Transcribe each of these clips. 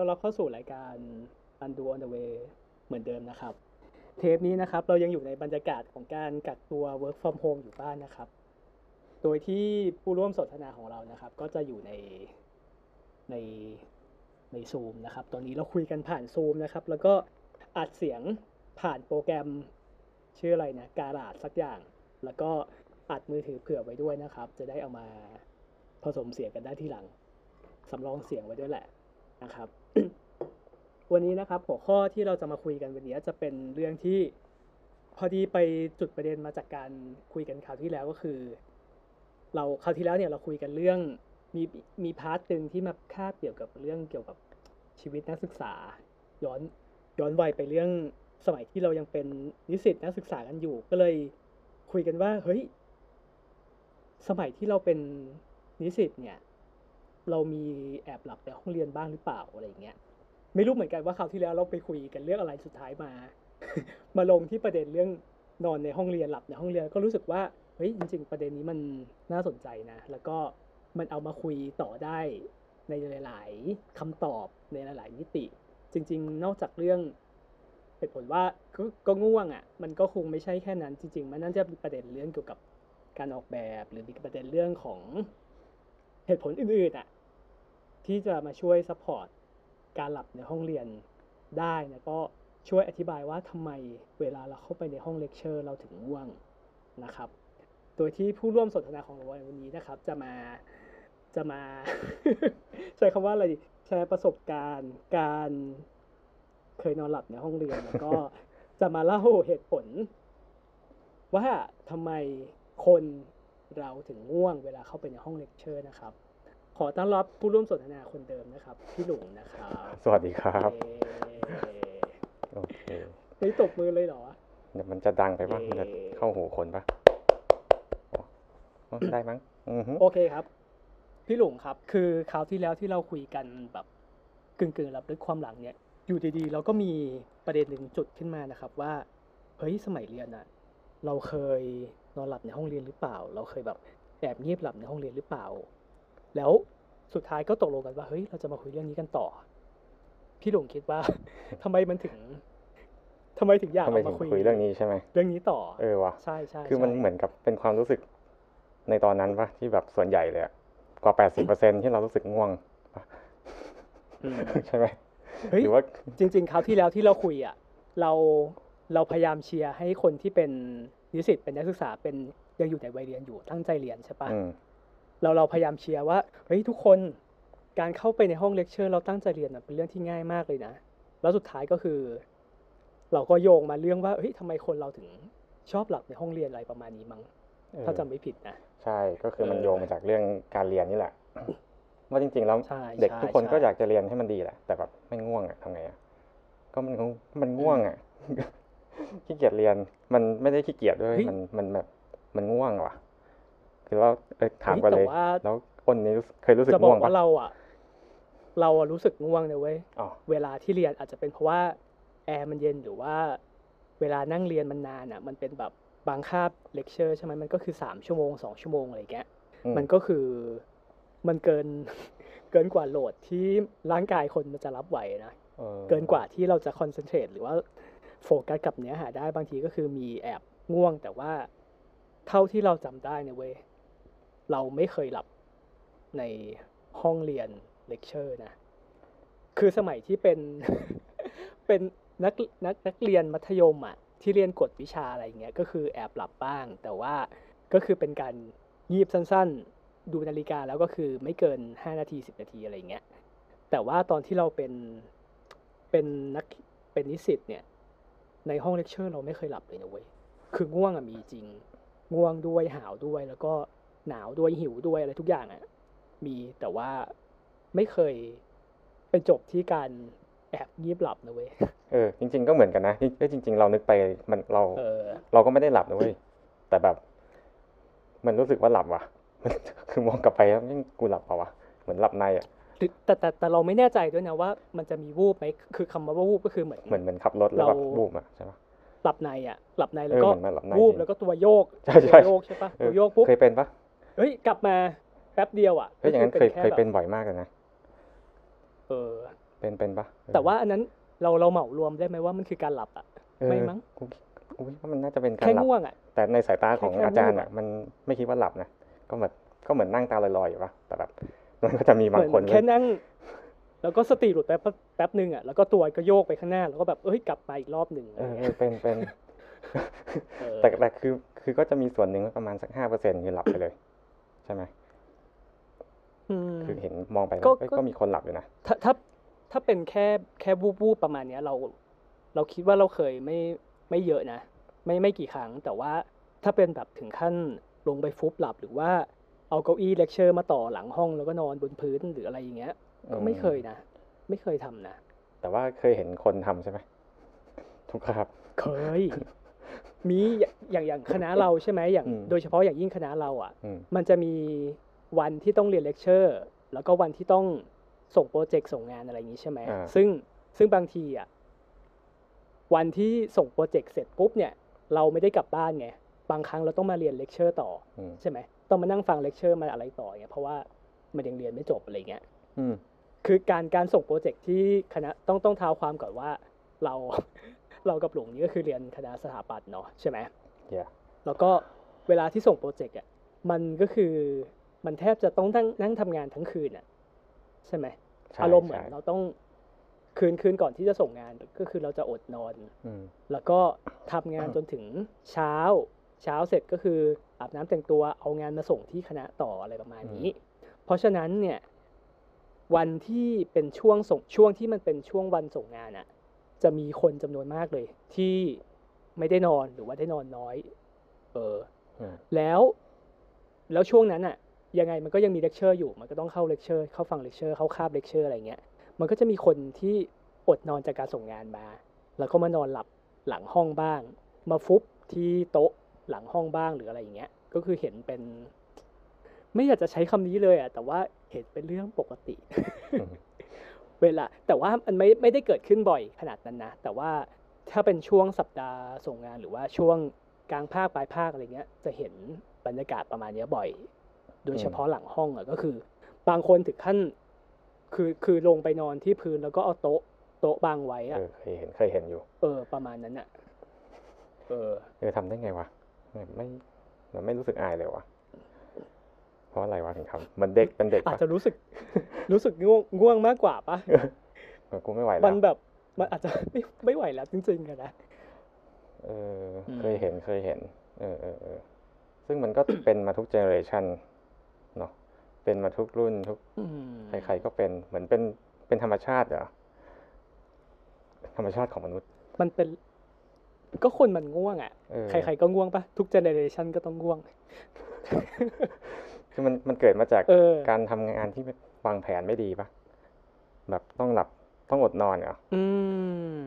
เย้ยินดีต้อนรับเข้าสู่รายการ Undo on the way เหมือนเดิมนะครับ เทปนี้นะครับเรายังอยู่ในบรรยากาศของการกักตัว work from home อยู่บ้านนะครับ โดยที่ผู้ร่วมสนทนาของเรานะครับ ก็จะอยู่ในในในซูมนะครับ ตอนนี้เราคุยกันผ่านซูมนะครับ แล้วก็อัดเสียงผ่านโปรแกรมชื่ออะไรนะการาดสักอย่าง แล้วก็อัดมือถือเผื่อไว้ด้วยนะครับ จะได้เอามาผสมเสียงกันได้ที่หลังสำรองเสียงไว้ด้วยแหละ นะครับ วันนี้นะครับหัวข้อที่เราจะมาคุยกันวันนี้จะเป็นเรื่องที่พอดีไปจุดประเด็นมาจากการคุยกันคราวที่แล้วก็คือ เราคราวที่แล้วเนี่ยเราคุยกันเรื่องมีมีพาร์ทหนึ่งที่มาคาบเกี่ยวกับเรื่องเกี่ยวกับชีวิตนักศึกษา ย้อนย้อนวัยไปเรื่องสมัยที่เรายังเป็นนิสิตนักศึกษากันอยู่ ก็เลยคุยกันว่าเฮ้ยสมัยที่เราเป็นนิสิตเนี่ย เรามีแอบหลับในห้องเรียนบ้างหรือเปล่าอะไรอย่างเงี้ยไม่รู้เหมือนกันว่าคราวที่แล้วเราไปคุยกันเรื่องอะไรสุดท้ายมา มาลงที่ประเด็นเรื่องนอนในห้องเรียนหลับในห้องเรียนก็รู้สึกว่าเฮ้ยจริง ๆ ประเด็นนี้มันน่าสนใจนะ แล้วก็มันเอามาคุยต่อได้ในหลาย ๆคำตอบในหลาย ๆ มิติ จริง ๆ นอกจากเรื่องเหตุผลว่าก็ก็ง่วงอะ่ะมันก็คงไม่ใช่แค่นั้นจริง ๆ มันน่าจะมีประเด็นเรื่องเกี่ยวกับการออกแบบ หรือมีประเด็นเรื่องของ เหตุผลอื่นๆอะที่จะมาช่วย support การหลับในห้องเรียนได้นะก็ช่วยอธิบายว่าทำไมเวลาเราเข้าไปในห้องเลคเชอร์เราถึงง่วงนะครับ โดยที่ผู้ร่วมสนทนาของเราในวันนี้นะครับ จะมาจะมา ใช้คำว่าอะไรแชร์ประสบการณ์ การเคยนอนหลับในห้องเรียนแล้วก็จะมาเล่าเหตุผล ว่าทำไมคน เราถึงง่วงเวลาเข้าไปในห้องเลคเชอร์นะครับ ขอต้อนรับผู้ร่วมสนทนาคนเดิมนะครับ พี่หลุงนะครับ สวัสดีครับเย้โอเคไม่ตบมือเลยเหรอเดี๋ยวมันจะดังไปปะเย้มันจะเข้าหูคนปะอ๋อได้มั้งอือฮึโอเคครับ พี่หลุงครับ คือคราวที่แล้วที่เราคุยกันแบบกึ่งกึ่งๆรับลึกความหลังเนี่ย อยู่ดีๆ เราก็มีประเด็นหนึ่งจุดขึ้นมานะครับ ว่า เฮ้ยสมัยเรียนอะเราเคย นอนหลับในห้องเรียนหรือเปล่า เราเคยแบบแอบเงียบหลับในห้องเรียนหรือเปล่า แล้วสุดท้ายก็ตกลงกันว่าเฮ้ยเราจะมาคุยเรื่องนี้กันต่อ พี่หลุงคิดว่าทำไมมันถึงทำไมถึงอยากทำไมเอาถึมางคุยคุยเรื่องนี้ใช่ไหมเรื่องนี้ต่อเออวะใใช่ใช่คือมันใช่เหมือนกับเป็นความรู้สึกในตอนนั้นปะที่แบบส่วนใหญ่เลยอะกว่าแปดสิบเปอร์เซ็นที่เรารู้สึกง่วงปะอืมใช่ไหมเฮ้ยหรือว่าจริง ๆ คราวที่แล้วที่เราคุยอะ เราเราพยายามเชียร์ให้คนที่เป็น นิสิตเป็นนักศึกษาเป็นยังอยู่ในวัยเรียนอยู่ตั้งใจเรียนใช่ปะอืมเราเราพยายามเชียร์ว่าเฮ้ยทุกคนการเข้าไปในห้องเลคเชอร์ เราตั้งใจเรียนน่ะเป็นเรื่องที่ง่ายมากเลยนะ แล้วสุดท้ายก็คือ เราก็โยงมาเรื่องว่าเฮ้ยทำไมคนเราถึงชอบหลับในห้องเรียนอะไรประมาณนี้มั้งเออถ้าจำไม่ผิดนะใช่ก็คือมันเออโยงมาจากเรื่องการเรียนนี่แหละว่าจริงๆแล้วใช่เด็กใช่ทุกคนใช่ก็อยากจะเรียนให้มันดีแหละแต่แบบไม่ง่วงอะทำไงอะก็มันคงมันง่วงอะ ขี้เกียจเรียน มันไม่ได้ขี้เกียจด้วย มันมันแบบมันง่วงว่ะ คือเราเออถามเฮ้ยกันเลยแต่ว่าแล้วคนนี้รู้สึกเคยรู้สึกจะบง่อวงกปะว่าเราอะ เราอะรู้สึกง่วงนะเว้ยอ๋อเวลาที่เรียนอาจจะเป็นเพราะว่าแอร์มันเย็นหรือว่า เวลานั่งเรียนมันนานอะ มันเป็นแบบบางคาบเลคเชอร์ใช่ไหมมันก็คือสามชั่วโมงสองชั่วโมงอะไรอย่างเงี้ยอืมันก็คือมันเกินเกินกว่า load ที่ร่างกายคนมันจะรับไหวนะออเกินกว่าที่เราจะ concentrate หรือว่า โฟกัสกับเนื้อหาได้บางทีก็คือมีแอบง่วง แต่ว่าเท่าที่เราจำได้นะเว้ยเราไม่เคยหลับในห้องเรียนเลคเชอร์นะ คือสมัยที่เป็นเป็นนักนักนักเรียนมัธยมอะที่เรียนกวดวิชาอะไรเงี้ยก็คือแอบหลับบ้าง แต่ว่าก็คือเป็นการงีบสั้นๆ ดูนาฬิกาแล้วก็คือไม่เกินห้านาทีสิบนาทีอะไรเงี้ยแต่ว่าตอนที่เราเป็นเป็นนักเป็นนิสิตเนี่ย ในห้องเลคเชอร์เราไม่เคยหลับเลยนะเว้ย คือง่วงอะมีจริง ง่วงด้วยหาวด้วย แล้วก็หนาวด้วยหิวด้วยอะไรทุกอย่างอะมีแต่ว่าไม่เคยไปจบที่การแอบยีบหลับนะเว้ย เออจริง ๆ ก็เหมือนกันนะเอ้ยจริง ๆ เรานึกไปมันเราเออเราก็ไม่ได้หลับนะเว้ย แต่แบบ มันรู้สึกว่าหลับว่ะ มันคือมองกลับไปแล้วนี่กูหลับเปล่าวะ เหมือนหลับในอะหรือ แต่แต่แต่เราไม่แน่ใจด้วยนะว่ามันจะมีวูบไหมคือคำว่าวูบก็คือเหมือนเหมือนเหมือนขับรถแล้วแบบเราบูมอะใช่ปะหลับในอะหลับในแล้วเออก็เหมือนมันหลับในวูบจริงแล้วก็ตัวโยกใช่ใช่ตัวโยกใช่ปะเออตัวโยกปุ๊บเคยเป็นปะเฮ้ยกลับมาแป๊บเดียวอะเฮ้ยอย่างนั้นก็เคยแค่เคยแบบเป็นบ่อยมากเลยนะเออเป็นเป็นปะเออแต่ว่าอันนั้นเราเราเหมารวมได้ไหมว่ามันคือการหลับอะเออไม่มั้งกูกูคิดว่ามันน่าจะเป็นการแค่หลับง่วงอะแต่ในสายตาของแค่แค่อาจารย์วูบอะอะมันไม่คิดว่าหลับนะก็แบบก็เหมือนนั่งตาลอยๆอยู่ปะแต่แบบ มันก็จะมีเหบางมือนคนแค่เว้ยนั่ง แล้วก็สติหลุดไปแป๊บแป๊บหนึ่งอะแล้วก็ตัวก็โยกไปข้างหน้าแล้วก็แบบเอ้ยกลับมาอีกรอบหนึ่งเออเออเป็นเป็นเออแต่แต่คือคือก็จะมีส่วนหนึ่งประมาณสักห้าเปอร์เซ็นต์คือหลับไปเลย ใช่ไหมอืมคือเห็นมองไปก็เอ้ยก็ก็มีคนหลับอยู่นะถ้าถ้าถ้าเป็นแค่แค่วูบวูบประมาณเนี้ย เรา เราคิดว่าเราเคยไม่ไม่เยอะนะไม่ไม่กี่ครั้ง แต่ว่าถ้าเป็นแบบถึงขั้นลงไปฟุบหลับหรือว่า เอาเก้าอี้เลคเชอร์มาต่อหลังห้องแล้วก็นอนบนพื้นหรืออะไรอย่างเงี้ย ก็ไม่เคยนะ ไม่เคยทำนะ แต่ว่าเคยเห็นคนทำใช่ไหมทุกครับ เคย มีอย่างอย่างคณะเราใช่ไหมอย่างอืมโดยเฉพาะอย่างยิ่งคณะเราอะอืมมันจะมีวันที่ต้องเรียนเลคเชอร์ แล้วก็วันที่ต้องส่ง project ส่งงานอะไรอย่างนี้ใช่ไหมอ่าซึ่งซึ่งบางทีอะวันที่ส่ง project เสร็จปุ๊บเนี่ย เราไม่ได้กลับบ้านไง บางครั้งเราต้องมาเรียนเลคเชอร์ต่ออืมใช่ไหม ต้องมานั่งฟังเลคเชอร์มาอะไรต่อเงี้ยเพราะว่ามันยังเรียนไม่จบอะไรเงี้ยอืมคือการการส่ง project ที่คณะต้องต้องเท้าความก่อนว่าเราเรากับหลวงนี่ก็คือเรียนคณะสถาปัตย์เนาะใช่ไหมเดี๋ยวแล้วก็เวลาที่ส่ง project อะมันก็คือมันแทบจะต้องนั่งนั่งทำงานทั้งคืนอะใช่ไหมใช่อารมณ์เหมือนใช่เราต้องคืนคืนก่อนที่จะส่งงานก็คือเราจะอดนอนอืมแล้วก็ทำงานจนถึงเช้า เช้าเสร็จก็คืออาบน้ำแต่งตัวเอางานมาส่งที่คณะต่ออะไรประมาณนี้ เพราะฉะนั้นเนี่ยวันที่เป็นช่วงส่งช่วงที่มันเป็นช่วงวันส่งงานอะจะมีคนจำนวนมากเลย ที่ไม่ได้นอนหรือว่าได้นอนน้อย เอออืมแล้วแล้วช่วงนั้นอะยังไงมันก็ยังมีเลคเชอร์อยู่มันก็ต้องเข้าเลคเชอร์เข้าฟังเลคเชอร์เข้าคาบเลคเชอร์อะไรเงี้ยมันก็จะมีคนที่อดนอนจากการส่งงานมา แล้วก็มานอนหลับหลังห้องบ้าง มาฟุบที่โต๊ะ หลังห้องบ้างหรืออะไรอย่างเงี้ย ก็คือเห็นเป็น ไม่อยากจะใช้คำนี้เลยอะแต่ว่าเห็นเป็นเรื่องปกติอืมเวลา แต่ว่ามันไม่ไม่ได้เกิดขึ้นบ่อยขนาดนั้นนะ แต่ว่าถ้าเป็นช่วงสัปดาห์ส่งงานหรือว่าช่วงกลางภาคปลายภาคอะไรเงี้ย จะเห็นบรรยากาศประมาณเนี้ยบ่อย โดยเฉพาะหลังห้องอะก็คือ บางคนถึงขั้น คือคือลงไปนอนที่พื้นแล้วก็เอาโต๊ะโต๊ะบางไว้เออะอเคยเห็นเคยเห็นอยู่ เออ ประมาณนั้นอะ เออเออทำได้ไงวะ ไม่ไม่เราไม่รู้สึกอายเลยวะเพราะอะไรวะถึงทำเหมือนเด็กเป็นเด็กอาจปะจะรู้สึก รู้สึกง่วงง่วงมากกว่าปะเออกูไม่ไหวมัแล้นวแบบมันอาจจะไม่ไม่ไหวแล้วจริงๆอะนะเอออืมเคยเห็นเคยเห็น เออเออเออซึ่งมันก็เป็นมาทุกเจเนอเรชันเนาะเป็นมาทุกรุ่นทุกอืมใครๆก็เป็นเหมือนเป็นเป็นธรรมชาติเหรอธรรมชาติของมนุษย์ มันเป็น ก็คนมันง่วงอะเออใครๆก็ง่วงปะทุกเจเนเรชันก็ต้องง่วง คือมันมันเกิดมาจากเออการทำงานที่วางแผนไม่ดีปะแบบต้องหลับต้องอดนอนเหรออืม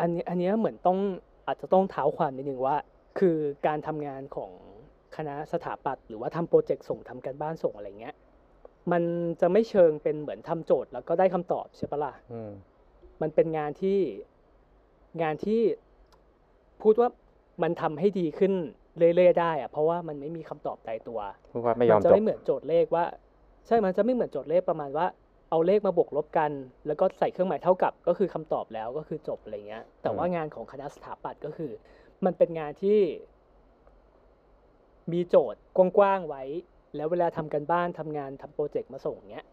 อันนี้อันเนี้ยเหมือนต้องอาจจะต้องเท้าความนิดนึงว่า คือการทำงานของคณะสถาปัตย์หรือว่าทำโปรเจกต์ส่งทำการบ้านส่งอะไรเงี้ย มันจะไม่เชิงเป็นเหมือนทำโจทย์แล้วก็ได้คำตอบใช่ปะล่ะอืมมันเป็นงานที่งานที่ พูดว่ามันทำให้ดีขึ้นเรื่อยๆได้อะเพราะว่ามันไม่มีคำตอบตายตัวพูดว่าไม่ยอมนจะจบไม่เหมือนโจทย์เลขว่า ใช่มันจะไม่เหมือนโจทย์เลขประมาณว่าเอาเลขมาบวกลบกัน แล้วก็ใส่เครื่องหมายเท่ากับก็คือคำตอบแล้วก็คือจบอะไรเงี้ย แต่ว่าอืมงานของคณะสถาปัตย์ก็คือ มันเป็นงานที่ มีโจทย์กว้างๆไว้ แล้วเวลาทำกันบ้านทำงานทำโปรเจกต์มาส่งเนี้ย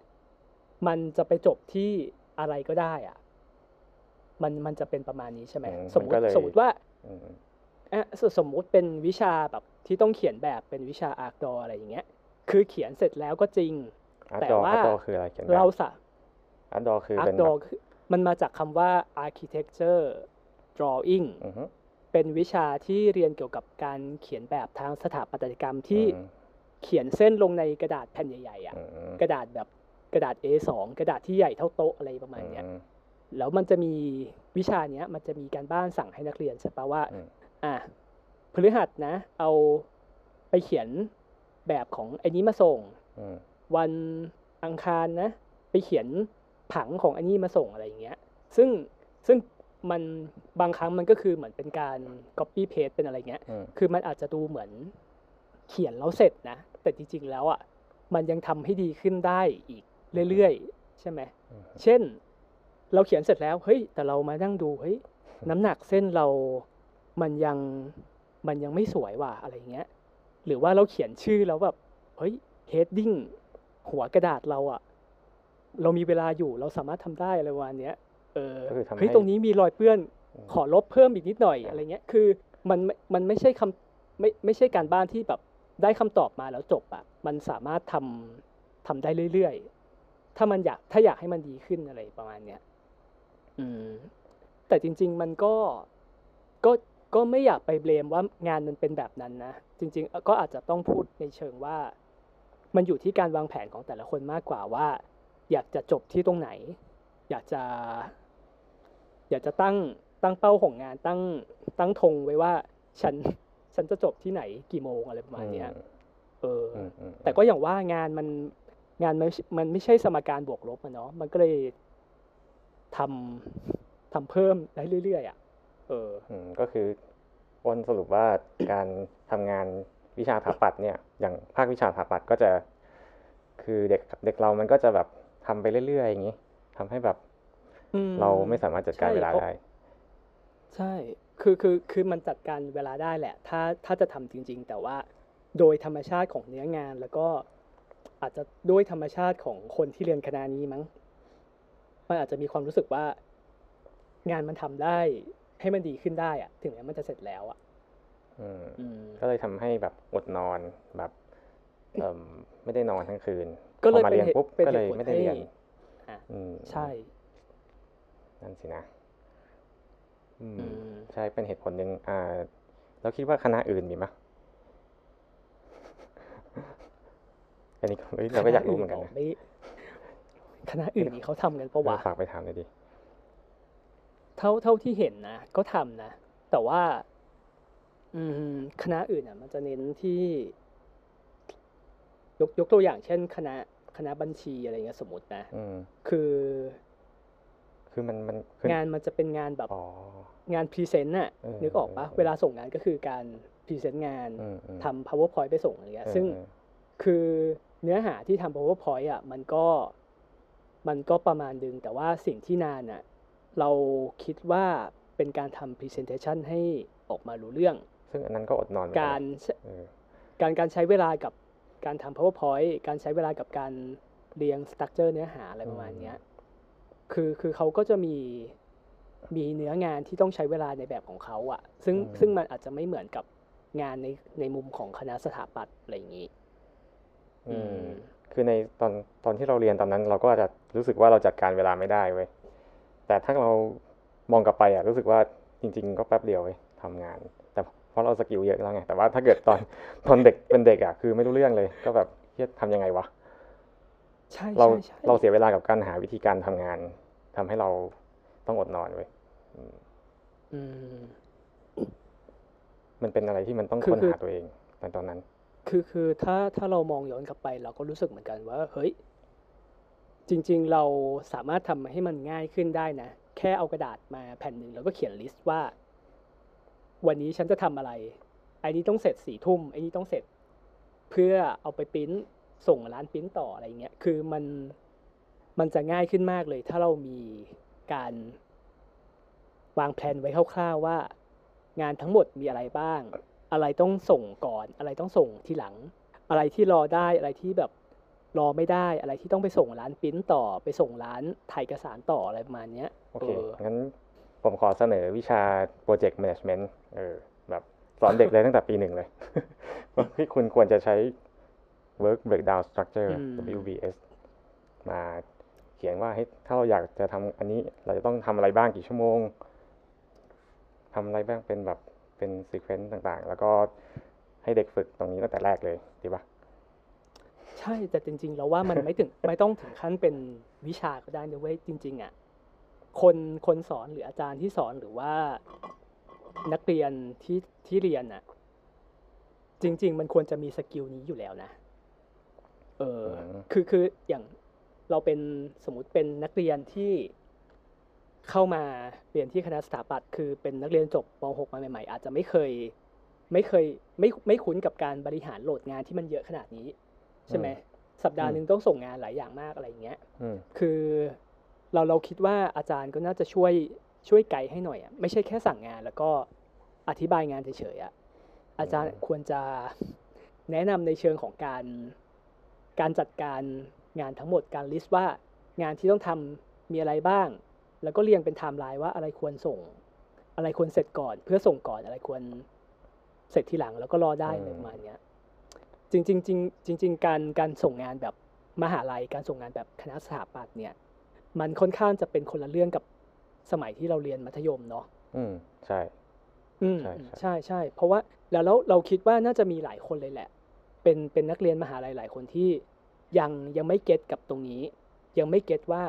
มันจะไปจบที่อะไรก็ได้อะ มันมันจะเป็นประมาณนี้ใช่ไหมอืมสมมมันก็ติเลยสมมติว่า อืมอะสสมมุติเป็นวิชาแบบที่ต้องเขียนแบบเป็นวิชาอาร์ตดออะไรอย่างเงี้ย คือเขียนเสร็จแล้วก็จริงอาร์แต่ตดอว่าอาร์ตดอคืออะไรเขียนแบบเราสะอาร์ตดอคืออาเป็ร์นตดแบอบคือมันมาจากคำว่า architecture drawing อือฮึเป็นวิชาที่เรียนเกี่ยวกับการเขียนแบบทางสถาปัตยกรรมที่อืมเขียนเส้นลงในกระดาษแผ่นใหญ่ๆอะอืมกระดาษแบบกระดาษ A2 กระดาษที่ใหญ่เท่าโต๊ะอะไรประมาณเนี้ยอืม แล้วมันจะมีวิชาเนี้ย มันจะมีการบ้านสั่งให้นักเรียนใช่ปะว่าอืมอะพฤหัสนะ เอาไปเขียนแบบของไอ้นี้มาส่งอืมวันอังคารนะ ไปเขียนผังของอันนี้มาส่งอะไรอย่างเงี้ย ซึ่งซึ่งมันบางครั้งมันก็คือเหมือนเป็นการ copy paste เป็นอะไรเงี้ยอืมคือมันอาจจะดูเหมือนเขียนแล้วเสร็จนะ แต่จริง ๆ แล้วอะ มันยังทำให้ดีขึ้นได้อีกเรื่อยใช่ไหมอืมเช่น เราเขียนเสร็จแล้วเฮ้ยแต่เรามานั่งดูเฮ้ยน้ำหนักเส้นเรามันยังมันยังไม่สวยว่ะอะไรเงี้ย หรือว่าเราเขียนชื่อแล้วแบบเฮ้ย heading หัวกระดาษเราอะเรามีเวลาอยู่เราสามารถทำได้อะไรประมาณเนี้ยเออก็คือทำเฮ้ยให้ตรงนี้มีรอยเปื้อนอืมขอลบเพิ่มอีกนิดหน่อยอะไรเงี้ย คือมันไม่มันไม่ใช่คำไม่ไม่ใช่การบ้านที่แบบได้คำตอบมาแล้วจบอะมันสามารถทำทำได้เรื่อยๆ ถ้ามันอยากถ้าอยากให้มันดีขึ้นอะไรประมาณเนี้ย อืมแต่จริง ๆ มันก็ก็ก็ไม่อยากไปเบลมว่างานมันเป็นแบบนั้นนะ จริง ๆ ก็อาจจะต้องพูดในเชิงว่า มันอยู่ที่การวางแผนของแต่ละคนมากกว่าว่า อยากจะจบที่ตรงไหน อยากจะ อยากจะตั้งตั้งเป้าของงานตั้งตั้งธงไว้ว่า ฉันฉันจะจบที่ไหนกี่โมงอะไรประมาณเนี้ยเออออืมอืมแต่ก็อย่างว่างานมันงานมันมันไม่ใช่สมการบวกลบอะเนาะมันก็เลย ทำทำเพิ่มได้เรื่อยๆอะเอออืมก็คืออ้นสรุปว่าการทำงานวิชาสถาปัตย์เนี่ย อย่างภาควิชาสถาปัตย์ก็จะ คือเด็กเด็กเรามันก็จะแบบทำไปเรื่อยๆอย่างนี้ทำให้แบบอืมเราไม่สามารถจัดการใช่เวลาเพราะได้ใช่คือคือคือมันจัดการเวลาได้แหละ ถ้าถ้าจะทำจริง ๆ แต่ว่าโดยธรรมชาติของเนื้องานแล้วก็อาจจะด้วยธรรมชาติของคนที่เรียนคณะนี้มั้ง มันอาจจะมีความรู้สึกว่า งานมันทำได้ให้มันดีขึ้นได้อะถึงแม้มันจะเสร็จแล้วอะอืมอืมก็เลยทำให้แบบอดนอนแบบเอ่มไม่ได้นอนทั้งคืนก็เลยพอมาเป็นเรียนเหตุปุ๊บเป็นก็เหเลยตุผลไม่ได้ให้เรียนอะอืมใช่ นั่นสินะอืมอืมใช่เป็นเหตุผลหนึ่งอ่าเราคิดว่าคณะอื่นมีไหมอันนี้ก็เฮ้ยเราก็อยากรู้เหมือนกันนะ คณะอื่ไม่คณะอื่นนี่เขาทำกันปะวะเออฝากไปถามหน่อยดิเท่าเท่าที่เห็นนะก็ทำนะ แต่ว่า อืมคณะอื่นอะ มันจะเน้นที่ ยกยกตัวอย่างเช่น คณะคณะบัญชีอะไรเงี้ยสมมตินะอืมคือ คือมันมันคืองานมันจะเป็นงานแบบอ๋องาน present น่ะเออนึกออกปะเออเวลาส่งงานก็คือการ present งานอืมอืมทำ PowerPoint ไปส่งอะไรเงี้ยเออซึ่งเออคือเนื้อหาที่ทำ PowerPoint อะ มันก็ มันก็ประมาณนึง แต่ว่าสิ่งที่นานอะเราคิดว่าเป็นการทำ presentation ให้ออกมารู้เรื่อง ซึ่งอันนั้นก็อดนอนเหมือนนการนะเออการการใช้เวลากับการทำ powerpoint การใช้เวลากับการเรียง structure เนื้อหาอะไรประมาณเนี้ยคือคือเขาก็จะมีมีเนื้องานที่ต้องใช้เวลาในแบบของเขาอะซึ่งอืมซึ่งมันอาจจะไม่เหมือนกับงานในในมุมของคณะสถาปัตย์อะไรอย่างนี้ อืมอืม คือในตอนตอนที่เราเรียนตอนนั้น เราก็อาจจะรู้สึกว่าเราจัดการเวลาไม่ได้เว้ยแต่ถ้าเรามองกลับไปอะรู้สึกว่าจริง ๆ ก็แป๊บเดียวเว้ยทำงาน แต่เพราะเราสกิลเยอะแล้วไงแต่ว่าถ้าเกิดตอนตอนเด็กเป็นเด็กอะคือไม่รู้เรื่องเลย ก็แบบเฮียทำยังไงวะใช่เราใช่ใช่เราเสียเวลากับการหาวิธีการทำงานทำให้เราต้องอดนอนเว้ยอืมอืมมันเป็นอะไรที่มันต้องคือค้นคือหาตัวเองในตอนนั้น คือคือถ้าถ้าเรามองย้อนกลับไปเราก็รู้สึกเหมือนกันว่าเฮ้ยจริง ๆ เราสามารถทำให้มันง่ายขึ้นได้นะ แค่เอากระดาษมาแผ่นหนึ่งแล้วก็เขียนลิสต์ว่า วันนี้ฉันจะทำอะไรไอ้นี้ต้องเสร็จสี่ทุ่มไอ้นี้ต้องเสร็จ เพื่อเอาไปปริ้นส่งร้านปริ้นต่ออะไรเงี้ยคือมันมันจะง่ายขึ้นมากเลย ถ้าเรามีการวางแผนไว้คร่าวๆว่า งานทั้งหมดมีอะไรบ้าง อะไรต้องส่งก่อน อะไรต้องส่งทีหลัง อะไรที่รอได้อะไรที่แบบรอไม่ได้อะไรที่ต้องไปส่งร้านปริ้นต่อไปส่งร้านถ่ายเอกสารต่ออะไรประมาณเนี้ยโอเคเอองั้นผมขอเสนอวิชา Project Management เออแบบสอนเด็กเลยตั้งแต่ปีหนึ่งเลยว่าที่คุณควรจะใช้ Work Breakdown Structure อืม WBS มาเขียนว่าเฮ้ยถ้าเราอยากจะทำอันนี้ เราจะต้องทำอะไรบ้างกี่ชั่วโมงทำอะไรบ้างเป็นแบบ เป็น sequence ต่างๆ แล้วก็ให้เด็กฝึกตรงนี้ตั้งแต่แรกเลยดีปะใช่แต่จริง ๆ แล้วว่ามันไม่ถึงไม่ต้องถึงขั้นเป็นวิชาก็ได้นะเว้ยจริง ๆอะคนคนสอนหรืออาจารย์ที่สอนหรือว่านักเรียนที่ที่เรียนอะ จริง ๆ มันควรจะมี skill นี้อยู่แล้วนะเอออืมคือคืออย่างเราเป็นสมมติเป็นนักเรียนที่ เข้ามาเรียนที่คณะสถาปัตย์คือเป็นนักเรียนจบป .6 มาใหม่ๆ อาจจะไม่เคย ไม่เคยไม่ไม่คุ้นกับการบริหารโหลดงานที่มันเยอะขนาดนี้ ใช่ไหมสัปดาห์อืมหนึ่งต้องส่งงานหลายอย่างมากอะไรอย่างเงี้ยอืมคือเราเราคิดว่าอาจารย์ก็น่าจะช่วยช่วยไกด์ให้หน่อยอะไม่ใช่แค่สั่งงานแล้วก็อธิบายงานเฉยๆอะอาจารย์ควรจะแนะนำในเชิงของการการจัดการงานทั้งหมดการ list ว่างานที่ต้องทำมีอะไรบ้าง แล้วก็เรียงเป็นไทม์ไลน์ว่าอะไรควรส่ง อะไรควรเสร็จก่อน เพื่อส่งก่อนอะไรควรเสร็จทีหลังแล้วก็รอได้อะไรประมาณเนี้ยจริงๆจริงจริงจริงๆการการส่งงานแบบมหาลัยการส่งงานแบบคณะสถาปัตย์เนี่ย มันค่อนข้างจะเป็นคนละเรื่องกับสมัยที่เราเรียนมัธยมเนาะอืมใช่อืมใช่ อืมใช่ใช่ใช่เพราะว่าแล้วแล้วเราคิดว่าน่าจะมีหลายคนเลยแหละ เป็นเป็นนักเรียนมหาลัยหลายคนที่ยังยังไม่เก็ตกับตรงนี้ ยังไม่เก็ตว่า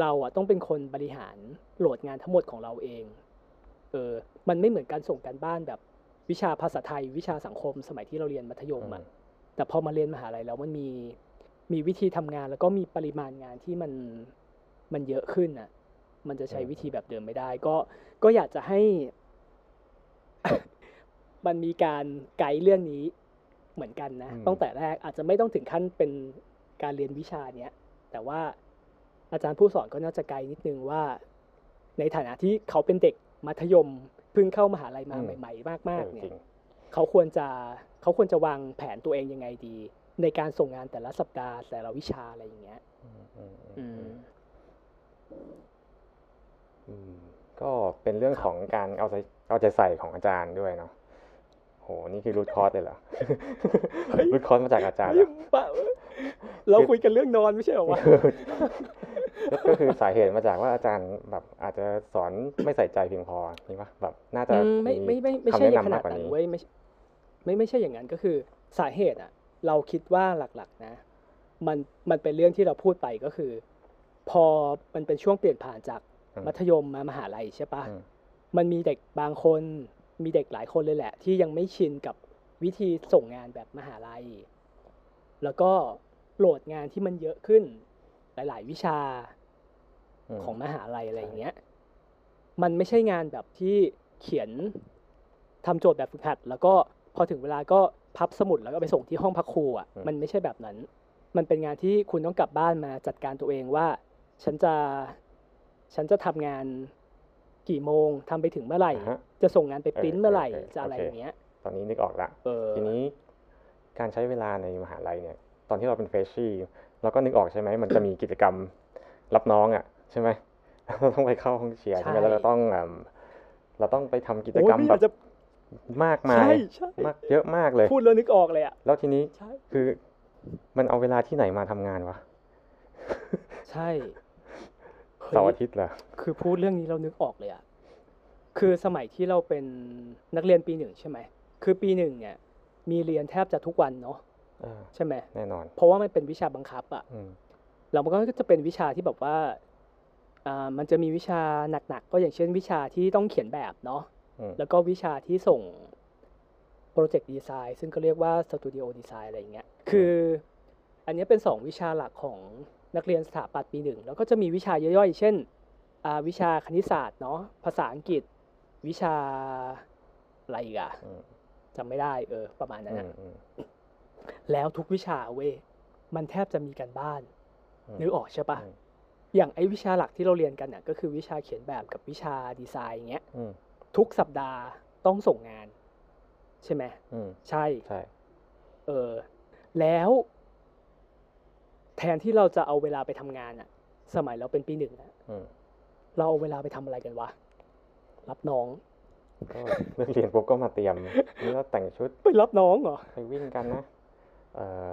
เราอะต้องเป็นคนบริหารโหลดงานทั้งหมดของเราเองเออมันไม่เหมือนการส่งการบ้านแบบวิชาภาษาไทย วิชาสังคม สมัยที่เราเรียนมัธยมอะแต่พอมาเรียนมหาลัยแล้วมันมีมีวิธีทำงานแล้วก็มีปริมาณงานที่มันมันเยอะขึ้นน่ะ มันจะใช้อืมวิธีแบบเดิมไม่ได้ ก็ก็อยากจะให้มันมีการไกด์เรื่องนี้เหมือนกันนะอืมตั้งแต่แรกอาจจะไม่ต้องถึงขั้นเป็นการเรียนวิชาเนี้ยแต่ว่า อาจารย์ผู้สอนก็น่าจะไกด์นิดนึงว่า ในฐานะที่เขาเป็นเด็กมัธยมเพิ่งเข้ามหาลัยมาอืมใหม่ ๆ มากเอๆอเนี่จยริงเขาควรจะเขาควรจะวางแผนตัวเองยังไงดี ในการส่งงานแต่ละสัปดาห์แต่ละวิชาอะไรอย่างเงี้ยอืมอืมอือืมมอืมก็เป็นเรื่องของการเอาใจเอาใจใส่ของอาจารย์ด้วยเนาะ โห นี่คือรูทคอร์สเลยเหรอรูทคอร์สมาจากอาจารย์เหรอปะเราคุยกันเรื่องนอนไม่ใช่เหรอวะก็ก็คือสาเหตุมาจากว่าอาจารย์แบบอาจจะสอนไม่ใส่ใจเพียงพอนี่ปะแบบน่าจะอืมไม่ไม่ไม่ไม่คำใช่แนะขนำนามาดกกว่านั้นนี้เว้ยไม่ใช่ไม่ไม่ใช่อย่างนั้นก็คือสาเหตุอะ เราคิดว่าหลักๆนะ มันมันเป็นเรื่องที่เราพูดไปก็คือ พอมันเป็นช่วงเปลี่ยนผ่านจากอืมมัธยมมามหาลัยใช่ปะอืมมันมีเด็กบางคน มีเด็กหลายคนเลยแหละ ที่ยังไม่ชินกับวิธีส่งงานแบบมหาลัย แล้วก็โหลดงานที่มันเยอะขึ้น หลาย ๆ วิชาอืมของมหาลัยอะไรใช่อย่างเงี้ย มันไม่ใช่งานแบบที่เขียนทำโจทย์แบบฝึกหัด แล้วก็พอถึงเวลาก็พับสมุดแล้วก็ไปส่งที่ห้องพักครูอะ มันไม่ใช่แบบนั้น มันเป็นงานที่คุณต้องกลับบ้านมาจัดการตัวเองว่า ฉันจะ ฉันจะทำงาน กี่โมงทำไปถึงเมื่อไหร่อ่าฮะจะส่งงานไปปริ้นเออเมื่อไหร่เออเออจะอะไรโอเคอย่างเงี้ย ตอนนี้นึกออกละเออทีนี้การใช้เวลาในมหาลัยเนี่ย ตอนที่เราเป็นเฟรชชี่เราก็นึกออกใช่ไหมมันจะมีกิจกรรมรับน้องอะใช่ไหมเราต้องไปเข้าห้องเชียร์ใช่ไหมใช่แล้วเราต้องอ่าเราต้องไปทำกิจโอ้กยรรมไม่อแบยากบจะมากมายใช่ใช่มากเยอะมากเลย พูดแล้วนึกออกเลยอะแล้วทีนี้ใช่คือมันเอาเวลาที่ไหนมาทำงานวะใช่ เฮ้ยเสาร์อาทิตย์เหรอคือพูดเรื่องนี้เรานึกออกเลยอะคือสมัยที่เราเป็นนักเรียนปีหนึ่งใช่ไหมคือปีหนึ่งเนี่ย มีเรียนแทบจะทุกวันเนาะเออใช่ไหมแน่นอน เพราะว่ามันเป็นวิชาบังคับอะอืมแล้วมันก็จะเป็นวิชาที่แบบว่าอ่ามันจะมีวิชาหนักๆก็อย่างเช่น วิชาที่ต้องเขียนแบบเนาะอืมแล้วก็วิชาที่ส่ง project design ซึ่งก็เรียกว่า studio design อะไรอย่างเงี้ยคืออันเนี้ยเป็นสองวิชาหลักของ นักเรียนสถาปัตย์ปีหนึ่งแล้วก็จะมีวิชาย่อยๆ เช่นอ่าวิชาคณิตศาสตร์เนาะภาษาอังกฤษ วิชาอะไรอีกอะอืมจำไม่ได้เออประมาณนั้นอือะมอืมแล้วทุกวิชาเว้ยมันแทบจะมีกันบ้านอืมนึกออกใช่ปะอืมอย่างไอ้วิชาหลักที่เราเรียนกันน่ะก็คือวิชาเขียนแบบกับวิชาดีไซน์อย่างเงี้ยอืมทุกสัปดาห์ต้องส่งงาน ใช่ไหมอืมใช่ใช่ เออ แล้ว แทนที่เราจะเอาเวลาไปทำงานอะสมัยเราเป็นปีหนึ่งอะอืมเราเอาเวลาไปทำอะไรกันวะ รับน้องก็เลิกเรียนปุ๊บก็มาเตรียมนี่ก็แต่งชุดไปรับน้องเหรอไปวิ่งกันนะเอ่อ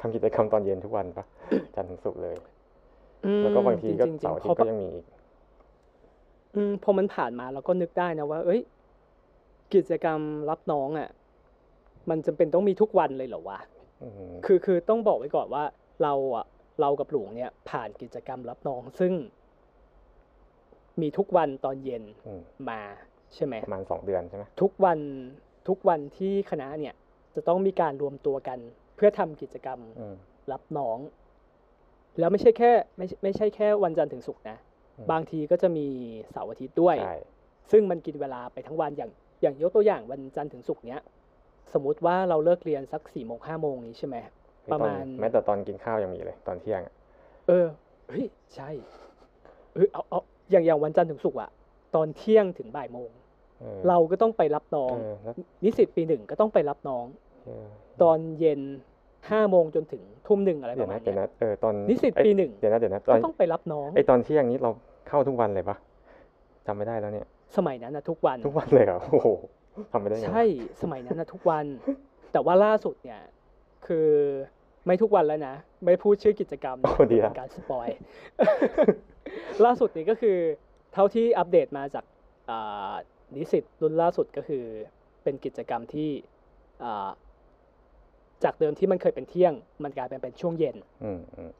ทำกิจกรรมตอนเย็นทุกวันปะจันทร์ถึงศุกร์เลยอืมแล้วก็บางทีก็จริงๆเสาร์อาทิตพอย์ก็ยังมีอีกอืมพอมันผ่านมาเราก็นึกได้นะว่า เอ้ย กิจกรรมรับน้องอะมันจำเป็นต้องมีทุกวันเลยเหรอวะอืมคือคือต้องบอกไว้ก่อนว่า เราอะเรากับหลวงเนี่ยผ่านกิจกรรมรับน้องซึ่ง มีทุกวันตอนเย็นอืมมาใช่ไหมประมาณสองเดือนใช่ไหมทุกวันทุกวันที่คณะเนี่ยจะต้องมีการรวมตัวกัน เพื่อทำกิจกรรมอืม รับน้อง แล้วไม่ใช่แค่ไม่ใช่ไม่ใช่แค่วันจันทร์ถึงศุกร์นะ อืม บางทีก็จะมีเสาร์อาทิตย์ด้วย ใช่ซึ่งมันกินเวลาไปทั้งวันอย่างอย่างยกตัวอย่างวันจันทร์ถึงศุกร์เนี้ย สมมุติว่าเราเลิกเรียนสักสี่โมงห้าโมงนี้ใช่ไหมไอ้ ประตอนมาณแม้แต่ตอนกินข้าวยังมีเลย ตอนเที่ยงอะเออเฮ้ยใช่เฮ้ยเอาเอาอย่างอย่างวันจันทร์ถึงศุกร์อะตอนเที่ยงถึงบ่ายโมงเออเราก็ต้องไปรับน้องเออแล้วนิสิตปีหนึ่งก็ต้องไปรับน้องเออตอนเย็นห้าโมงจนถึงทุ่มหนึ่งอะไรปเดี๋ยวระมานะณเดี๋ยวเนี้ยนะเออตอนนิสิตเอ้ยปีหนึ่งเดี๋ยวนะเดี๋ยวนะตอก็นต้องไปรับน้องไอตอนเที่ยงนี้เราเข้าทุกวันเลยปะจำไม่ได้แล้วเนี่ย สมัยนั้นนะทุกวันทุกวันเลยเหรอโอ้โหทำไปได้ไงวะใช่สมัยนั้นนะทุกวัน แต่ว่าล่าสุดเนี่ย คือ ไม่ทุกวันแล้วนะ ไม่พูดชื่อกิจกรรมโอ้ดีเป็ละนการสปอยล่าสุดนี้ก็คือเท่าที่อัปเดตมาจากอ่านิสิตรุ่นล่าสุดก็คือ เป็นกิจกรรมที่อ่าจากเดิมที่มันเคยเป็นเที่ยง มันกลายเป็นเป็นช่วงเย็นอืมอืม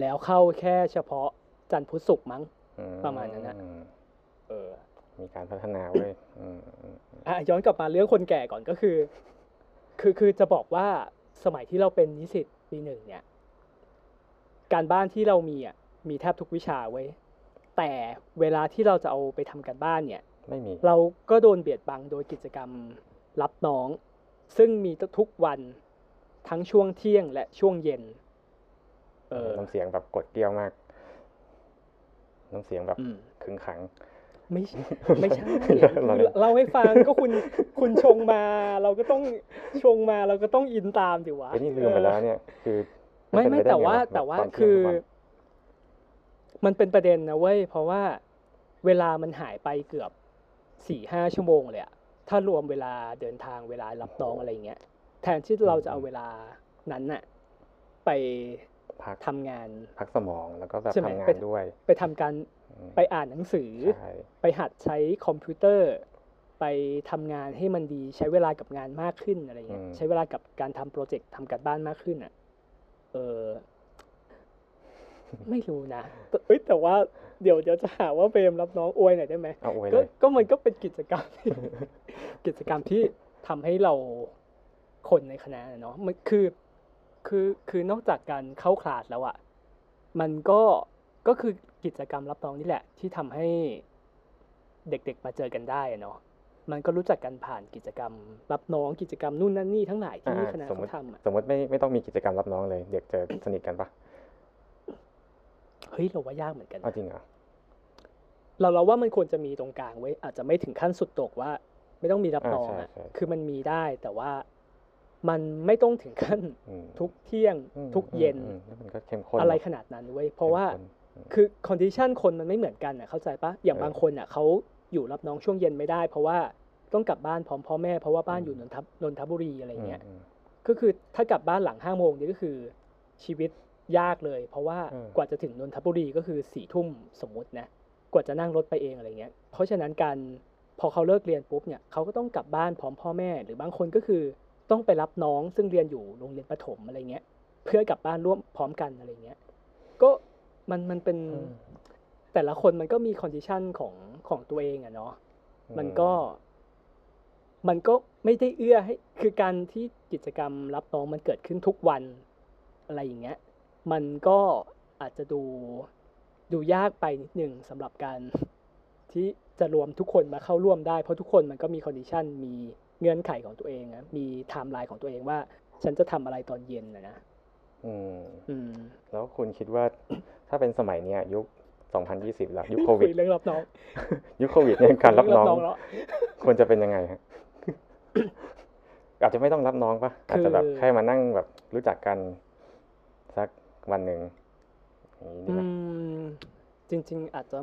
แล้วเข้าแค่เฉพาะจันทร์พุธศุกร์มั้งอืประมาณนั้นน่ะอืมเออ มีการพัฒนาเว้ยอืมอืมอะย้อนกลับมาเรื่องคนแก่ก่อนก็คือ คือคือจะบอกว่าสมัยที่เราเป็นนิสิต ปีหนึ่งเนี่ย การบ้านที่เรามีอะมีแทบทุกวิชาเว้ยแต่เวลาที่เราจะเอาไปทำการบ้านเนี่ย ไม่มี เราก็โดนเบียดบังโดยกิจกรรมรับน้อง ซึ่งมีทุกวันทั้งช่วงเที่ยงและช่วงเย็น เออน้ำเสียงแบบกดเกลี้ยวมาก น้ำเสียงแบบอืมขึงขัง ไม่ใช่ไม่ใช่เราเล่นเล่าให้ฟังก็คุณคุณชงมา เราก็ต้องชงมาเราก็ต้องอินตามดิวะไอ้นี่ลืมไปแล้วเนี่ยคือไม่นไม่เป็นปด้แต่งว่าบบแต่ว่าตนเที่ยงคือทุกวันมันเป็นประเด็นนะเว้ยเพราะว่าเวลามันหายไปเกือบสี่ห้าชั่วโมงเลยอะถ้ารวมเวลาเดินทางเวลารับน้องอะไรเงี้ยแทนที่เราจะเอาเวลานั้นน่ะ ไปพักทำงาน พักสมองแล้วก็แบบใช่ไหมทำงาไปนด้วย ไปทำการอืม ไปอ่านหนังสือใช่ไปหัดใช้คอมพิวเตอร์ ไปทำงานให้มันดีใช้เวลากับงานมากขึ้นอะไรเงี้ยใช้เวลากับการทำโปรเจกต์ทำการบ้านมากขึ้นอะ เออไม่รู้นะแต่เอ้ยแต่ว่าเดี๋ยวเดี๋ยวจะหาว่าเบมรับน้องอวยหน่อยได้ไหมเอาอวยก็เลยก็มันก็เป็นกิจกรรมที่กิจกรรมที่ทำให้เราคนในคณะน่ะเนาะมันคือ คือคือนอกจากการเข้าคลาสแล้วอะ่ะมันก็ก็คือ กิจกรรมรับน้องนี่แหละ ที่ทำให้เด็กๆมาเจอกันได้อะเนาะมันก็รู้จักกันผ่านกิจกรรม รับน้องกิจกรรมนู่นนั่นนี่ทั้งหลายที่อ่าคณะสมมเขาติทำอะสมมติไม่ไม่ต้องมีกิจกรรมรับน้องเลย เด็กจะสนิทกันปะเฮ้ยเราว่ายากเหมือนกันเอานะจริงเหรอเราเราว่ามันควรจะมีตรงกลางไว้ อาจจะไม่ถึงขั้นสุดโต่งว่า ไม่ต้องมีรับน้องอ่าอะใช่ใช่คือมันมีได้แต่ว่ามันไม่ต้องถึงขั้นอืมทุกเที่ยงอืมทุกเย็นอืมอืมแล้วมันก็เเข้มข้นอะไรเนขนาดนั้นเว้ยเพราะว่าข้มข้น คือ condition คนมันไม่เหมือนกันอะเข้าใจปะอย่างเออบางคนอะเขาอยู่รับน้องช่วงเย็นไม่ได้ เพราะว่าต้องกลับบ้านพร้อมพ่อแม่เพราะว่าบ้านอืมอยู่นนทบนนทบุรีอะไรเงี้ยอืมก็คือถ้ากลับบ้านหลังห้าโมงนี่ก็คือชีวิตยากเลย เพราะว่าเออกว่าจะถึงนนทบุรีก็คือสี่ทุ่มสมมุตินะกว่าจะนั่งรถไปเองอะไรเงี้ย เพราะฉะนั้นการพอเขาเลิกเรียนปุ๊บเนี่ยเขาก็ต้องกลับบ้านพร้อมพ่อแม่ หรือบางคนก็คือต้องไปรับน้องซึ่งเรียนอยู่โรงเรียนประถมอะไรเงี้ย เพื่อกลับบ้านร่วมพร้อมกันอะไรเงี้ย ก็ มันมันเป็นอืมแต่ละคนมันก็มี condition ของของตัวเองอะเนาะมันก็ มันก็ไม่ได้เอื้อให้ คือการที่กิจกรรมรับน้องมันเกิดขึ้นทุกวันอะไรอย่างเงี้ย มันก็อาจจะดูดูยากไปนิดนึงสำหรับการที่จะรวมทุกคนมาเข้าร่วมได้ เพราะทุกคนมันก็มี condition มีเงื่อนไขของตัวเองอะมีไทม์ไลน์ของตัวเองว่า ฉันจะทำอะไรตอนเย็นนะนะอืมอืมแล้วคุณคิดว่าถ้าเป็นสมัยเนี้ยยุค 2020 แล้วยุคโควิดคุยเรื่องรับน้องยุคโควิดเนี่ยการรับน้องแล้วควรจะเป็นยังไงฮะอาจจะไม่ต้องรับน้องปะอาจจะแบบคือแค่มานั่งแบบรู้จักกันสักวันหนึ่งอย่างนี้ดีอืไหมมจริง ๆ อาจจะ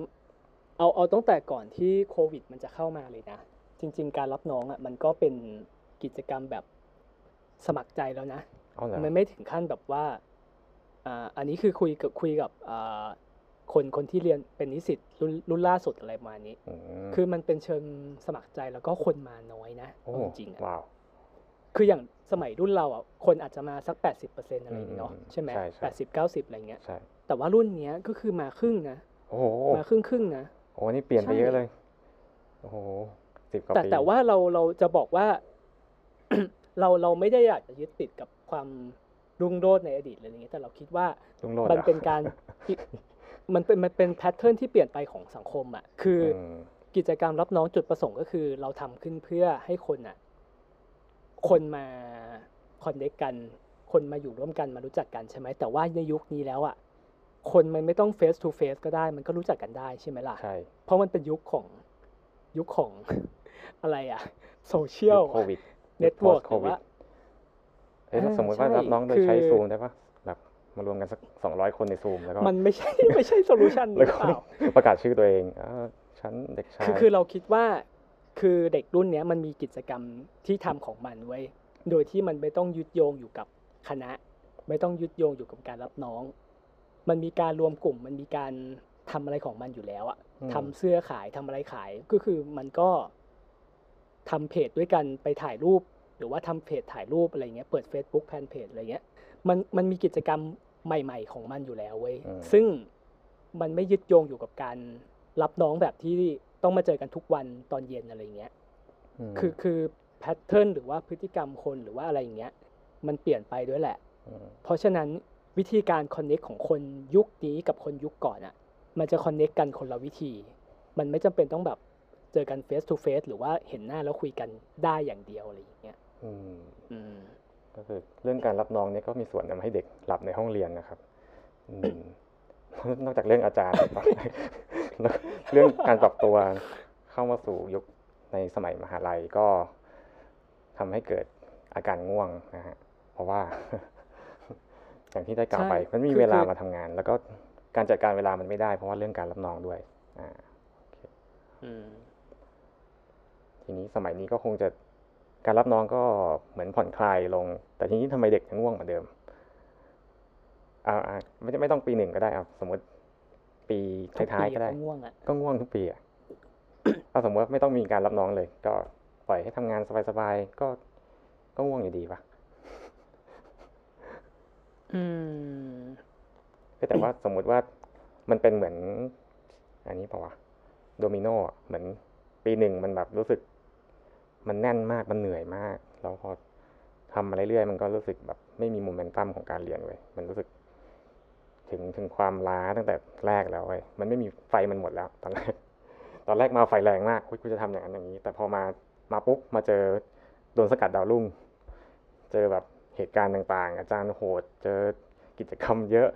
เอาเอาตั้งแต่ก่อนที่โควิด มันจะเข้ามาเลยนะ จริง ๆ การรับน้องอะมันก็เป็นกิจกรรมแบบสมัครใจแล้วนะเอาเหรอมันไม่ถึงขั้นแบบว่า อ่าอันนี้คือคุยกับคุยกับอ่าคนคนที่เรียนเป็นนิสิตรุ่นรุ่นล่าสุดอะไรประมาณนี้อืมคือมันเป็นเชิงสมัครใจแล้วก็คนมาน้อยนะโอ้เอาจริงๆอะว้าวคืออย่างสมัยรุ่นเราอะคนอาจจะมาสักแปดสิบเปอร์เซ็นต์อะไรอย่างเงี้ยเนาะอืมใช่ไหมใช่ใช่แปดสิบเก้าสิบอะไรเงี้ยใช่แต่ว่ารุ่นเนี้ยก็คือมาครึ่งนะโอ้โหมาครึ่งครึ่งๆนะโอ้นี่เปลี่ยนไปใช่เยอะเลยโอ้โหสิบกว่าแต่ปีแต่ว่าเราเราจะบอกว่า เราเราไม่ได้อยากจะยึดติดกับความ รุ่งโรจน์ในอดีตอะไรอย่างเงี้ยแต่เราคิดว่าลุงโรดมันอะเป็นการมันเป็นมันเป็นแพทเทิร์นที่เปลี่ยนไปของสังคมอะคืออมกิจกรรมรับน้องจุดประสงค์ก็คือ เราทำขึ้นเพื่อให้คนอะคนมาคอนเนคกัน คนมาอยู่ร่วมกันมารู้จักกันใช่ไหมแต่ว่าในยุคนี้แล้วอะคนมันไม่ต้อง face to face ก็ได้ มันก็รู้จักกันได้ใช่ไหมล่ะใช่เพราะมันเป็นยุคของยุคของอะไรอะโซเชียลโควิดเน็ตเวิร์กโคหรือวิดว่า เอ้ยแล้วอ่าสมมติว่าใช่รับน้องโดยคือใช้ซูมได้ปะแบบมารวมกันสักสองร้อยคนในซูมแล้วก็มันไม่ใช่ไม่ใช่โซลูชันหแล้รืวอก็เปล่าประกาศชื่อตัวเองอ่าฉันเด็กชายคือคือเราคิดว่าคือเด็กรุ่นเนี้ยมันมีกิจกรรมที่ทำของมันไว้ยโดยที่มันไม่ต้องยึดโยงอยู่กับคณะ ไม่ต้องยึดโยงอยู่กับการรับน้อง มันมีการรวมกลุ่ม มันมีการทำอะไรของมันอยู่แล้วอะอืมทำเสื้อขายทำอะไรขายก็คือมันก็ทำเพจด้วยกันไปถ่ายรูป หรือว่าทำเพจถ่ายรูปอะไรเงี้ยเปิด Facebook แฟนเพจอะไรเงี้ยมันมันมีกิจกรรมใหม่ ๆ ของมันอยู่แล้วเว้ยอืมซึ่งมันไม่ยึดโยงอยู่กับการรับน้องแบบที่ต้องมาเจอกันทุกวันตอนเย็นอะไรเงี้ยมคือคือแพทเทิร์นหรือว่าพฤติกรรมคนหรือว่าอะไรอย่างเงี้ย มันเปลี่ยนไปด้วยแหละมเพราะฉะนั้นวิธีการคอนเน็กของคนยุคนี้กับคนยุคก่อนอะ่ะ มันจะคอนเน็กกันคนละวิธี มันไม่จำเป็นต้องแบบเจอกันเฟส to เฟสหรือว่าเห็นหน้าแล้วคุยกันได้อย่างเดียวอะไรอย่างเงี้ยอืมอืม ก็คือเรื่องการรับน้องเนี่ยก็มีส่วนทำให้เด็กหลับในห้องเรียนนะครับอืมนอกจากเรื่องอาจารย์แล้วเรื่องการปรับตัวเข้ามาสู่ยุคในสมัยมหาลัยก็ทำให้เกิดอาการง่วงนะฮะ เพราะว่า อย่างที่ได้กล่าวไปใช่มันไม่มีคือเวลาคือมาทำงาน แล้วก็การจัดการเวลามันไม่ได้ เพราะว่าเรื่องการรับน้องด้วย อ่าอืมทีนี้สมัยนี้ก็คงจะ การรับน้องก็เหมือนผ่อนคลายลง แต่ทีนี้ทำไมเด็กยังง่วงเหมือนเดิมอ่าอ่าไม่ไม่ต้องปีหนึ่งก็ได้อะสมมติปีทุกท้ายปีๆก็ได้ ก็ง่วงอะก็ง่วงทุกปีอะเอาสมมติว่าไม่ต้องมีการรับน้องเลย ก็ปล่อยให้ทำงานสบายๆก็ก็ง่วงอยู่ดีปะอืมเอ้ยแต่ว่าสมมุติว่ามันเป็นเหมือน อันนี้เปล่าวะโดมิโนอะเหมือนปีหนึ่งมันแบบรู้สึก มันแน่นมากมันเหนื่อยมาก แล้วพอทำมาเรื่อยๆมันก็รู้สึกแบบไม่มีโมเมนตัมของการเรียนเว้ยมันรู้สึก ถึงถึงความล้าตั้งแต่แรกแล้วเว้ยมันไม่มีไฟมันหมดแล้ว ตอนแรกตอนแรกมาไฟแรงมากอุ๊ยกูจะทำอย่างนั้นอย่างนี้ แต่พอมามาปุ๊บมาเจอโดนสกัดดาวรุ่ง เจอแบบเหตุการณ์ต่างๆ อาจารย์โหด เจอกิจกรรมเยอะ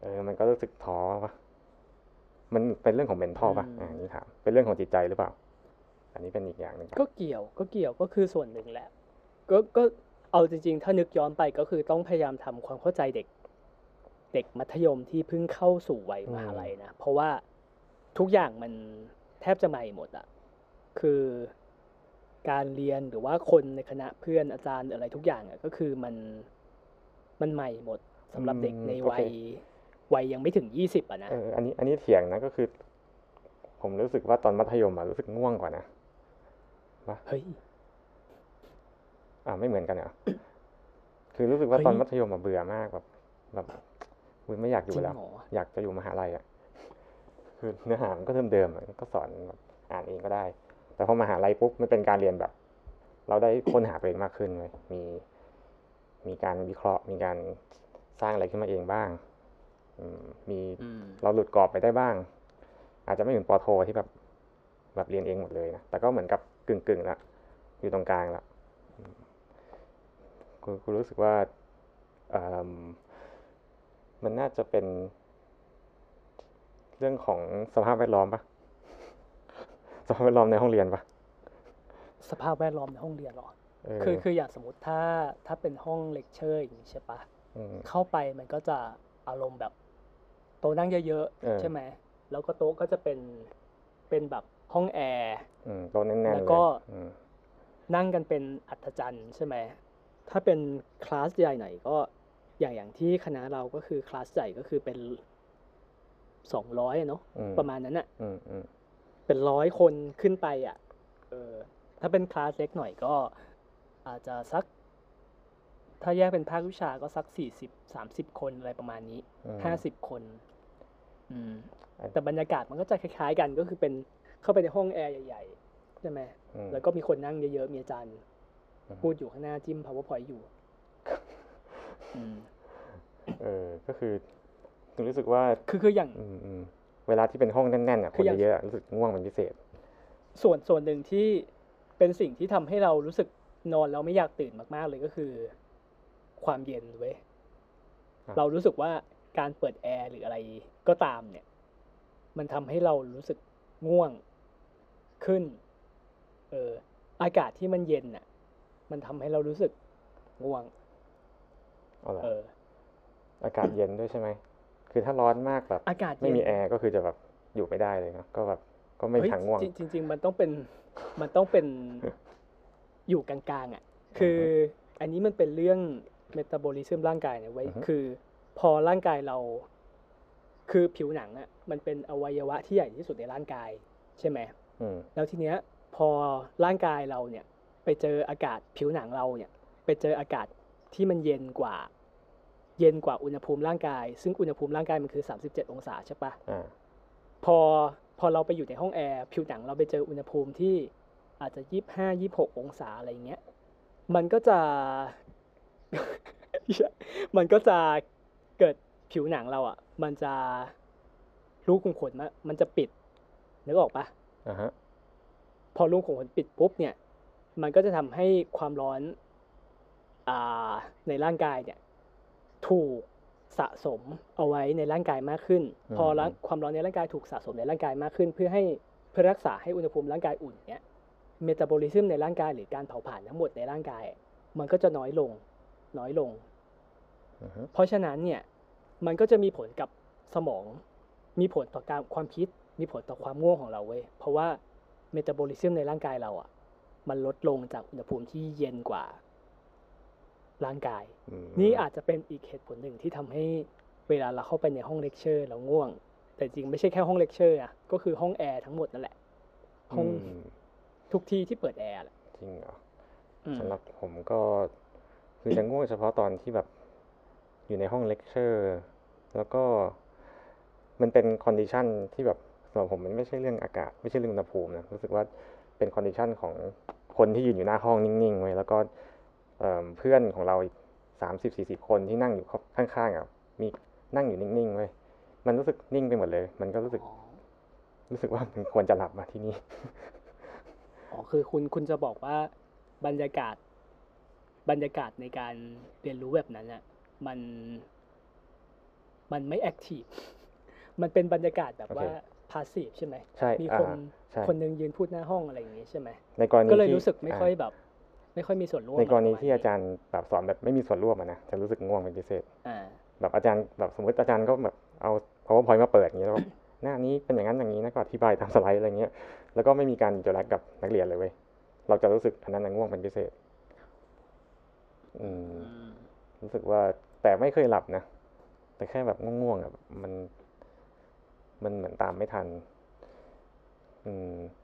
เออมันก็รู้สึกท้อปะมันเป็นเรื่องของเมนทัลปะอ่านี่ถามเป็นเรื่องของจิตใจหรือเปล่า อันนี้เป็นอีกอย่างหนึ่งปะก็เกี่ยวก็เกี่ยวก็คือส่วนหนึ่งแหละก็ก็เอาจริง ๆ ถ้านึกย้อนไปก็คือต้องพยายามทำความเข้าใจเด็ก เด็กมัธยมที่เพิ่งเข้าสู่วัยมหาลัยนะ เพราะว่าทุกอย่างมันแทบจะใหม่หมดอะคือการเรียนหรือว่าคนในคณะเพื่อนอาจารย์อะไรทุกอย่างอะก็คือมันมันใหม่หมดสำหรับเด็กในวัยวัยยังไม่ถึงยี่สิบอะนะเอออันนี้อันนี้เถียงนะก็คือ ผมรู้สึกว่าตอนมัธยมอะรู้สึกง่วงกว่านะ เฮ้ย อ่าไม่เหมือนกันเหรอคือรู้สึกว่าตอนเฮ้ยมัธยมอะเบื่อมากแบบแบบอุ๊ยไม่อยากอจริยู่งแล้วเหรออยากจะอยู่มหาลัยอะ คือเนื้อหามันก็เดิมๆอะก็สอนแบบอ่านเองก็ได้ แต่พอมหาลัยปุ๊บมันเป็นการเรียนแบบ เราได้ค้นหาตัวเองมากขึ้นเลยมี มีการวิเคราะห์ มีการสร้างอะไรขึ้นมาเองบ้างอืมมีอืมเราหลุดกรอบไปได้บ้าง อาจจะไม่เหมือนปอโทที่แบบแบบเรียนเองหมดเลยนะแต่ก็เหมือนกับ กึ่งกึ่งๆละอยู่ตรงกลางละอืมกูกูรู้สึกว่าเอิ่มมันน่าจะเป็นเรื่องของสภาพแวดล้อมปะสภาพแวดล้อมในห้องเรียนปะสภาพแวดล้อมในห้องเรียนเหรอเออคือคืออย่างสมมติถ้าถ้าเป็นห้องเลคเชอร์อย่างนี้ใช่ปะมเข้าไปมันก็จะอารมณ์แบบโต๊ะนั่งเยอะเออๆใช่ไหมแล้วก็โต๊ะก็จะเป็นเป็นแบบ ห้องแอร์อืมโต๊ะแน่นๆแล้วเลยก็อืมนั่งกันเป็นอัธจันทร์ใช่ไหมถ้าเป็นคลาสใหญ่หน่อยก็อย่างอย่างที่คณะเราก็คือคลาสใหญ่ก็คือเป็นสองร้อยเนาะอืมประมาณนั้นอะอืมอืมเป็นร้อยคนขึ้นไปอะเออถ้าเป็นคลาสเล็กหน่อยก็อาจจะสัก ถ้าแยกเป็นภาควิชาก็สักสี่สิบสามสิบคนอะไรประมาณนี้อืมห้าสิบคนอืมอันแต่บรรยากาศมันก็จะคล้าย ๆ กันก็คือเป็น เข้าไปในห้องแอร์ใหญ่ๆใช่ไหมอืมแล้วก็มีคนนั่งเยอะๆมีอาจารย์อืมพูดอยู่ข้างหน้าจิ้ม powerpoint อยู่อืมเออก็คือรู้สึกว่าคือคืออย่างอืมอืมเวลาที่เป็นห้องแน่นๆอะคืคนออย่างเยอะๆอะรู้สึกง่วงเป็นพิเศษ ส่วนส่วนหนึ่งที่เป็นสิ่งที่ทำให้เรารู้สึกนอนแล้วไม่อยากตื่นมากๆเลยก็คือ ความเย็นเว้ยอะเรารู้สึกว่าการเปิดแอร์หรืออะไรก็ตามเนี่ย มันทำให้เรารู้สึกง่วง ขึ้น เอออากาศที่มันเย็นน่ะ มันทำให้เรารู้สึกง่วง เอาเหรอเออ อากาศเย็นด้วยใช่ไหม คือถ้าร้อนมากแบบ อากาศไม่เย็นมีแอร์ก็คือจะแบบอยู่ไม่ได้เลยเนาะก็แบบก็ไม่เฮ้ยทางง่วงจริงจริง ๆ มันต้องเป็นมันต้องเป็นอยู่กลางๆอะคืออันนี้มันเป็นเรื่องเมตาบอลิซึมร่างกายเนี่ยไว้ยอือฮึ คือพอร่างกายเรา คือผิวหนังอะมันเป็นอวัยวะที่ใหญ่ที่สุดในร่างกาย ใช่ไหมอืม แล้วทีเนี้ยพอร่างกายเราเนี่ย ไปเจออากาศผิวหนังเราเนี่ย ไปเจออากาศที่มันเย็นกว่า เย็นกว่าอุณหภูมิร่างกาย ซึ่งอุณหภูมิร่างกายมันคือ 37 องศาใช่ปะอ่าพอพอเราไปอยู่ในห้องแอร์ผิวหนังเราไปเจออุณหภูมิที่อาจจะยี่ห้ายี่หกองศาอะไรเงี้ย มันก็จะ มันก็จะเกิดผิวหนังเราอะ มันจะรูขุมขนมะมันจะปิดนึกออกปะอ่าฮะ พอรูขุมขนปิดปุ๊บเนี่ย มันก็จะทำให้ความร้อนอ่าในร่างกายเนี่ย ถูกสะสมเอาไว้ในร่างกายมากขึ้น พอร่างความร้อนในร่างกายถูกสะสมในร่างกายมากขึ้น เพื่อให้เพื่อรักษาให้อุณหภูมิร่างกายอุ่นเนี่ยเมตาบอลิซึมในร่างกายหรือการเผาผลาญทั้งหมดในร่างกาย มันก็จะน้อยลง น้อยลงอือฮึเพราะฉะนั้นเนี่ย มันก็จะมีผลกับสมอง มีผลต่อการความคิด มีผลต่อความง่วงของเราเว้ย เพราะว่าเมตาบอลิซึมในร่างกายเราอะ มันลดลงจากอุณหภูมิที่เย็นกว่า ร่างกายอืมนี่อาจจะเป็นอีกเหตุผลหนึ่งที่ทำให้เวลาเราเข้าไปในห้องเลคเชอร์เราง่วง แต่จริงไม่ใช่แค่ห้องเลคเชอร์อะก็คือห้องแอร์ทั้งหมดนั่นแหละห้องอืมทุกที่ที่เปิดแอร์แหละจริงเหรออืมสำหรับผมก็คือจะง่วงเฉพาะตอนที่แบบอยู่ในห้องเลคเชอร์ แล้วก็มันเป็น condition ที่แบบ สำหรับผมมันไม่ใช่เรื่องอากาศ ไม่ใช่เรื่องอุณหภูมินะรู้สึกว่าเป็น condition ของคนที่ยืนอยู่หน้าห้องนิ่งๆเว้ยแล้วก็เอิ่มเพื่อนของเราอีกสามสิบสี่สิบคนที่นั่งอยู่ข้างๆอะมีนั่งอยู่นิ่งๆเว้ยมันรู้สึกนิ่งไปหมดเลย มันก็รู้สึกอ๋อรู้สึกว่ามันควรจะหลับมาที่นี่อ๋อคือคุณคุณจะบอกว่าบรรยากาศ บรรยากาศในการเรียนรู้แบบนั้นอะมัน มันไม่ activeมันเป็นบรรยากาศแบบโอเคว่า passive ใช่ไหมใช่มีอ่าคนใช่คนหนึ่งยืนพูดหน้าห้องอะไรอย่างงี้ใช่ไหมในกรณีก็เลยที่รู้สึกไม่ค่อยาแบบ ไม่ค่อยมีส่วนร่วมในกรณีะไประมณที่อาจารย์แบบสอนแบบไม่มีส่วนร่วมอะนะจะรู้สึกง่วงเป็นพิเศษอ่าแบบอาจารย์แบบสมมติอาจารย์ก็แบบเอา powerpoint มาเปิดอย่างเงี้ยแล้วแบบหน้านี้เป็นอย่างนั้นอย่างนี้นะก็อธิบายตามสไลด์อะไรเงี้ยแล้วก็ไม่มีการ interact กับนักเรียนเลยเว้ยเราจะรู้สึกอันนั้นนะง่วงเป็นพิเศษอืมอืม รู้สึกว่าแต่ไม่เคยหลับนะ แต่แค่แบบง่วงๆอะมัน มันเหมือนตามไม่ทัน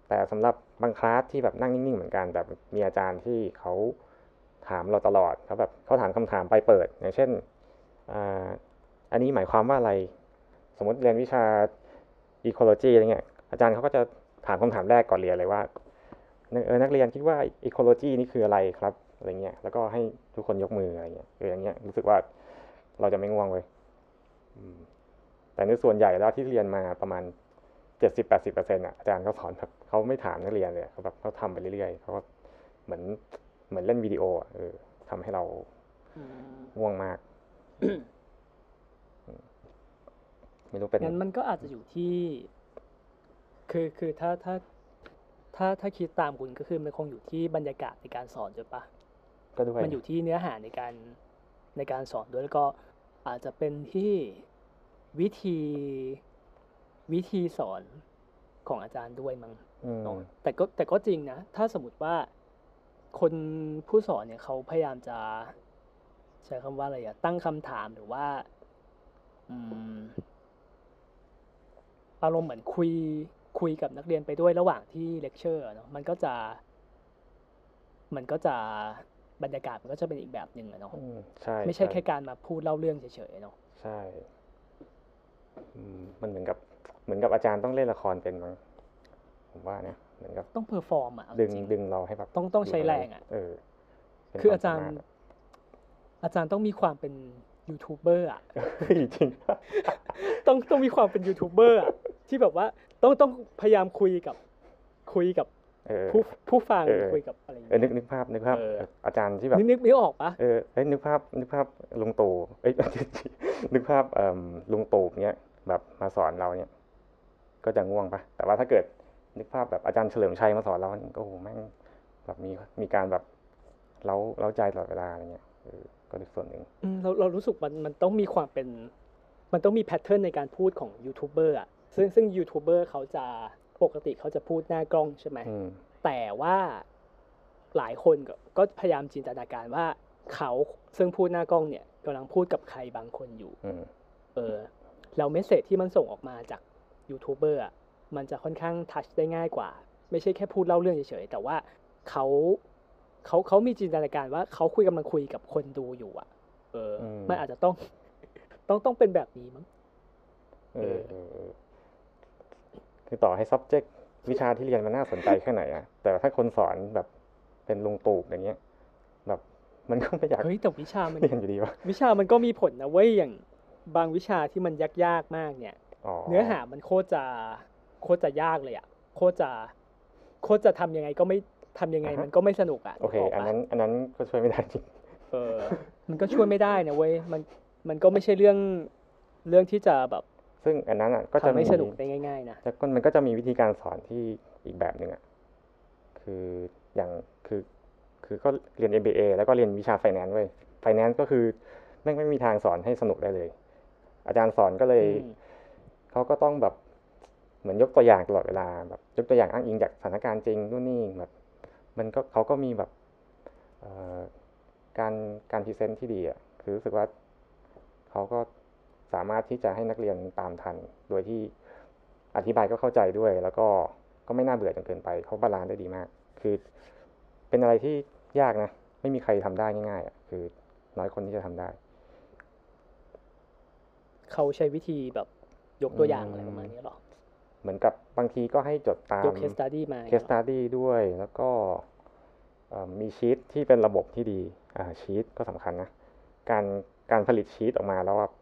แต่สำหรับบางคลาสที่แบบนั่งนิ่งๆเหมือนกันแต่มีอาจารย์ที่เขาถามเราตลอดเขาแบบเขาถามคำถามไปเปิด อย่างเช่นอ,อันนี้หมายความว่าอะไร สมมติเรียนวิชา ecology อะไรเงี้ยอาจารย์เขาก็จะถามคำถามแรกก่อนเรียนเลยว่าเออนักเรียนคิดว่า ecology นี่คืออะไรครับอะไรเงี้ยแล้วก็ให้ทุกคนยกมืออะไรเงี้ยเอออย่างเงี้ยรู้สึกว่าเราจะไม่ง่วงเลย แต่ในส่วนใหญ่แล้วที่เรียนมาประมาณเจ็ดสิบแปดสิบเปอร์เซ็นต์อะอาจารย์เขาสอนแบบเขาไม่ถามนักเรียนเลยอะเขาแบบเขาทำไปเรื่อยๆเขาก็เหมือนเหมือนเล่นวิดีโออะเออทำให้เราอืมง่วงมากไม่รู้เป็นงั้นมันก็อาจจะอยู่ที่ คือคือถ้าถ้า ถ้าถ้าคิดตามคุณก็คือมันคงอยู่ที่บรรยากาศในการสอนใช่ปะก็ด้วยมันอยู่ที่เนื้อหาในการในการสอนด้วยแล้วก็อาจจะเป็นที่ วิธีวิธีสอนของอาจารย์ด้วยมั้งอืมเนาะแต่ก็แต่ก็จริงนะ ถ้าสมมติว่าคนผู้สอนเนี่ยเขาพยายามจะ ใช้คำว่าอะไรอะตั้งคำถามหรือว่าอืมอารมณ์เหมือนคุยคุยกับนักเรียนไปด้วยระหว่างที่เลคเชอร์เนาะมันก็จะ มันก็จะบรรยากาศมันก็จะเป็นอีกแบบหนึ่งอะเนาะอืมใช่ไม่ใช่แค่การมาพูดเล่าเรื่องเฉยๆเนาะใช่อื มมันเหมือนกับเหมือนกับอาจารย์ต้องเล่นละครเป็นมั้งผมว่านะเหมือนกับต้อง perform อะเอาดึงจริงดึงเราให้แบบต้องต้องใช้ยู่กับแรเงอะเออเป็นคือควมอาจารย์สมถะอาจารย์ต้องมีความเป็นยูทูบเบอร์อะเฮ้ยจริงต้องต้องมีความเป็นยูทูบเบอร์อะที่แบบว่าต้องต้องพยายามคุยกับคุยกับเออผู้ผู้ฟังเออคุยกับอะไรอย่างเออเงี้ยนึกนึกภาพนึกภาพเอออาจารย์ที่แบบนึกนึกนึกออกปะเออเอ้ยนึกภาพนึกภาพลุงตู่เอ้ยนึกภาพเอ่อลุงตู่เนี้ย แบบมาสอนเราเนี่ย ก็จะง่วงปะแต่ว่าถ้าเกิดนึกภาพแบบอาจารย์เฉลิมชัยมาสอนเราก็โอ้โหแม่งแบบมีมีการแบบเร้าเร้าใจตลอดเวลาอะไรเงี้ยเออก็เป็นส่วนหนึ่งอืมเราเรารู้สึกมันมันต้องมีความเป็น มันต้องมี pattern ในการพูดของยูทูบเบอร์อะซึ่งซึ่งยูทูบเบอร์เขาจะปกติเขาจะพูดหน้ากล้องใช่ไหมอืมแต่ว่าหลายคนก็ก็พยายามจินตนาการว่าเขาซึ่งพูดหน้ากล้องเนี่ยกำลังพูดกับใครบางคนอยู่อืมเออ แล้ว message ที่มันส่งออกมาจากยูทูบเบอร์อะมันจะค่อนข้างทัชได้ง่ายกว่า ไม่ใช่แค่พูดเล่าเรื่องเฉยๆแต่ว่าเขาเขาเขามีจินตนาการว่าเขาคุยกำลังคุยกับคนดูอยู่อะ เอออมมันอาจจะต้อง ต้องต้องเป็นแบบนี้มั้งเออเออเออคือต่อให้ subject วิชาที่เรียนมันน่าสนใจแค่ไหนอะแต่ถ้าคนสอนแบบเป็นลุงตู่อย่างเงี้ย แบบ มันก็ไม่อยากเฮ้ยแต่วิชามันเรียนอยู่ดีวะวิชามันก็มีผลนะเว้ยอย่าง บางวิชาที่มันยากๆมากเนี่ยอ๋อเนื้อหามันโคตรจะโคตรจะยากเลยอะโคตรจะโคตรจะทำยังไงก็ไม่ทำยังไงมันก็ไม่สนุกอะโอเคนึกกปะอันนั้นอันนั้นก็ช่วยไม่ได้จริงเออมันก็ช่วยไม่ได้นะเว้ยมันมันก็ไม่ใช่เรื่องเรื่องที่จะแบบ ซึ่งอันนั้นอะก็จะทำให้มีสนุกได้ง่ายๆนะแต่ก็มันก็จะมีวิธีการสอนที่อีกแบบหนึ่งอะคืออย่างคือคือก็เรียน MBA แล้วก็เรียนวิชา finance เว้ย finance ก็คือแม่งไม่มีทางสอนให้สนุกได้เลย อาจารย์สอนก็เลยอืมเขาก็ต้องแบบเหมือนยกตัวอย่างตลอดเวลาแบบยกตัวอย่างอ้างอิงจากสถานการณ์จริงนู่นนี่แบบมันก็เขาก็มีแบบเอ่อการการ present ที่ดีอะคือรู้สึกว่าเขาก็สามารถที่จะให้นักเรียนตามทัน โดยที่อธิบายก็เข้าใจด้วย แล้วก็ก็ไม่น่าเบื่อจนเกินไปเขา balance ได้ดีมาก คือเป็นอะไรที่ยากนะ ไม่มีใครทำได้ง่ายๆอะคือน้อยคนที่จะทำได้ เขาใช้วิธีแบบยกตัวอย่างอืมอะไรประมาณนี้หรอ เหมือนกับบางทีก็ให้จดตามยกเคสตัดดี้มาเคสตัดดี้ด้วยแล้วก็เอ่อมีชีตที่เป็นระบบที่ดีอ่าชีตก็สำคัญนะ การการผลิตชีตออกมาแล้วแบบ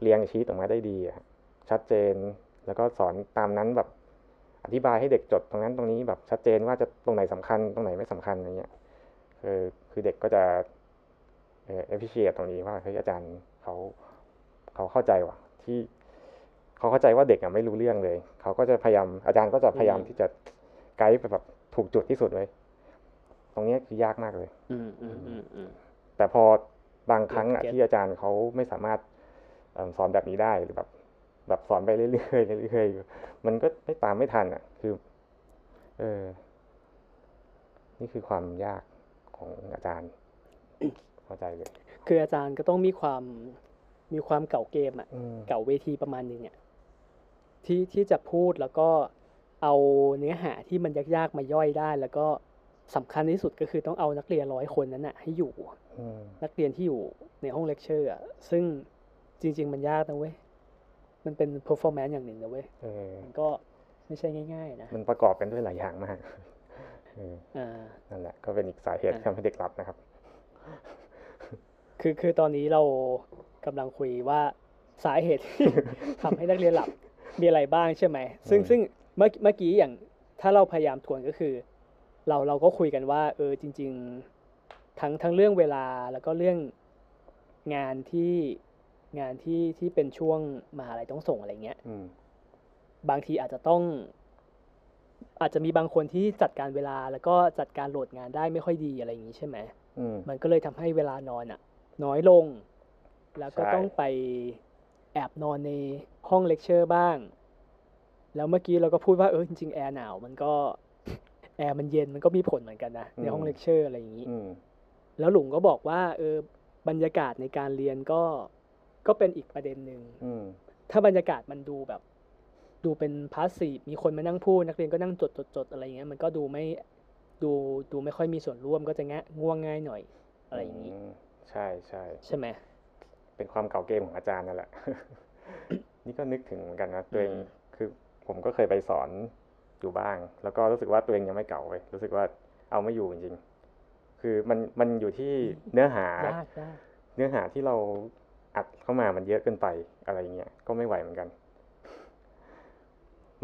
เรียงชีตออกมาได้ดีอะชัดเจนแล้วก็สอนตามนั้นแบบอธิบายให้เด็กจดตรงนั้นตรงนี้แบบชัดเจนว่าจะตรงไหนสำคัญตรงไหนไม่สำคัญอะไรเงี้ยคือคือเด็กก็จะเอ่อ appreciate ตรงนี้ว่าเฮ้ยอาจารย์เขา เขาเข้าใจว่ะที่เขาเข้าใจว่าเด็กอะไม่รู้เรื่องเลย เขาก็จะพยายามอาจารย์ก็จะพยายามที่จะไกด์ไปแบบถูกจุดที่สุดเลย ตรงเนี้ยคือยากมากเลย อืมอืมอืมอืมแต่พอบางครั้งอะเก็ตที่อาจารย์เขาไม่สามารถเอิ่มสอนแบบนี้ได้หรือแบบ แบบสอนไปเรื่อยๆเรื่อยๆมันก็ไม่ตามไม่ทันอะ คือ เออ นี่คือความยากของอาจารย์เข้าใจเลยคืออาจารย์ก็ต้องมีความ มีความเก่าเกมอะอืมเก่าเวทีประมาณหนึงอะที่ที่จะพูดแล้วก็เอาเนื้อหาที่มันยากๆมาย่อยได้ แล้วก็สำคัญที่สุดก็คือต้องเอานักเรียนร้อยคนนั้นน่ะ ให้อยู่อืมนักเรียนที่อยู่ในห้องเลคเชอร์อะซึ่งจริง ๆ มันยากนะเว้ยมันเป็น performance อย่างหนึ่งนะเว้ยเออมันก็ไม่ใช่ง่าย ๆ นะ มันประกอบกันด้วยหลายอย่างมากเอออ่านั่นแหละ ก็เป็นอีกสาเหตุอะที่ทำให้เด็กรับนะครับ คือคือตอนนี้เรา กำลังคุยว่าสาเหตุที่ทำให้นักเรียนหลับมีอะไรบ้างใช่ไหม ซึ่งอืมซึ่งเมื่อเมื่อกี้อย่างถ้าเราพยายามทวนก็คือ เราเราก็คุยกันว่า เออจริง ๆ ทั้งทั้งเรื่องเวลาแล้วก็เรื่องงานที่งานที่ที่เป็นช่วงมหาลัยต้องส่งอะไรเงี้ยอืมบางทีอาจจะต้อง อาจจะมีบางคนที่จัดการเวลาแล้วก็จัดการโหลดงานได้ไม่ค่อยดีอะไรอย่างนี้ใช่ไหมอืมมันก็เลยทำให้เวลานอนอะ น้อยลง แล้วก็ใช่ต้องไปแอบนอนในห้องเลคเชอร์บ้าง แล้วเมื่อกี้เราก็พูดว่าเออจริงๆแอร์หนาวมันก็แอร์มันเย็นมันก็มีผลเหมือนกันนะ ในห้องเลคเชอร์อะไรอย่างนี้อืมแล้วหลุงก็บอกว่า เออบรรยากาศในการเรียนก็ก็เป็นอีกประเด็นหนึ่งอืมถ้าบรรยากาศมันดูแบบ ดูเป็น passive มีคนมานั่งพูด นักเรียนก็นั่งจดจดจดอะไรเงี้ยมันก็ดูไม่ดูดูไม่ค่อยมีส่วนร่วมก็จะแงะง่วงง่ายหน่อย อะไรอย่างนี้มใช่ใช่ใช่ไหม เป็นความเก่าเกมของอาจารย์นั่นแหละ นี่ก็นึกถึงเหมือนกันนะตัวเองอืมคือผมก็เคยไปสอนอยู่บ้าง แล้วก็รู้สึกว่าตัวเองยังไม่เก่าเว้ยรู้สึกว่าเอาไม่อยู่จริงๆคือมันมันอยู่ที่เนื้อหายากยากเนื้อหาที่เราอัดเข้ามามันเยอะเกินไปอะไรเงี้ยก็ไม่ไหวเหมือนกัน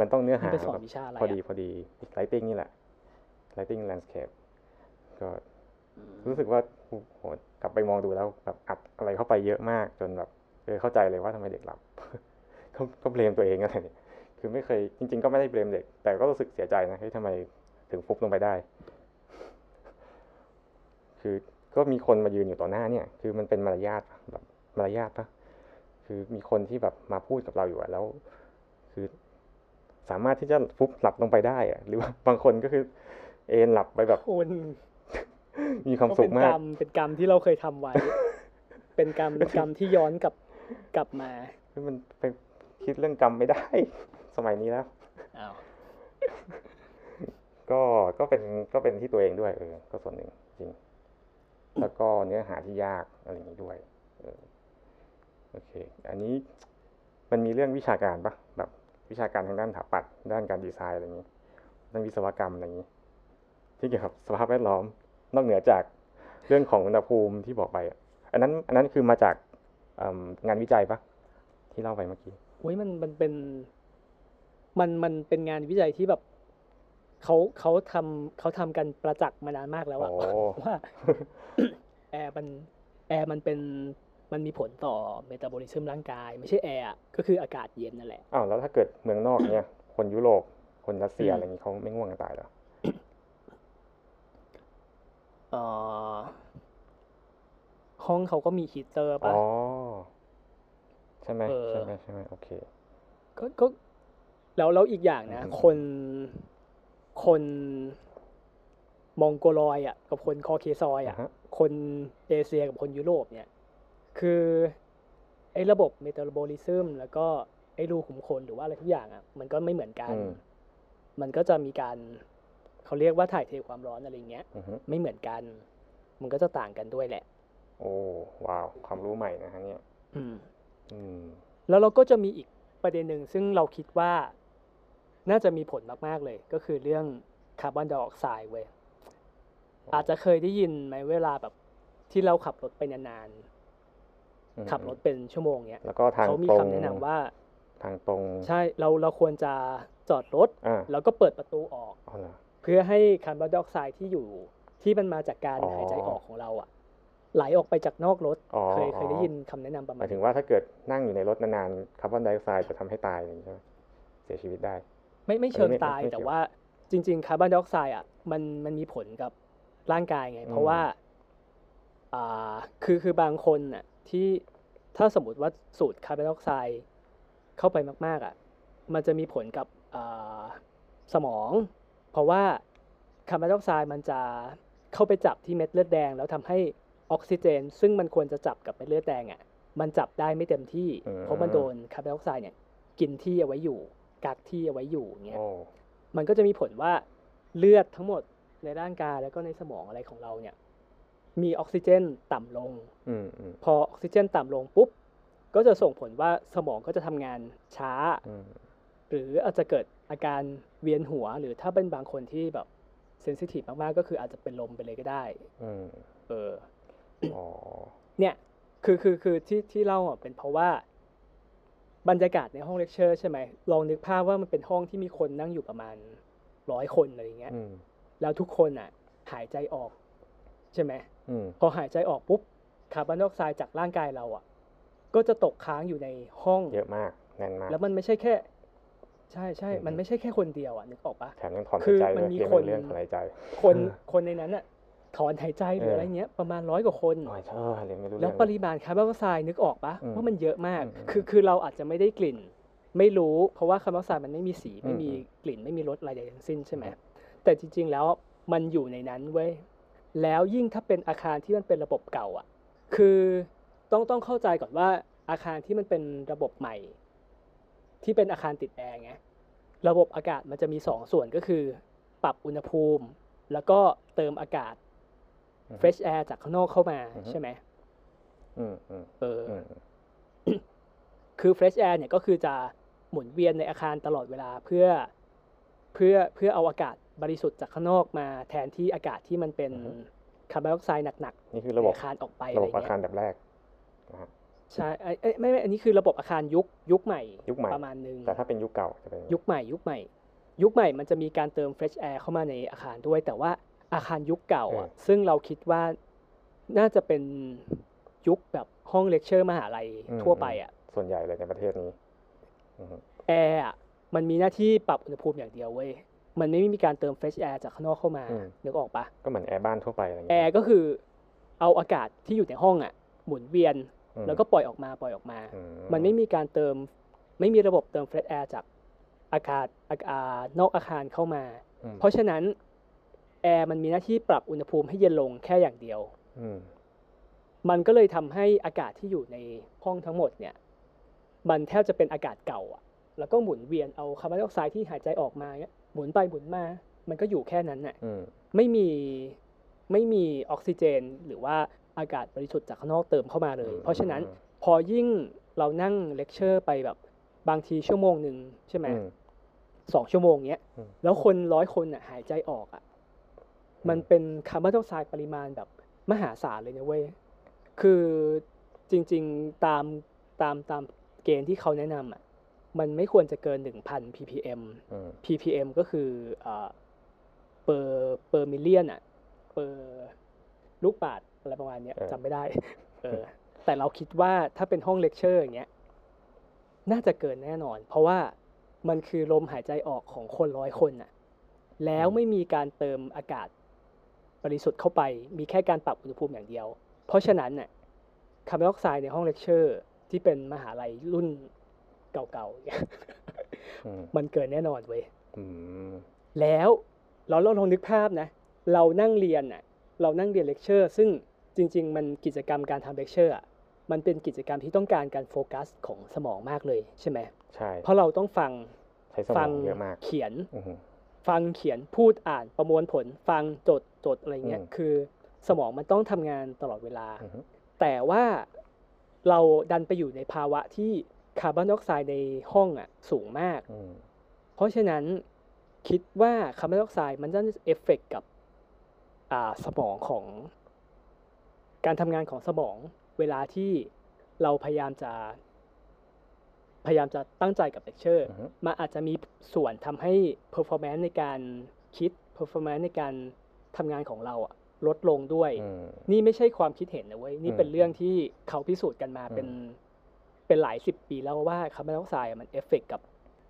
มันต้องเนื้อนี่หาไปสอแบนบวิชาอะไรพอดีอะพอดีไลติ้งนี่แหละ lighting landscape ก็รู้สึกว่า โอ้โหกลับไปมองดูแล้วแบบอัดอะไรเข้าไปเยอะมากจนแบบเออเข้าใจเลยว่าทำไมเด็กหลับก็ก็เบลมตัวเองอะไรเนี่ยคือไม่เคยจริง ๆ ก็ไม่ได้เบลมเด็ก แต่ก็รู้สึกเสียใจนะเฮ้ยทำไมถึงฟุบลงไปได้ คือก็มีคนมายืนอยู่ต่อหน้าเนี่ย คือมันเป็นมารยาทแบบมารยาทปะคือมีคนที่แบบมาพูดกับเราอยู่แล้ว คือสามารถที่จะฟุบหลับลงไปได้อะหรือว่าบางคนก็คือ เอนหลับไปแบบ มีความก็สุเป็ขนมากกรรมเป็นกรรมที่เราเคยทำไว้ เป็นกรรมเป็นกรรมที่ย้อนกลับกลับมาคือมันไปคิดเรื่องกรรมไม่ได้ สมัยนี้แล้วอ้าวก็ก็เป็นก็เป็นที่ตัวเองด้วยเออ ก็ส่วนหนึ่งจริง แล้วก็เนื้อหาที่ยากอะไรอย่างนี้ด้วยเออโอเค อันนี้มันมีเรื่องวิชาการปะแบบวิชาการทางด้านสถาปัตย์ด้านการดีไซน์อะไรอย่างนี้ด้านวิศวกรรมอะไรอย่างนี้ ที่เกี่ยวกับสภาพแวดล้อม นอกเหนือจากเรื่องของอุณหภูมิที่บอกไปอะอันนั้นอันนั้นคือมาจากเอิ่มงานวิจัยปะที่เล่าไปเมื่อกี้โอ้ยมันมันเป็นมันมันเป็นงานวิจัยที่แบบเขาเขาทำเขาทำกันประจักษ์มานานมากแล้วอะโอ้ว่าแอร์มันแอร์มันเป็นมันมีผลต่อเมตาบอลิซึมร่างกาย ไม่ใช่แอร์อะก็คืออากาศเย็นนั่นแหละอ้าวแล้วถ้าเกิดเมืองนอกเนี่ย คนยุโรปคนรัสเซียอืมอะไรอย่างนี้เขาไม่ง่วงกันตายเหรอ เอ่อห้องเขาก็มีฮีตเตอร์อ๋ป่ะอใช่ไหมเออ ใช่ไหมใช่ไหมโอเค ก็ก็แล้วแล้วอีกอย่างนะ อืม คนคนมองโกลอยด์อะ กับคนคอเคซอยด์อะ อ่าฮะคนเอเชียกับคนยุโรปเนี่ย คือไอ้ระบบเมตาบอลิซึมแล้วก็ไอ้รูขุมขนหรือว่าอะไรทุกอย่างอะ มันก็ไม่เหมือนกัน อืมมันก็จะมีการ เขาเรียกว่าถ่ายเทความร้อนอะไรเงี้ย อือฮึไม่เหมือนกัน มันก็จะต่างกันด้วยแหละ โอ้ว้าว ความรู้ใหม่นะฮะเนี่ย อืม อืม แล้วเราก็จะมีอีกประเด็นหนึ่งซึ่งเราคิดว่าน่าจะมีผลมากๆเลย ก็คือเรื่องคาร์บอนไดออกไซด์เว้ยอ๋อออาจจะเคยได้ยินไหมเวลาแบบที่เราขับรถไปนานอืมๆขับรถเป็นชั่วโมงเนี้ยแล้วก็ทางเขามีตรงคำแนะนำว่า ทางตรงใช่เราเราควรจะจอดรถ อ่าแล้วก็เปิดประตูออกอ๋อเหรอเพื่อให้คาร์บอนไดออกไซด์ที่อยู่ที่มันมาจากการอ๋อหายใจออกของเราอะไหลออกไปจากนอกรถอ๋อเคยเคยได้อ๋อยินคำแนะนำประหมามาณยถึงนี้ว่าถ้าเกิดนั่งอยู่ในรถนานๆคาร์บอนไดออกไซด์จะทำให้ตายอย่างนี้ใช่ไหมเสียชีวิตได้ ไม่ไม่เชิงไม่ตายไม่แต่เกี่ยวว่าจริง ๆ คาร์บอนไดออกไซด์อะมันมันมีผลกับร่างกายไง เพราะอืมว่าอ่าคือคือบางคนน่ะที่ถ้าสมมติว่าสูดคาร์บอนไดออกไซด์เข้าไปมาก ๆอะมันจะมีผลกับอ่าสมอง เพราะว่าคาร์บอนไดออกไซด์มันจะเข้าไปจับที่เม็ดเลือดแดง แล้วทำให้ออกซิเจน ซึ่งมันควรจะจับกับเม็ดเลือดแดงอะมันจับได้ไม่เต็มที่อืมเพราะมันโดนคาร์บอนไดออกไซด์เนี่ยกินที่เอาไว้อยู่กักที่เอาไว้อยู่อย่างเงี้ยโอ้มันก็จะมีผลว่าเลือดทั้งหมดในร่างกายแล้วก็ในสมองอะไรของเราเนี่ย มีออกซิเจนต่ำลงอืมอืมพอออกซิเจนต่ำลงปุ๊บก็จะส่งผลว่าสมองก็จะทำงานช้าอืม หรืออาจจะเกิดอาการเวียนหัว หรือถ้าเป็นบางคนที่แบบ sensitive มากๆ ก็คืออาจจะเป็นลมไปเลยก็ได้อืมเอออ๋อเนี่ยคือคือคือที่ที่เล่าอะเป็นเพราะว่าบรรยากาศในห้องเลคเชอร์ใช่ไหมลองนึกภาพว่ามันเป็นห้องที่มีคนนั่งอยู่ประมาณร้อยคนอะไรอย่างเงี้ยอืมแล้วทุกคนอะ หายใจออก ใช่ไหมอืมพอหายใจออกปุ๊บคาร์บอนไดออกไซด์จากร่างกายเราอะ ก็จะตกค้างอยู่ในห้องเยอะมากแน่นมากแล้วมันไม่ใช่แค่ ใช่ใช่อืมมันไม่ใช่แค่คนเดียวอะนึกออกปะแถมยังถอนคืหายอใจมันด้วยมีเรียนคนเรื่องถอนหายใจ คนคนในนั้นอะถอนหายใจหรือเออออะไรเงี้ยประมาณร้อยกว่าคนหน่อยเธอเรียนไม่รู้แล้เรื่วองปริมาณคาร์บอนไดออกไซด์นึกออกปะอืมว่ามันเยอะมากอืมอืมคือคือเราอาจจะไม่ได้กลิ่น ไม่รู้ เพราะว่าคาร์บอนไดออกไซด์มันไม่มีสีไม่มีอืมกลิ่นไม่มีรสอะไรใดทั้งสิ้นใช่ไหมอืมแต่จริง ๆ แล้วมันอยู่ในนั้นเว้ยแล้วยิ่งถ้าเป็นอาคารที่มันเป็นระบบเก่าอะ คือต้องต้องเข้าใจก่อนว่าอาคารที่มันเป็นระบบใหม่ ที่เป็นอาคารติดแอร์ไงระบบอากาศมันจะมีสองส่วนก็คือ ปรับอุณหภูมิ แล้วก็เติมอากาศอืม fresh air จากข้างนอกเข้ามาอือฮึใช่ไหมอืมอืมเออออืมคือ fresh air เนี่ยก็คือจะหมุนเวียนในอาคารตลอดเวลาเพื่อเพื่อเพื่อเอาอากาศบริสุทธิ์จากข้างนอกมา แทนที่อากาศที่มันเป็นคาร์บอนไดออกไซด์หนักนี่คือๆระบบในอาคารออกไประอะไรบบอาเงี้คารยแบบแรกนะฮะ ใช่ไอ้ไอ้ไม่ไม่อันนี้คือระบบอาคารยุคยุคใหม่ยุคใหม่ ประมาณนึงแต่ถ้าเป็นยุคเก่าจะเป็นยุคใหม่ยุคใหม่ ยุคใหม่มันจะมีการเติม fresh air เข้ามาในอาคารด้วย แต่ว่าอาคารยุคเก่าอะอืมซึ่งเราคิดว่าน่าจะเป็นยุคแบบห้องเลคเชอร์มหาลัยอืมทั่วไปอะส่วนใหญ่เลยในประเทศนี้อืมแอร์อะมันมีหน้าที่ปรับอุณหภูมิอย่างเดียวเว้ยมันไม่มีการเติม fresh air จากข้างนอกเข้ามานึกออกปะก็เหมือนแอร์บ้านทั่วไปอะไรอย่างแอเงี้ย แอร์ก็คือเอาอากาศที่อยู่ในห้องอะ หมุนเวียนอืม แล้วก็ปล่อยออกมาปล่อยออกมาอืมันไม่มีการเติมไม่มีระบบเติม fresh air จากอากาศอากาศนอกอาคารเข้ามาอืมเพราะฉะนั้นแอร์มันมีหน้าที่ปรับอุณหภูมิให้เย็นลงแค่อย่างเดียวอืมมันก็เลยทำให้อากาศที่อยู่ในห้องทั้งหมดเนี่ย มันแทบจะเป็นอากาศเก่าอะแล้วก็หมุนเวียนเอาคาร์บอนไดออกไซด์ที่หายใจออกมาเนี่ยหมุนไปหมุนมา มันก็อยู่แค่นั้นน่ะอืมไม่มีไม่มีออกซิเจน หรือว่า อากาศบริสุทธิ์จากข้างนอกเติมเข้ามาเลย เพราะฉะนั้นพอยิ่งเรานั่งเลคเชอร์ไปแบบบางทีชั่วโมงหนึ่งใช่ไหมอืมสองชั่วโมงเนี้ยอืมแล้วคนร้อยคนอะหายใจออกอะมันเป็นคาร์บอนไดออกไซด์ปริมาณแบบมหาศาลเลยนะเว้ย คือจริง ๆตามตามตามเกณฑ์ที่เขาแนะนำอะ มันไม่ควรจะเกิน1,000 ppm อืม ppm ก็คือเอ่อ per per million อะ per ลูกบาศก์ อะไรประมาณเนี้ยเออจำไม่ได้ เออ แต่เราคิดว่าถ้าเป็นห้องเลคเชอร์อย่างเงี้ยน่าจะเกินแน่นอน เพราะว่ามันคือลมหายใจออกของคนร้อยคนน่ะ แล้วไม่มีการเติมอากาศบริสุทธิ์เข้าไป มีแค่การปรับอุณหภูมิอย่างเดียว เพราะฉะนั้นน่ะคาร์บอนไดออกไซด์ในห้องเลคเชอร์ ที่เป็นมหาลัยรุ่นเก่าๆเนี่ยอืมมันเกินแน่นอนเว้ยอืมแล้วเราเราลองนึกภาพนะ เรานั่งเรียนน่ะ เรานั่งเรียนเลคเชอร์ซึ่งจริง ๆ มันกิจกรรมการทำเลคเชอร์อะมันเป็นกิจกรรมที่ต้องการการโฟกัสของสมองมากเลยใช่ไหมใช่เพราะเราต้องฟังใช้สมองเยอะมาก ฟัง เขียน อืมฟังเขียนพูดอ่านประมวลผล ฟังจดจดอะไรเงี้ยอืม คือ สมองมันต้องทำงานตลอดเวลา อืมแต่ว่าเราดันไปอยู่ในภาวะที่คาร์บอนไดออกไซด์ในห้องอะสูงมาก อืมเพราะฉะนั้นคิดว่าคาร์บอนไดออกไซด์มันจะเอฟเฟกกับอ่า สมองของ การทำงานของสมองเวลาที่เราพยายามจะ พยายามจะตั้งใจกับเลคเชอร์อืมมันอาจจะมีส่วนทำให้ performance ในการคิด performance ในการทำงานของเราอะลดลงด้วยอืมนี่ไม่ใช่ความคิดเห็นนะเว้ย นี่อืมเป็นเรื่องที่เขาพิสูจน์กันมาอืมเป็นเป็นหลายสิบปีแล้วว่าคาร์บอนไดออกไซด์อะมันเอฟเฟกกับ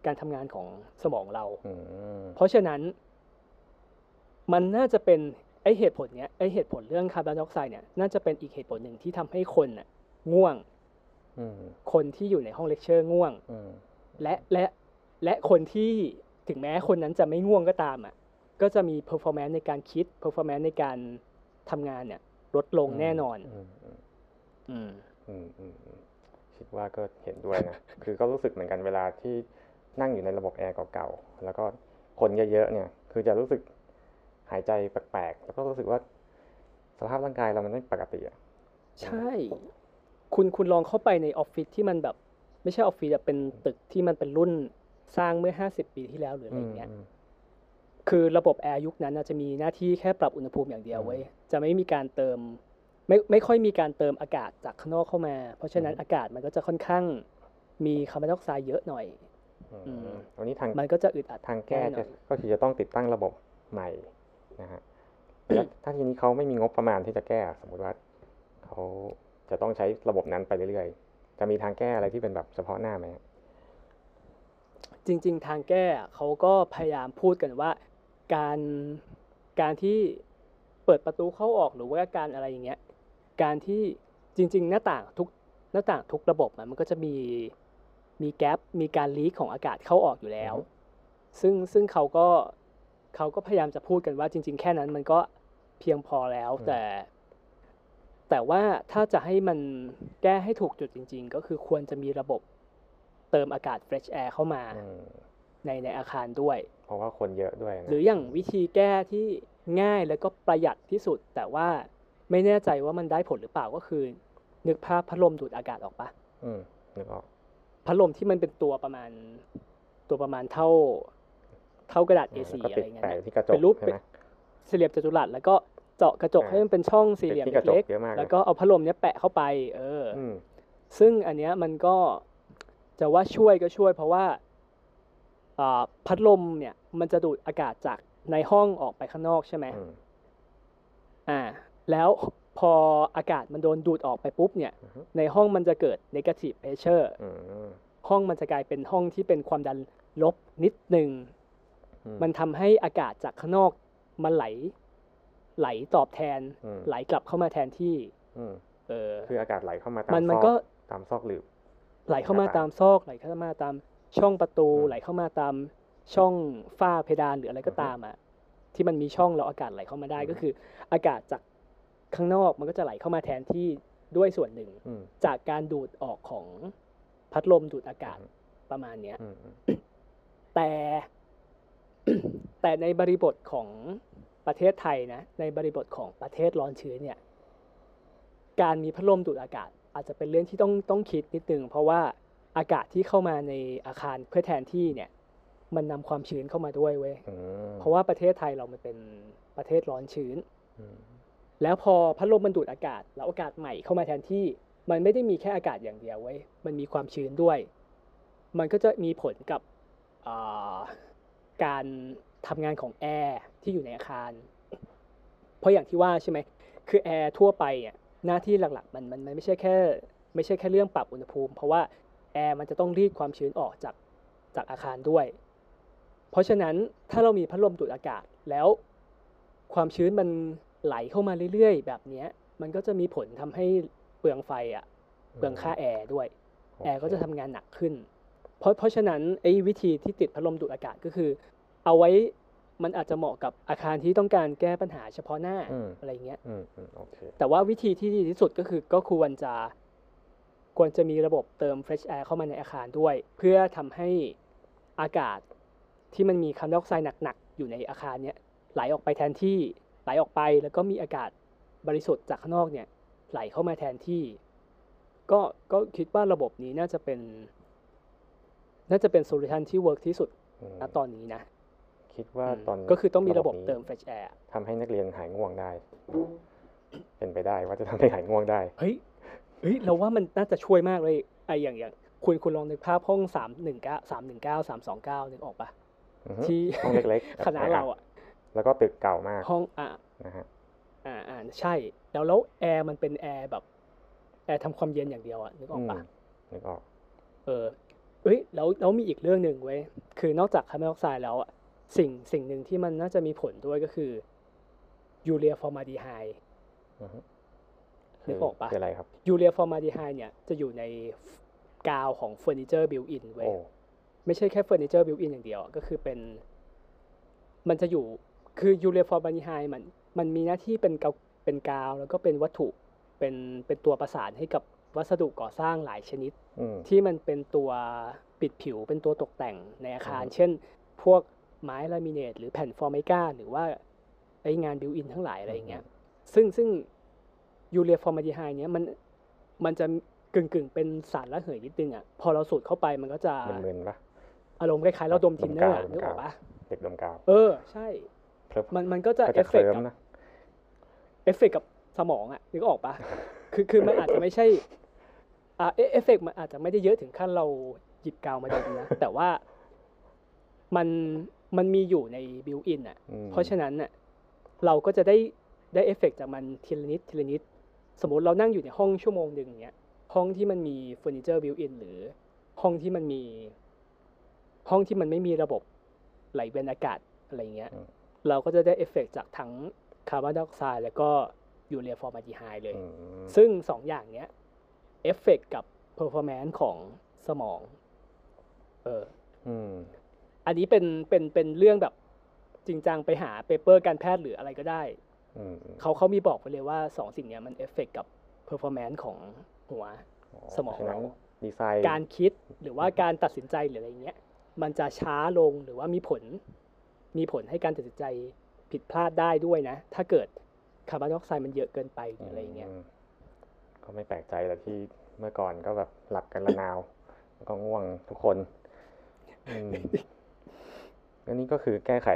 การทำงานของสมองเราอืมเพราะฉะนั้น มันน่าจะเป็นไอเหตุผลเนี้ยไอเหตุผลเรื่องคาร์บอนไดออกไซด์เนี่ยน่าจะเป็นอีกเหตุผลหนึ่งที่ทำให้คนน่ะง่วงอืมคนที่อยู่ในห้องเลคเชอร์ง่วงอืมและและและคนที่ถึงแม้คนนั้นจะไม่ง่วงก็ตามอะก็จะมี performance ในการคิด performance ในการทำงานเนี่ยลดลงแน่นอน อืมอืมอืมอืมอืมอืมคิดว่าก็เห็นด้วยนะ คือก็รู้สึกเหมือนกันเวลาที่นั่งอยู่ในระบบแอร์เก่าๆ แล้วก็คนเยอะๆ เนี่ย คือจะรู้สึก หายใจแปลกๆ แล้วก็รู้สึกว่าสภาพร่างกายเรามันไม่ปกติอะใช่ คุณคุณลองเข้าไปในออฟฟิศที่มันแบบ ไม่ใช่ออฟฟิศอะเป็นตึกที่มันเป็นรุ่นสร้างเมื่อ50ปีที่แล้วหรืออะไรเงี้ยอืมคือระบบแอร์ยุคนั้นน่ะจะมีหน้าที่แค่ปรับอุณหภูมิอย่างเดียวอืมเว้ยจะไม่มีการเติม ไม่ไม่ค่อยมีการเติมอากาศจากข้างนอกเข้ามา เพราะฉะนั้นอืมอากาศมันก็จะค่อนข้างมีคาร์บอนไดออกไซด์เยอะหน่อยอืมอืมวันนี้ทางมันก็จะอึดอัดทางแก้น่นจะอนก็คือจะต้องติดตั้งระบบใหม่ นะฮะแล้วถ้าทีนี้เขาไม่มีงบประมาณที่จะแก้ สมมติว่าเขาจะต้องใช้ระบบนั้นไปเรื่อยๆ จะมีทางแก้อะไรที่เป็นแบบเฉพาะหน้าไหมฮะจริง ๆ ทางแก้อะเขาก็พยายามพูดกันว่า การการที่เปิดประตูเข้าออกหรือว่าการอะไรอย่างเงี้ยการที่จริง ๆ หน้าต่างทุกหน้าต่างทุกระบบอะมันก็จะมีมีแกลบมีการลีกของอากาศเข้าออกอยู่แล้ว ซึ่งซึ่งเขาก็ เขาก็พยายามจะพูดกันว่าจริง ๆ แค่นั้นมันก็เพียงพอแล้วอืมแต่ แต่ว่าถ้าจะให้มันแก้ให้ถูกจุดจริง ๆ ก็คือควรจะมีระบบเติมอากาศ fresh air เข้ามาอืมในในอาคารด้วย เพราะว่าคนเยอะด้วยนะหรืออย่างวิธีแก้ที่ง่ายแล้วก็ประหยัดที่สุด แต่ว่าไม่แน่ใจว่ามันได้ผลหรือเปล่าก็คือ นึกภาพพัดลมดูดอากาศออกปะอืมนึกออกพัดลมที่มันเป็นตัวประมาณตัวประมาณเท่า เท่ากระดาษอ่า A4 แล้วก็อะติไรดเงี้ยแปะนะที่กระจกเป็นรูปใช่ไหมสี่เหลี่ยมจัตุรัสแล้วก็เจาะกระจกอ่าให้มันเป็นช่องสี่เหลี่ยมติดที่กระจกเล็กเยอะมากๆเลยแล้วก็เอาพัดลมเนี้ยแปะเข้าไป เออออืมซึ่งอันเนี้ยมันก็จะว่าช่วยก็ช่วย เพราะว่าอ่าพัดลมเนี่ย มันจะดูดอากาศจากในห้องออกไปข้างนอกใช่ไหมอืมอ่า แล้วพออากาศมันโดนดูดออกไปปุ๊บเนี่ยอือฮึในห้องมันจะเกิด negative pressure อืมห้องมันจะกลายเป็นห้องที่เป็นความดันลบนิดหนึ่งอื มันทำให้อากาศจากข้างนอกมันไหล ไหลตอบแทนอืมไหลกลับเข้ามาแทนที่อืมเออคืออากาศไหลเข้ามาตามมันมันซอกก็ตามซอกหลืบไหลเข้ามาหน้าต่างตามซอกไหลเข้ามาตามช่องประตูอืมไหลเข้ามาตามช่องฝ้าเพดานหรืออะไรก็อือฮึตามอะที่มันมีช่องแล้วอากาศไหลเข้ามาได้อือฮึก็คือ อากาศจากข้างนอกมันก็จะไหลเข้ามาแทนที่ด้วยส่วนหนึ่งอืมจากการดูดออกของพัดลมดูดอากาศอืมประมาณเนี้ยอืมอืมแต่ แต่ในบริบทของประเทศไทยนะในบริบทของประเทศร้อนชื้นเนี่ยการมีพัดลมดูดอากาศ อาจจะเป็นเรื่องที่ต้องต้องคิดนิดนึงเพราะว่าอากาศที่เข้ามาในอาคารเพื่อแทนที่เนี่ยมันนำความชื้นเข้ามาด้วยเว้ยอืมเพราะว่าประเทศไทยเรามันเป็นประเทศร้อนชื้นอืมแล้วพอพัดลมมันดูดอากาศ แล้วอากาศใหม่เข้ามาแทนที่ มันไม่ได้มีแค่อากาศอย่างเดียวเว้ยมันมีความชื้นด้วย มันก็จะมีผลกับอ่า การทำงานของแอร์ที่อยู่ในอาคาร เพราะอย่างที่ว่าใช่ไหมคือแอร์ทั่วไปอะหน้าที่หลักๆมันมันมันไม่ใช่แค่ ไม่ใช่แค่เรื่องปรับอุณหภูมิ เพราะว่าแอร์มันจะต้องรีดความชื้นออกจากจากอาคารด้วย เพราะฉะนั้นถ้าเรามีพัดลมดูดอากาศแล้ว ความชื้นมันไหลเข้ามาเรื่อยๆ แบบเนี้ยมันก็จะมีผลทำให้เปลืองไฟอะเปลืองค่าแอร์ด้วยโอเคแอร์ก็จะทำงานหนักขึ้น เพราะเพราะฉะนั้นไอ้วิธีที่ติดพัดลมดูดอากาศก็คือ เอาไว้มันอาจจะเหมาะกับอาคารที่ต้องการแก้ปัญหาเฉพาะหน้าอืมอะไรเงี้ยออืมอืมโอเคแต่ว่าวิธีที่ดีที่สุดก็คือก็ควรจะควรจะมีระบบเติม fresh air เข้ามาในอาคารด้วย เพื่อทำให้อากาศที่มันมีคาร์บอนไดออกไซด์หนักๆ อยู่ในอาคารเนี้ยไหลออกไปแทนที่ไหลออกไปแล้วก็มีอากาศบริสุทธิ์จากข้างนอกเนี่ยไหลเข้ามาแทนที่ ก็ก็คิดว่าระบบนี้น่าจะเป็น น่าจะเป็น solution ที่ work ที่สุดอืมณตอนนี้นะ คิดว่าอืมตอนก็คือต้องมีระบบนี้เติม fresh air ทำให้นักเรียนหายง่วงได้ เป็นไปได้ว่าจะทำให้หายง่วงได้ เฮ้ยเฮ้ยเราว่ามันน่าจะช่วยมากเลยไออย่างอย่างคุณคุณลองนึกภาพห้องสามหนึ่งเก้าสามหนึ่งเก้าสามสองเก้านึกออกปะอือฮึที่ห้องเล็กๆคณะเราอะ แล้วก็ตึกเก่ามาก ห้องอ่านะฮะอ่าอ่าใช่ แล้วแล้วแอร์มันเป็นแอร์แบบแอร์ทำความเย็นอย่างเดียวอะนึกออกปะมนึกออก เออ เอ้ยแล้วแล้วมีอีกเรื่องหนึ่งเว้ยคือนอกจากคาร์บอนไดออกไซด์แล้วอะสิ่งสิ่งหนึ่งที่มันน่าจะมีผลด้วยก็คือ urea formaldehyde อือฮึนึกออกปะคืออะไรครับ urea formaldehyde เนี่ยจะอยู่ในกาวของเฟอร์นิเจอร์ built-in เว้ยโอ้ไม่ใช่แค่เฟอร์นิเจอร์ built-in อย่างเดียวอะก็คือเป็น มันจะอยู่คือ urea formaldehyde มัน มันมีหน้าที่เป็นกาวเป็นกาว แล้วก็เป็นวัตถุเป็นเป็นตัวประสานให้กับ วัสดุก่อสร้างหลายชนิดอืมที่มันเป็นตัวปิดผิวเป็นตัวตกแต่งในอาคารอืมเช่น พวกไม้ลามิเนตหรือแผ่นฟอร์มิก้าหรือว่าไองาน built-in ทั้งหลายอะไรอย่างเงี้ยซึ่งซึ่ง urea formaldehyde เนี้ยมันมันจะกึ่งกึ่งๆเป็นสารระเหยนิดนึงอะพอเราสูดเข้าไปมันก็จะมึนๆปะอารมณ์คล้ายๆเราดมทินเนอร์อะดมกาวนึกออกปะเด็กดมกาวเออใช่เพลิบมันมันก็จะก็เอจะฟเคเฟกลิ้ต์มกับนะเอฟเฟกต์กับสมองอะนึกออกปะ คือคือมันอาจจะไม่ใช่อ่าเอเอฟเฟกต์มันอาจจะไม่ได้เยอะถึงขั้นเราหยิบกาวมาดมนะแต่ว่ามันมันมีอยู่ในบิวอินอะอืมเพราะฉะนั้นน่ะเราก็จะได้ได้เอฟเฟกต์จากมันทีละนิดทีละนิด สมมติเรานั่งอยู่ในห้องชั่วโมงหนึ่งเนี้ยห้องที่มันมีเฟอร์นิเจอร์บิวอินหรือ ห้องที่มันมี ห้องที่มันไม่มีระบบไหลเวียนอากาศอะไรเงี้ยอืมเราก็จะได้เอฟเฟกต์จากทั้งคาร์บอนไดออกไซด์แล้วก็ urea formaldehyde เลยอืมซึ่งสองอย่างเนี้ยเอฟเฟกต์กับ performance ของสมอง เอออืมอันนี้เป็นเป็นเป็นเรื่องแบบจริงจังไปหา paper การแพทย์หรืออะไรก็ได้อืมอืมเขาเขามีบอกไปเลยว่าสองสิ่งเนี้ยมันเอฟเฟกต์กับ performance ของหัวสมองเพราะฉะนั้นเราดีไซน์การคิดหรือว่าการตัดสินใจหรืออะไรเงี้ย มันจะช้าลงหรือว่ามีผล มีผลให้การตัดสินใจผิดพลาดได้ด้วยนะ ถ้าเกิด คาร์บอนไดออกไซด์มันเยอะเกินไปหรืออะไรเงี้ยก็ไม่แปลกใจแต่ที่เมื่อก่อนก็แบบหลับกันระนาวแล้วก็ง่วงทุกคนอืมแล้วนี่ก็คือแก้ไข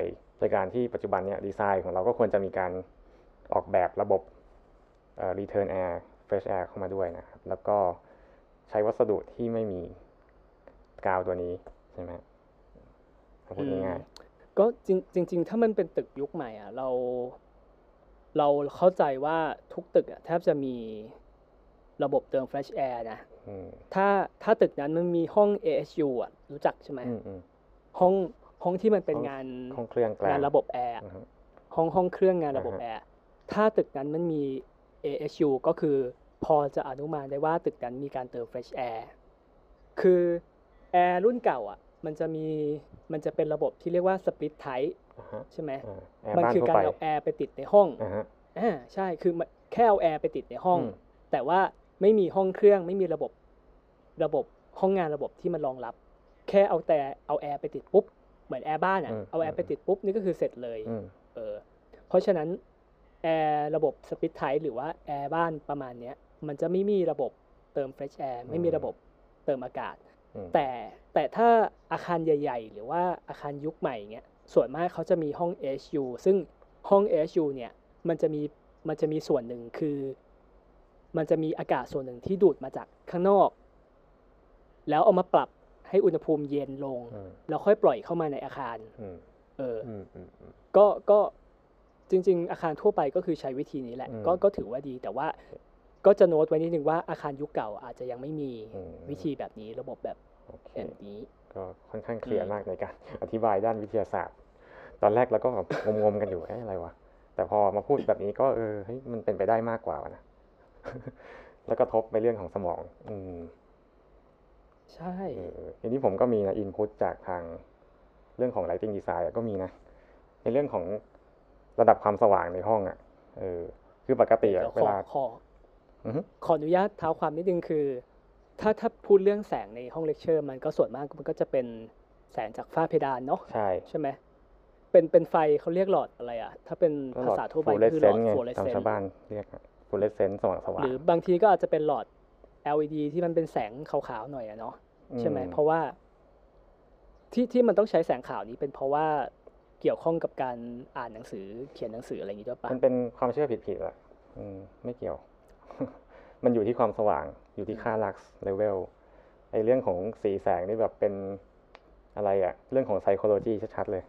รายการที่ปัจจุบันเนี่ยดีไซน์ของเราก็ควรจะมีการออกแบบระบบเอ่อ return air fresh air เข้ามาด้วยนะครับ แล้วก็ใช้วัสดุที่ไม่มีกาวตัวนี้ใช่ไหมพูดง่ายก็จริงจริงๆถ้ามันเป็นตึกยุคใหม่อะ เรา เราเข้าใจว่าทุกตึกอะแทบจะมีระบบเติม Fresh Air นะๆอืมถ้าถ้าตึกนั้นมันมีห้อง ASU อะรู้จักใช่ไหมอืมอืมห้องห้องที่มันเป็นห้องงานห้องเครื่องกลางงานระบบแอร์อือฮึห้องห้องเครื่องงานระบบอ่าฮะแอร์ถ้าตึกนั้นมันมี AHU ก็คือพอจะอนุมานได้ว่าตึกนั้นมีการเติม Fresh Air คือแอร์รุ่นเก่าอะมันจะมีมันจะเป็นระบบที่เรียกว่า Split Type อ่าฮะใช่ไหมอ่าแอร์มันบ้านคือทั่วการไปเอาแอร์ไปติดให้องอ่าฮะอ่าใช่คือมันแค่เอาแอร์ไปติดในห้องอืมแต่ว่าไม่มีห้องเครื่องไม่มีระบบระบบห้องงานระบบที่มันรองรับ แค่เอาแต่เอาแอร์ไปติดปุ๊บเหมือนแอร์บ้านอะอืมเอาแอร์ไปติดปุ๊บนี่ก็คือเสร็จเลยอืมเออเพราะฉะนั้นแอร์ระบบ Split Type หรือว่าแอร์บ้านประมาณเนี้ยมันจะไม่มีระบบเติม Fresh Air ไม่มีระบบเติมอากาศอืมแต่แต่ถ้าอาคารใหญ่ ๆ หรือว่าอาคารยุคใหม่เงี้ย ส่วนมากเขาจะมีห้อง AHU ซึ่งห้อง AHU เนี่ยมันจะมีมันจะมีส่วนหนึ่งคือ มันจะมีอากาศส่วนหนึ่งที่ดูดมาจากข้างนอก แล้วเอามาปรับให้อุณหภูมิเย็นลงอืมแล้วค่อยปล่อยเข้ามาในอาคารอืมเออออืมอืมอืมก็ก็จริง ๆ อาคารทั่วไปก็คือใช้วิธีนี้แหละอืมก็ก็ถือว่าดีแต่ว่าก็จะโน้ตไว้นิดนึงว่าอาคารยุคเก่าอาจจะยังไม่มีอืมวิธีแบบนี้ระบบแบบโอเคแบบนี้ ก็ค่อนข้างเคลียอืร์มมากในการอธิบายด้านวิทยาศาสตร์ ตอนแรกเราก็แบบงมๆกันอยู่เอ๊ะอะไรวะแต่พอมาพูดแบบนี้ก็เออเฮ้ยมันเป็นไปได้มากกว่านะแล้วก็ทบไปเรื่องของสมอง อืม ใช่เออทีนี้ผมก็มีนะ input จากทางเรื่องของ lighting design อะก็มีนะ ในเรื่องของระดับความสว่างในห้องอะ เออ คือปกติอะเดี๋ยวขอเวลาขออือฮึขออนุญาตเท้าความนิดนึงคือ ถ้าถ้าพูดเรื่องแสงในห้องเลคเชอร์ มันก็ส่วนมากมันก็จะเป็นแสงจากฝ้าเพดานเนาะใช่ใช่ไหม เป็นเป็นไฟเขาเรียกหลอดอะไรอะ ถ้าเป็นก็ภาษาทั่วไปฟลูเรก็สคือเซหลนอดต์ไงฟลูออเรสทางเซนชาวบ้านเรียกฟลูเรสเซนต์สว่างสว่างหรือบางทีก็อาจจะเป็นหลอด LED ที่มันเป็นแสงขาวๆหน่อยอะเนาะใช่ไหมเพราะว่า ที่ที่มันต้องใช้แสงขาวนี้เป็นเพราะว่าเกี่ยวข้องกับการอ่านหนังสือเขียนหนังสืออะไรอย่างนี้ด้วยปะมันเป็นความเชื่อผิดๆแหละอืมไม่เกี่ยว มันอยู่ที่ความสว่างอยู่ที่ค่าลักซ์เลเวลไอเรื่องของสีแสงนี่แบบเป็นอะไรอะเรื่องของ psychology ชัดๆเลย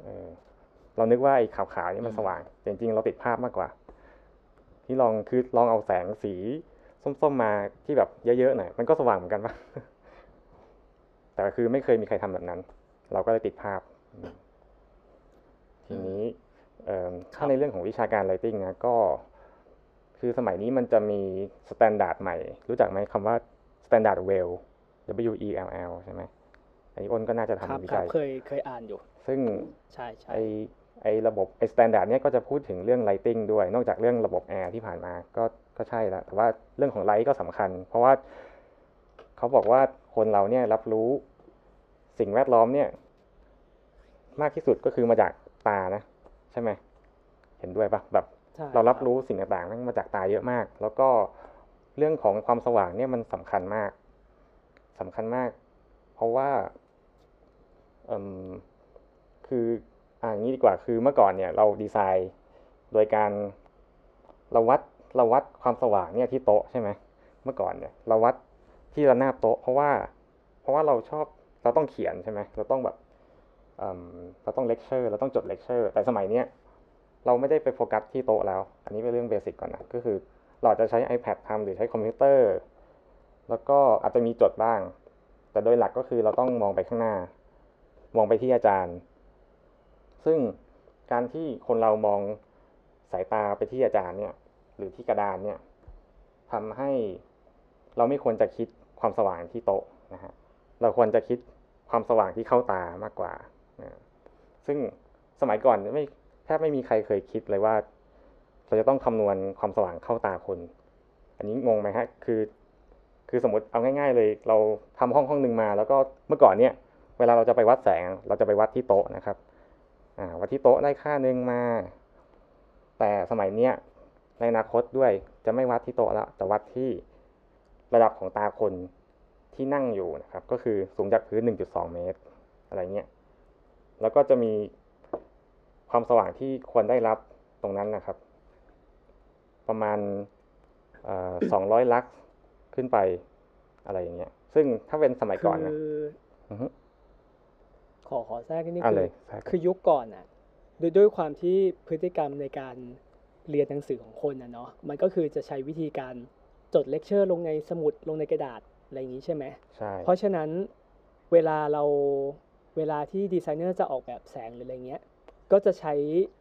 เออเรานึกว่าไอ้ขาวๆนี่มันสว่าง แต่จริงๆ เราติดภาพมากกว่า ที่ลองคือลองเอาแสงสีส้มๆมาที่แบบเยอะๆหน่อยมันก็สว่างเหมือนกันปะแต่คือไม่เคยมีใครทำแบบนั้น เราก็เลยติดภาพอืมทีนี้เอิ่มถ้าในเรื่องของวิชาการ Lighting นะก็ คือสมัยนี้มันจะมี standard ใหม่ รู้จักไหมคำว่า Standard Well W E L L ใช่ไหม อันนี้อ้นก็น่าจะครับครับทำวิครัจับยเคยเคยอ่านอยู่ ซึ่งใช่ใช่ไอไอระบบไอสแตนดาร์ดเนี้ยก็จะพูดถึงเรื่อง lighting ด้วย นอกจากเรื่องระบบแอร์ที่ผ่านมาก็ก็ใช่แล้วแต่ว่าเรื่องของ light ก็สำคัญ เพราะว่าเขาบอกว่าคนเราเนี่ยรับรู้สิ่งแวดล้อมเนี่ย มากที่สุดก็คือมาจากตานะ ใช่ไหมเห็นด้วยปะแบบ ใช่เรารับคบรู้สิ่งต่างๆมันมาจากตาเยอะมาก แล้วก็เรื่องของความสว่างเนี่ยมันสำคัญมากสำคัญมาก เพราะว่าเอิ่ม คืออ่าอย่างนี้ดีกว่าคือเมื่อก่อนเนี่ยเราดีไซน์โดยการเราวัดเราวัดความสว่างเนี่ยที่โต๊ะใช่ไหมเมื่อก่อนเนี่ยเราวัดที่ระนาบโต๊ะ เพราะว่าเพราะว่าเราชอบเราต้องเขียนใช่ไหมเราต้องแบบเราต้องเลคเชอร์เราต้องจดเลคเชอร์แต่สมัยเนี้ยเราไม่ได้ไปโฟกัสที่โต๊ะแล้ว อันนี้เป็นเรื่องเบสิกก่อนนะก็คือเราจะใช้ iPad ทำหรือใช้คอมพิวเตอร์ แล้วก็อาจจะมีจดบ้าง แต่โดยหลักก็คือเราต้องมองไปข้างหน้า มองไปที่อาจารย์ ซึ่งการที่คนเรามองสายตาไปที่อาจารย์เนี่ย หรือที่กระดานเนี่ยทำให้เราไม่ควรจะคิดความสว่างที่โต๊ะนะฮะเราควรจะคิดความสว่างที่เข้าตามากกว่านะซึ่งสมัยก่อนไม่แทบไม่มีใครเคยคิดเลยว่า เราจะต้องคำนวณความสว่างเข้าตาคน อันนี้งงไหมฮะคือ คือสมมติเอาง่าย ๆ เลย เราทำห้องห้องหนึ่งมา แล้วก็เมื่อก่อนเนี่ย วลาเราจะไปวัดแสง เราจะไปวัดที่โต๊ะนะครับอ่าวัดที่โต๊ะได้ค่าหนึ่งมา แต่สมัยเนี้ยในอนาคตด้วยจะไม่วัดที่โต๊ะแล้วจะวัดที่ระดับของตาคนที่นั่งอยู่นะครับ ก็คือสูงจากพื้น 1.2 เมตร อะไรเงี้ย แล้วก็จะมีความสว่างที่ควรได้รับตรงนั้นนะครับ ประมาณสองร้อยลักซ์ขึ้นไปอะไรอย่างเงี้ย ซึ่งถ้าเป็นสมัยก่อนนะคื ออือฮึขออขอแทรกนิดนึงอะคืเลอยแทรกคือยุคก่อนอะด้วยด้วยความที่พฤติกรรมในการเรียนหนังสือของคนนะเนาะมันก็คือจะใช้วิธีการจดเลคเชอร์ลงในสมุดลงในกระดาษอะไรอย่างนี้ใช่ไหมใช่เพราะฉะนั้นเวลาเราเวลาที่ดีไซเนอร์จะออกแบบแสงหรืออะไรเงี้ยก็จะใช้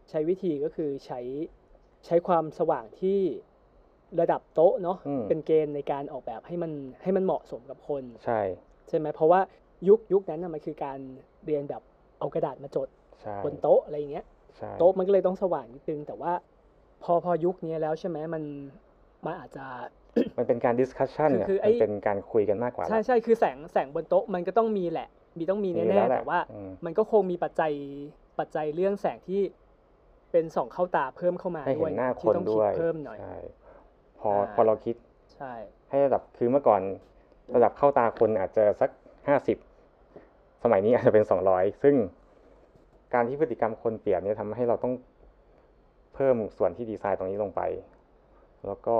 ใช้วิธีก็คือใช้ใช้ความสว่างที่ระดับโต๊ะเนาะอืมเป็นเกณฑ์ในการออกแบบให้มันให้มันเหมาะสมกับคน ใช่ ใช่ไหมเพราะว่า ยุคยุคนั้นนะมันคือการเรียนแบบเอากระดาษมาจดใช่บนโต๊ะอะไรอย่างเงี้ยใช่โต๊ะมันก็เลยต้องสว่างนิดนึง แต่ว่าพอพอยุคนี้แล้วใช่ไหมมันมันอาจจะมันเป็นการดิสคัชชันคือเนี่ยคือไอ้มันเป็นการคุยกันมากกว่า ใช่ละใช่คือแสงแสงบนโต๊ะมันก็ต้องมีแหละ มีต้องมีมีแน่แล้วๆแหละแต่ว่าอืมมันก็คงมีปัจจัยปัจจัยเรื่องแสงที่เป็นส่องเข้าตาเพิ่มเข้ามาให้ด้เห็วยนหน้าคที่นต้องด้คิดวยเพิ่มหน่อยใช่พออ่าพอเราคิดใช่ ให้ระดับคือเมื่อก่อนระดับเข้าตาคนอาจจะสักห้าสิบ สมัยนี้อาจจะเป็นสองร้อยซึ่งการที่พฤติกรรมคนเปลี่ยนเนี่ยทำให้เราต้องเพิ่มส่วนที่ดีไซน์ตรงนี้ลงไป แล้วก็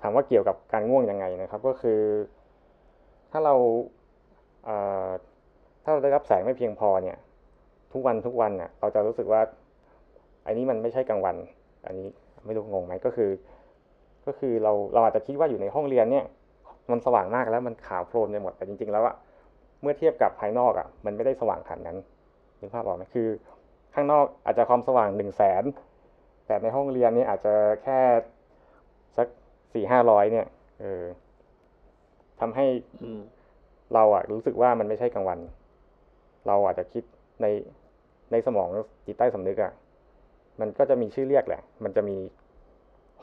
ถามว่าเกี่ยวกับการง่วงยังไงนะครับ ก็คือ ถ้าเราเถ้าเราได้รับแสงไม่เพียงพอเนี่ย ทุกวันทุกวันน่ะเราจะรู้สึกว่า อันนี้มันไม่ใช่กลางวัน อันนี้ไม่รู้งงไหมก็คือ ก็คือเราเราอาจจะคิดว่าอยู่ในห้องเรียนเนี่ย มันสว่างมากแล้วมันขาวโพลนไปหมดแต่จริง ๆ แล้วอะ เมื่อเทียบกับภายนอกอะมันไม่ได้สว่างขนาดนั้นนึกภาพออกไหมคือ ข้างนอกอาจจะความสว่างหนึ่งแสนแต่ในห้องเรียนเนี่ยอาจจะแค่สักสี่ห้าร้อยเนี่ย เออทำให้อืมเราอะรู้สึกว่ามันไม่ใช่กลางวัน เราอาจจะคิดในในสมองจิตใต้สำนึกอะมันก็จะมีชื่อเรียกแหละ มันจะมี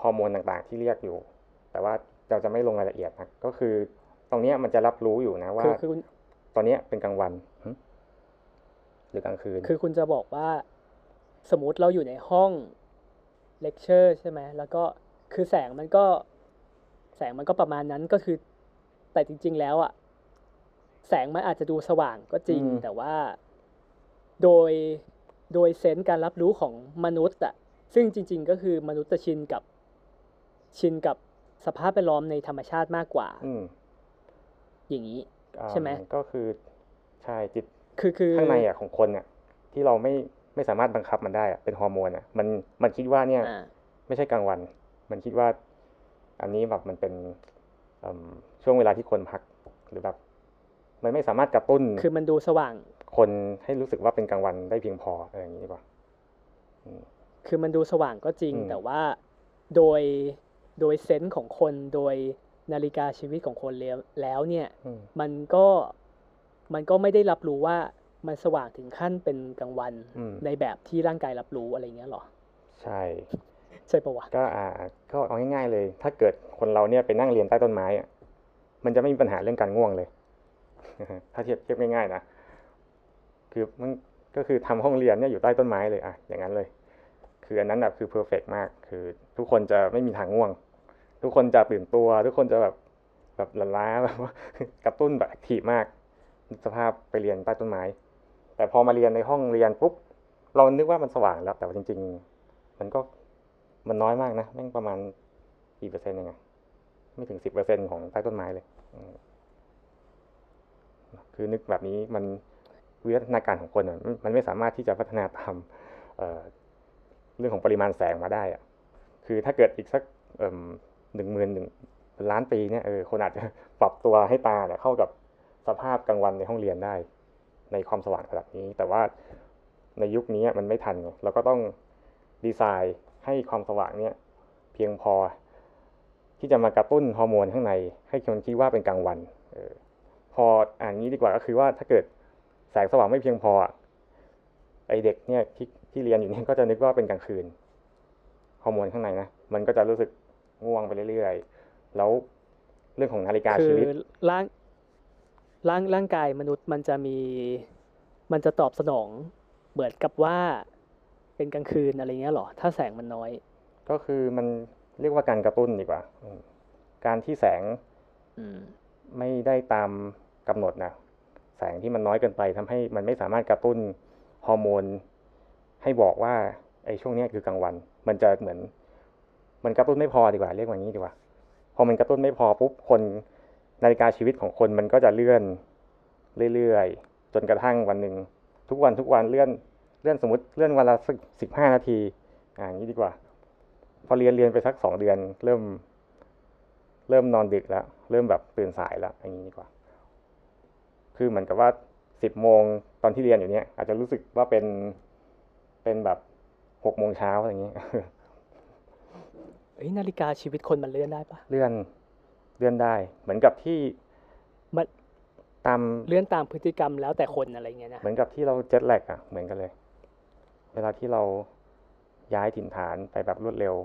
ฮอร์โมนต่างๆ ที่เรียกอยู่ แต่ว่าเราจะไม่ลงรายละเอียดนะก็คือ ตรงเนี้ยมันจะรับรู้อยู่นะว่าคือคือคุณ ตอนเนี้ยเป็นกลางวันหึหรือกลางคืน คือคุณจะบอกว่า สมมติเราอยู่ในห้องเลคเชอร์ใช่ไหมแล้วก็คือแสงมันก็ แสงมันก็ประมาณนั้นก็คือ แต่จริง ๆ แล้วอะแสงมันอาจจะดูสว่างก็จริงอืมแต่ว่าโดยโดยเซนส์การรับรู้ของมนุษย์อะซึ่งจริง ๆ ก็คือมนุษย์จะชินกับชินกับสภาพแวดล้อมในธรรมชาติมากกว่าอืมอย่างนี้อ่า ใช่ไหมก็คือใช่จิตคือคือข้างในอะของคนอะที่เราไม่ไม่สามารถบังคับมันได้อะเป็นฮอร์โมนอะมันมันคิดว่าเนี่ยอ่าไม่ใช่กลางวัน มันคิดว่า อันนี้แบบมันเป็นอืมช่วงเวลาที่คนพักหรือแบบมันไม่สามารถกระตุ้น คือมันดูสว่าง คนให้รู้สึกว่าเป็นกลางวันได้เพียงพออะไรอย่างนี้ดีกว่าคือมันดูสว่างก็จริงอืมแต่ว่าโดยโดยเซนส์ของคนโดย นาฬิกาชีวิตของคนแล้วแล้วเนี่ยอืมมันก็มันก็ไม่ได้รับรู้ว่ามันสว่างถึงขั้นเป็นกลางวันอืมในแบบที่ร่างกายรับรู้อะไรเงี้ยหรอ ใช่ ใช่ปะวะก็อ่าก็เอาง่ายๆเลย ถ้าเกิดคนเราเนี่ยไปนั่งเรียนใต้ต้นไม้อะมันจะไม่มีปัญหาเรื่องการง่วงเลย ถ้าเทียบเทียบง่ายๆนะคือมันก็คือทำห้องเรียนเนี่ยอยู่ใต้ต้นไม้เลยอะอย่างนั้นเลย คืออันนั้นแบบคือ perfect มาก คือทุกคนจะไม่มีทางง่วง ทุกคนจะตื่นตัว ทุกคนจะแบบแบบละล้าแบบว่ากระตุ้นแบบ active มาก สภาพไปเรียนใต้ต้นไม้ แต่พอมาเรียนในห้องเรียนปุ๊บเรานึกว่ามันสว่างแล้ว แต่ว่าจริง ๆ มันก็มันน้อยมากนะแม่งประมาณกี่เปอร์เซ็นต์เองอะไม่ถึงสิบเปอร์เซ็นของใต้ต้นไม้เลยคือนึกแบบนี้มันวิวัฒนาการของคนมันไม่สามารถที่จะพัฒนาตามเเรื่องของปริมาณแสงมาได้อะคือถ้าเกิดอีกสัก หนึ่งหมื่นหนึ่งล้านปีเนี่ยเออคนอาจจะปรับตัวให้ตาเนี่ยเข้ากับสภาพกลางวันในห้องเรียนได้ ในความสว่างระดับนี้ แต่ว่าในยุคนี้มันไม่ทันเราก็ต้องดีไซน์ให้ความสว่างเนี่ยเพียงพอ ที่จะมากระตุ้นฮอร์โมนข้างใน ให้คนคิดว่าเป็นกลางวันออพออ่านนี้ดีกว่าก็คือว่าถ้าเกิดแสงสว่างไม่เพียงพอไอเด็กเนี่ยที่ที่เรียนอยู่เนี่ยก็จะนึกว่าเป็นกลางคืนฮอร์โมนข้างในนะมันก็จะรู้สึก ง่วงไปเรื่อยๆ แล้วเรื่องของนาฬิกาคืชีอวิตร่างร่างร่างกายมนุษย์มันจะมีมันจะตอบสนองเหมือนกับว่าเป็นกลางคืนอะไรเงี้ยหรอ ถ้าแสงมันน้อย ก็คือมันเรียกว่าการกระตุ้นดีกว่าอืมการที่แสงอืมไม่ได้ตามกำหนดนะแสงที่มันน้อยเกินไปทำให้มันไม่สามารถกระตุ้นฮอร์โมนให้บอกว่าไอ้ช่วงเนี้ยคือกลางวัน มันจะเหมือน มันกระตุ้นไม่พอดีกว่าเรียกว่างี้ดีกว่า พอมันกระตุ้นไม่พอปุ๊บคนนาฬิกาชีวิตของคนมันก็จะเลื่อนเรื่อยๆจนกระทั่งวันหนึ่งทุกวันทุกวันเลื่อนเลื่อนสมมติเลื่อนวันละสักสิบห้านาทีอ่านี้ดีกว่า พอเรียนเรียนไปสักสองเดือน เริ่ม เริ่มนอนดึกแล้ว เริ่มแบบตื่นสายแล้วอย่างนี้ดีกว่า คือเหมือนกับว่าสิบโมงตอนที่เรียนอยู่เนี่ยอาจจะรู้สึกว่าเป็นเป็นแบบหกโมงเช้าอะไรอย่างนี้ เอ้ยนาฬิกาชีวิตคนมันเลื่อนได้ปะเลื่อนเลื่อนได้ เหมือนกับที่มันตามเลื่อนตามพฤติกรรมแล้วแต่คนอะไรเงี้ยนะเหมือนกับที่เราเจ็ตแลกอะเหมือนกันเลย เวลาที่เราย้ายถิ่นฐานไปแบบรวดเร็ว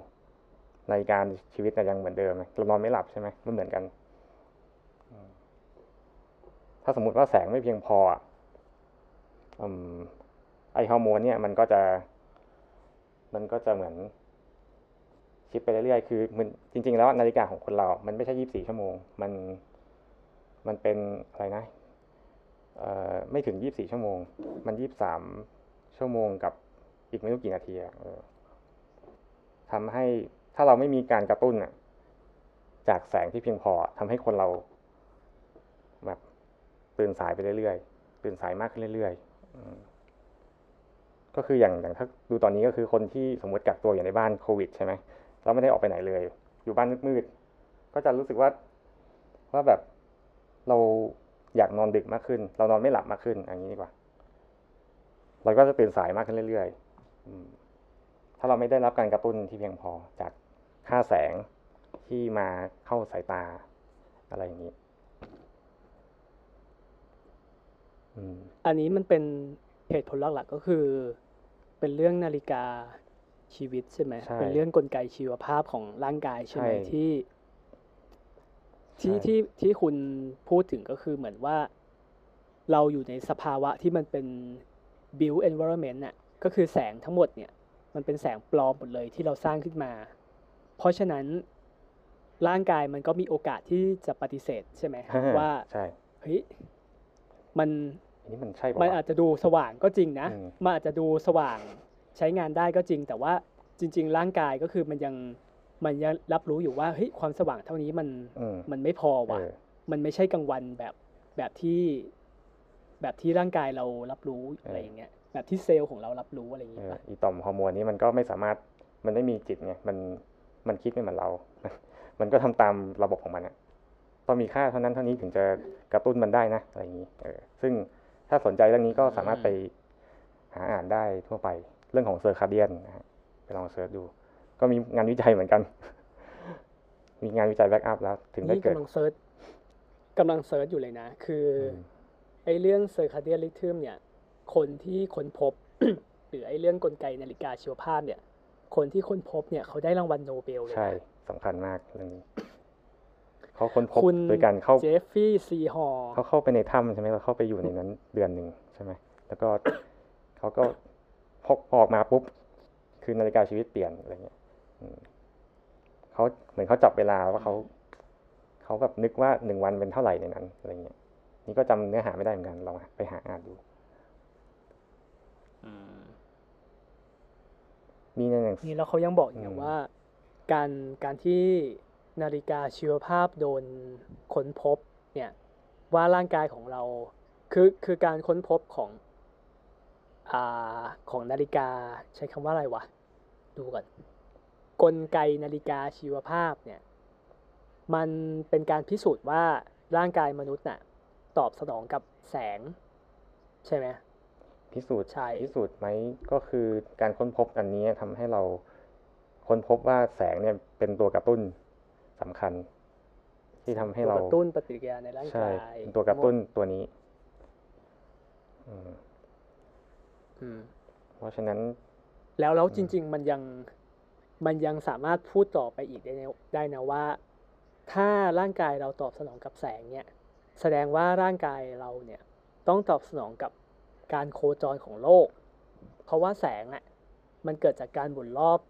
นาฬิการชีวิตน่ะยังเหมือนเดิมไหมเรานอนไม่หลับใช่ไหมมันเหมือนกันอืมถ้าสมมติว่าแสงไม่เพียงพออะอืมไอฮอร์โมนเนี่ยมันก็จะ มันก็จะเหมือน ชิปไปเรื่อยๆ คือมันจริง ๆ แล้วนาฬิกาของคนเรา มันไม่ใช่ยี่สิบสี่ชั่วโมง มัน มันเป็นอะไรนะ เอ่อ ไม่ถึงยี่สิบสี่ชั่วโมง มันยี่สิบสามชั่วโมงกับอีกไม่รู้กี่นาทีอะเออทำให้ถ้าเราไม่มีการกระตุ้นอะจากแสงที่เพียงพอทำให้คนเราแบบตื่นสายไปเรื่อยๆ ตื่นสายมากขึ้นเรื่อยๆ ก็คืออย่างอย่างถ้าดูตอนนี้ก็คือคนที่สมมติกักตัวอยู่ในบ้านโควิดใช่ไหม เราไม่ได้ออกไปไหนเลย อยู่บ้านมืดๆก็จะรู้สึกว่าว่าแบบเราอยากนอนดึกมากขึ้น เรานอนไม่หลับมากขึ้นอย่างนี้ดีกว่า เราก็จะตื่นสายมากขึ้นเรื่อยๆถ้าเราไม่ได้รับการกระตุ้นที่เพียงพอจากค่าแสงที่มาเข้าสายตาอะไรอย่างนี้อันนี้มันเป็นเหตุผลหลักๆก็คือ เป็นเรื่องนาฬิกา ชีวิตใช่ไหม ใช่เป็นเรื่องกลไกชีวภาพของร่างกายใช่ไหมใช่ ที่ ที่ใช่ที่ที่คุณพูดถึงก็คือเหมือนว่า เราอยู่ในสภาวะที่มันเป็น build environment น่ะก็คือแสงทั้งหมดเนี่ย มันเป็นแสงปลอมหมดเลยที่เราสร้างขึ้นมา เพราะฉะนั้นร่างกายมันก็มีโอกาสที่จะปฏิเสธใช่ไหมว่าใช่เฮ้ยมัน อันนี้มันใช่ปะมันวะ อาจจะดูสว่างก็จริงนะ อืมมันอาจจะดูสว่าง ใช้งานได้ก็จริง แต่ว่าจริง ๆ ร่างกายก็คือมันยังมันยังรับรู้อยู่ว่าเฮ้ยความสว่างเท่านี้มันอืมมันไม่พอว่ะเออมันไม่ใช่กลางวันแบบแบบที่แบบที่ร่างกายเรารับรู้เออออะไรอย่างเงี้ยแบบที่เซลล์ของเรารับรู้อะไรอย่างเอเงี้ยอป่ะอีต่อมฮอร์โมนนี้มันก็ไม่สามารถมันไม่มีจิตไงมันมันคิดไม่เหมือนเรา มันก็ทำตามระบบของมันอะต้องมีค่าเท่านั้นเท่านี้ถึงจะกระตุ้นมันได้นะอะไรอย่างนี้เออซึ่งถ้าสนใจเรื่องนี้ก็สามารถไปหาอ่านได้ทั่วไป เรื่องของเซอร์คาเดียนนะฮะไปลองเสิร์ชดู ก็มีงานวิจัยเหมือนกัน มีงานวิจัยแบ็กอัพแล้ว ถึงได้นี่เกิดกำลังเซิร์ชกำลังเซิร์ชอยู่เลยนะ คืออมไอ้เรื่องเซอร์คาเดียลิทึมเนี่ย คนที่ค้นพบ หรือไอ้เรื่องกลไกนาฬิกาชีวภาพเนี่ย คนที่ค้นพบเนี่ยเขาได้รางวัลโนเบลเลยนะใช่สำคัญมากเรื่องนี้เขาค้นพบคุณโดยการเข้าเจฟฟี่ซีฮอร์เขาเข้าไปในถ้ำใช่ไหมเราเข้าไปอยู่ในนั้นเดือนหนึ่งใช่ไหมแล้วก็เขาก็ พกออกมาปุ๊บ คือนาฬิกาชีวิตเปลี่ยนอะไรเงี้ยอืมเขาเหมือนเขาจับเวลาว่าเขาเขาแบบนึกว่าหนึ่งวันเป็นเท่าไหร่ในนั้นอะไรเงี้ยนี่ก็จำเนื้อหาไม่ได้เหมือนกันลองไปหาอ่านดูมีในหนังสือนี่แล้วเขายังบอกอีกอืนะมว่า การการที่นาฬิกาชีวภาพโดนค้นพบ เนี่ย ว่าร่างกายของเรา คือคือการค้นพบของ อ่าของนาฬิกาใช้คำว่าอะไรวะ ดูก่อน กลไกนาฬิกาชีวภาพเนี่ย มันเป็นการพิสูจน์ว่าร่างกายมนุษย์น่ะตอบสนองกับแสง ใช่ไหมพิสูจน์ใช่พิสูจน์ไหมก็คือการค้นพบอันนี้ทำให้เราค้นพบว่าแสงเนี่ยเป็นตัวกระตุ้นสำคัญ ที่ทำให้ตัวเรากระตุ้นปฏิกิริยาในร่างใช่กายเป็นตัวกระตุ้นตัวนี้ อืมอืม เพราะฉะนั้น แล้วแล้วอืมจริง ๆ มันยังมันยังสามารถพูดต่อไปอีกได้นะได้นะว่า ถ้าร่างกายเราตอบสนองกับแสงเนี่ย แสดงว่าร่างกายเราเนี่ยต้องตอบสนองกับการโคจรของโลก เพราะว่าแสงอะมันเกิดจากการหมุนรอบ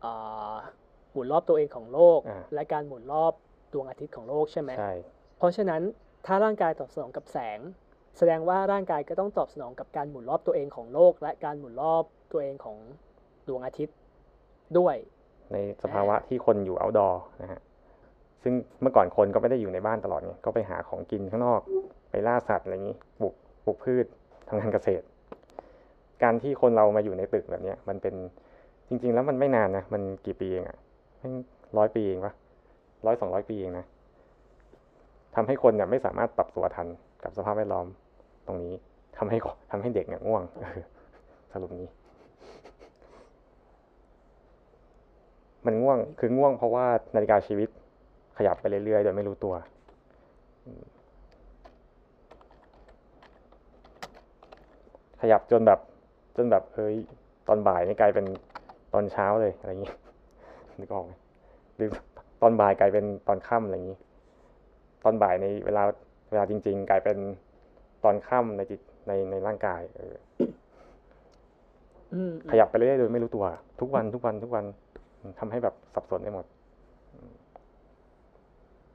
เอ่อหมุนรอบตัวเองของโลกอ่าและการหมุนรอบดวงอาทิตย์ของโลกใช่ไหมใช่เพราะฉะนั้นถ้าร่างกายตอบสนองกับแสง แสดงว่าร่างกายก็ต้องตอบสนองกับการหมุนรอบตัวเองของโลก และการหมุนรอบตัวเองของดวงอาทิตย์ด้วย ในสภาวะที่คนอยู่ outdoor นะฮะซึ่งเมื่อก่อนคนก็ไม่ได้อยู่ในบ้านตลอดไงก็ไปหาของกินข้างนอก ไปล่าสัตว์อะไรอย่างนี้ปลูกปลูกพืชทำงานเกษตร การที่คนเรามาอยู่ในตึกแบบนี้มันเป็นจริง ๆ แล้วมันไม่นานนะมันกี่ปีเองอะร้อยปีเองปะร้อยสองร้อยปีเองนะทำให้คนเนี่ยไม่สามารถปรับตัวทันกับสภาพแวดล้อม ตรงนี้ทำให้ทำให้เด็กเนี่ยง่วงสรุปนี้ มันง่วงคือง่วงเพราะว่านาฬิกาชีวิตขยับไปเรื่อยๆโดยไม่รู้ตัว ขยับจนแบบ จนแบบเฮ้ยตอนบ่ายนี่กลายเป็นตอนเช้าเลยอะไรอย่างนี้นึกออกไหมหรือตอนบ่ายกลายเป็นตอนค่ำอะไรอย่างนี้ ตอนบ่ายในเวลาเวลาจริง ๆ กลายเป็น ตอนค่ำในจิตในในร่างกาย เอออืมขยับไปเรื่อยๆโดยไม่รู้ตัว ทุกวันทุกวันทุกวันทำให้แบบสับสนไปหมด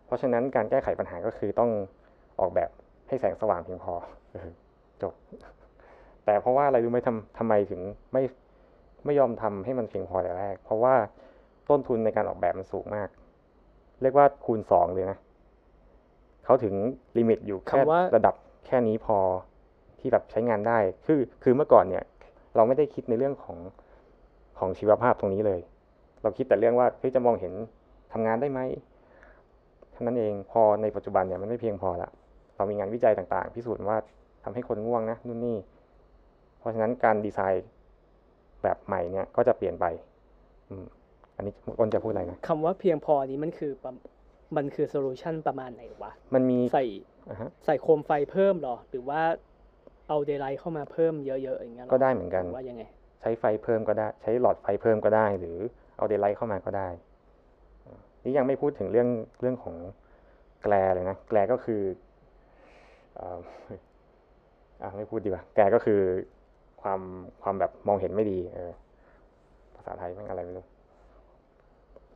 เพราะฉะนั้นการแก้ไขปัญหาก็คือต้องออกแบบให้แสงสว่างเพียงพอเออจบ แต่เพราะว่าอะไรรู้ไหมทำทำไมถึงไม่ไม่ยอมทำให้มันเพียงพอแต่แรก เพราะว่าต้นทุนในการออกแบบมันสูงมาก เรียกว่าคูณสองเลยนะเขาถึงลิมิตอยู่แค่คำว่าระดับ แค่นี้พอที่แบบใช้งานได้ คือคือเมื่อก่อนเนี่ย เราไม่ได้คิดในเรื่องของของชีวภาพตรงนี้เลย เราคิดแต่เรื่องว่าเฮ้ยจะมองเห็นทำงานได้ไหมเท่านั้นเองพอในปัจจุบันเนี่ยมันไม่เพียงพอละเรามีงานวิจัยต่างๆ พิสูจน์ว่าทำให้คนง่วงนะนู่นนี่ เพราะฉะนั้นการดีไซน์แบบใหม่เนี่ยก็จะเปลี่ยนไป อืมอันนี้อ้นจะพูดอะไรนะคำว่าเพียงพอนี้มันคือประมันคือโซลูชันประมาณไหนวะ มันมีใส่อ่าฮะ ใส่โคมไฟเพิ่มเหรอ หรือว่าเอา daylight เข้ามาเพิ่มเยอะๆอย่างเงี้ยหรอก็ได้เหมือนกันหรือว่ายังไง ใช้ไฟเพิ่มก็ได้ ใช้หลอดไฟเพิ่มก็ได้ หรือเอา daylight เข้ามาก็ได้อ่านี่ยังไม่พูดถึงเรื่องเรื่องของ glare เลยนะ glare ก็คืออ่าอ่าไม่พูดดีกว่า glare ก็คือความความแบบมองเห็นไม่ดีเออภาษาไทยแม่งอะไรไม่รู้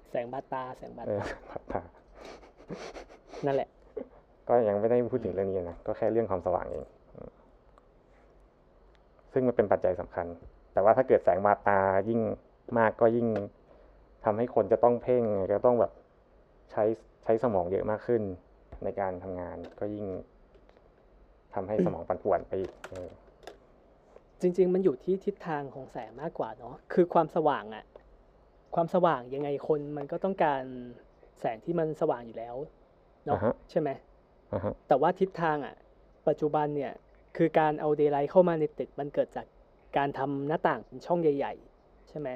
แสงบาดตา แสงบาดเออพัดตา นั่นแหละ ก็ยังไม่ได้พูดถึงเรื่องนี้นะ ก็แค่เรื่องความสว่างเองอืมซึ่งมันเป็นปัจจัยสำคัญ แต่ว่าถ้าเกิดแสงมาตายิ่งมากก็ยิ่งทำให้คนจะต้องเพ่งก็ต้องแบบใช้ใช้สมองเยอะมากขึ้น ในการทำงานก็ยิ่งทำให้สมองปั่นป่วนไปอีกเออจริง ๆ มันอยู่ที่ทิศทางของแสงมากกว่าเนาะ คือความสว่างอะความสว่างยังไงคนมันก็ต้องการแสงที่มันสว่างอยู่แล้วเนาะอ่าฮะใช่ไหมอ่าฮะ แต่ว่าทิศทางอะปัจจุบันเนี่ย คือการเอา daylight เข้ามาในตึกมันเกิดจากการทำหน้าต่างเป็นช่องใหญ่ ๆ ใช่ไหม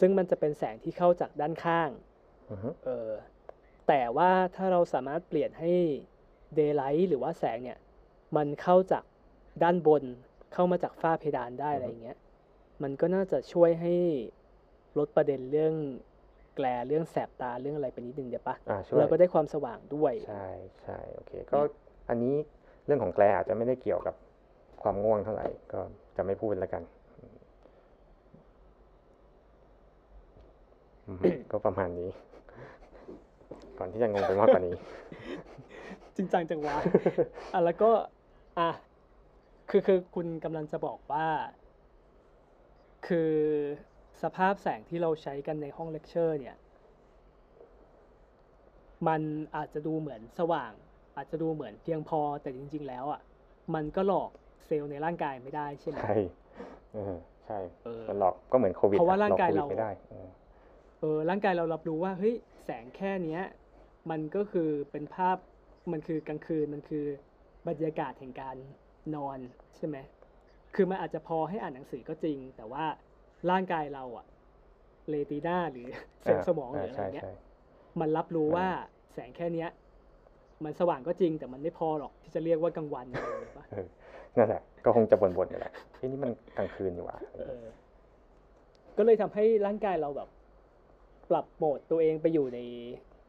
ซึ่งมันจะเป็นแสงที่เข้าจากด้านข้างเออแต่ว่าถ้าเราสามารถเปลี่ยนให้ daylight หรือว่าแสงเนี่ย มันเข้าจากด้านบนเข้ามาจากฝ้าเพดานได้อะไรอย่างเงี้ย มันก็น่าจะช่วยให้ลดประเด็นเรื่อง แกลเรื่องแสบตาเรื่องอะไรไปนิดนึงเดี๋ยวปะอ่าช่วยเราก็ได้ความสว่างด้วยใช่ใช่โอเคก็อันนี้เรื่องของแกลอาจจะไม่ได้เกี่ยวกับความง่วงเท่าไหร่ก็จะไม่พูดแล้วกันอืมก็ประมาณนี้ ก่อนที่จะงงไปมากกว่านี้ จริงจังจังวะอะแล้วก็ อะคือคือคุณกำลังจะบอกว่า คือ สภาพแสงที่เราใช้กันในห้องเลคเชอร์เนี่ย มันอาจจะดูเหมือนสว่าง อาจจะดูเหมือนเพียงพอแต่จริง ๆ แล้วอะ มันก็หลอกเซลล์ในร่างกายไม่ได้ใช่ไหมใช่เออใช่เออมันหลอกก็เหมือนโควิดเพราะว่าอะร่างกายหลอเราโควิดไม่ได้เออเออร่างกายเรารับรู้ว่าเฮ้ยแสงแค่เนี้ย มันก็คือเป็นภาพมันคือกลางคืนมันคือบรรยากาศแห่งการนอนใช่ไหมคือมันอาจจะพอให้อ่านหนังสือก็จริง แต่ว่า ร่างกายเราอะเรตินาหรือเซลล์สมองหรืออะไรใช่เงี้ยใช่มันรับรู้เออว่าแสงแค่เนี้ย มันสว่างก็จริงแต่มันไม่พอหรอกที่จะเรียกว่ากลางวันอะไรอย่างเงี้ยปะเออนั่นแหละก็คงจะบ่นๆอยู่แหละเฮ้ยนี่มันกลางคืนอยู่ว่ะเออก็เลยทำให้ร่างกายเราแบบ ปรับโหมดตัวเองไปอยู่ใน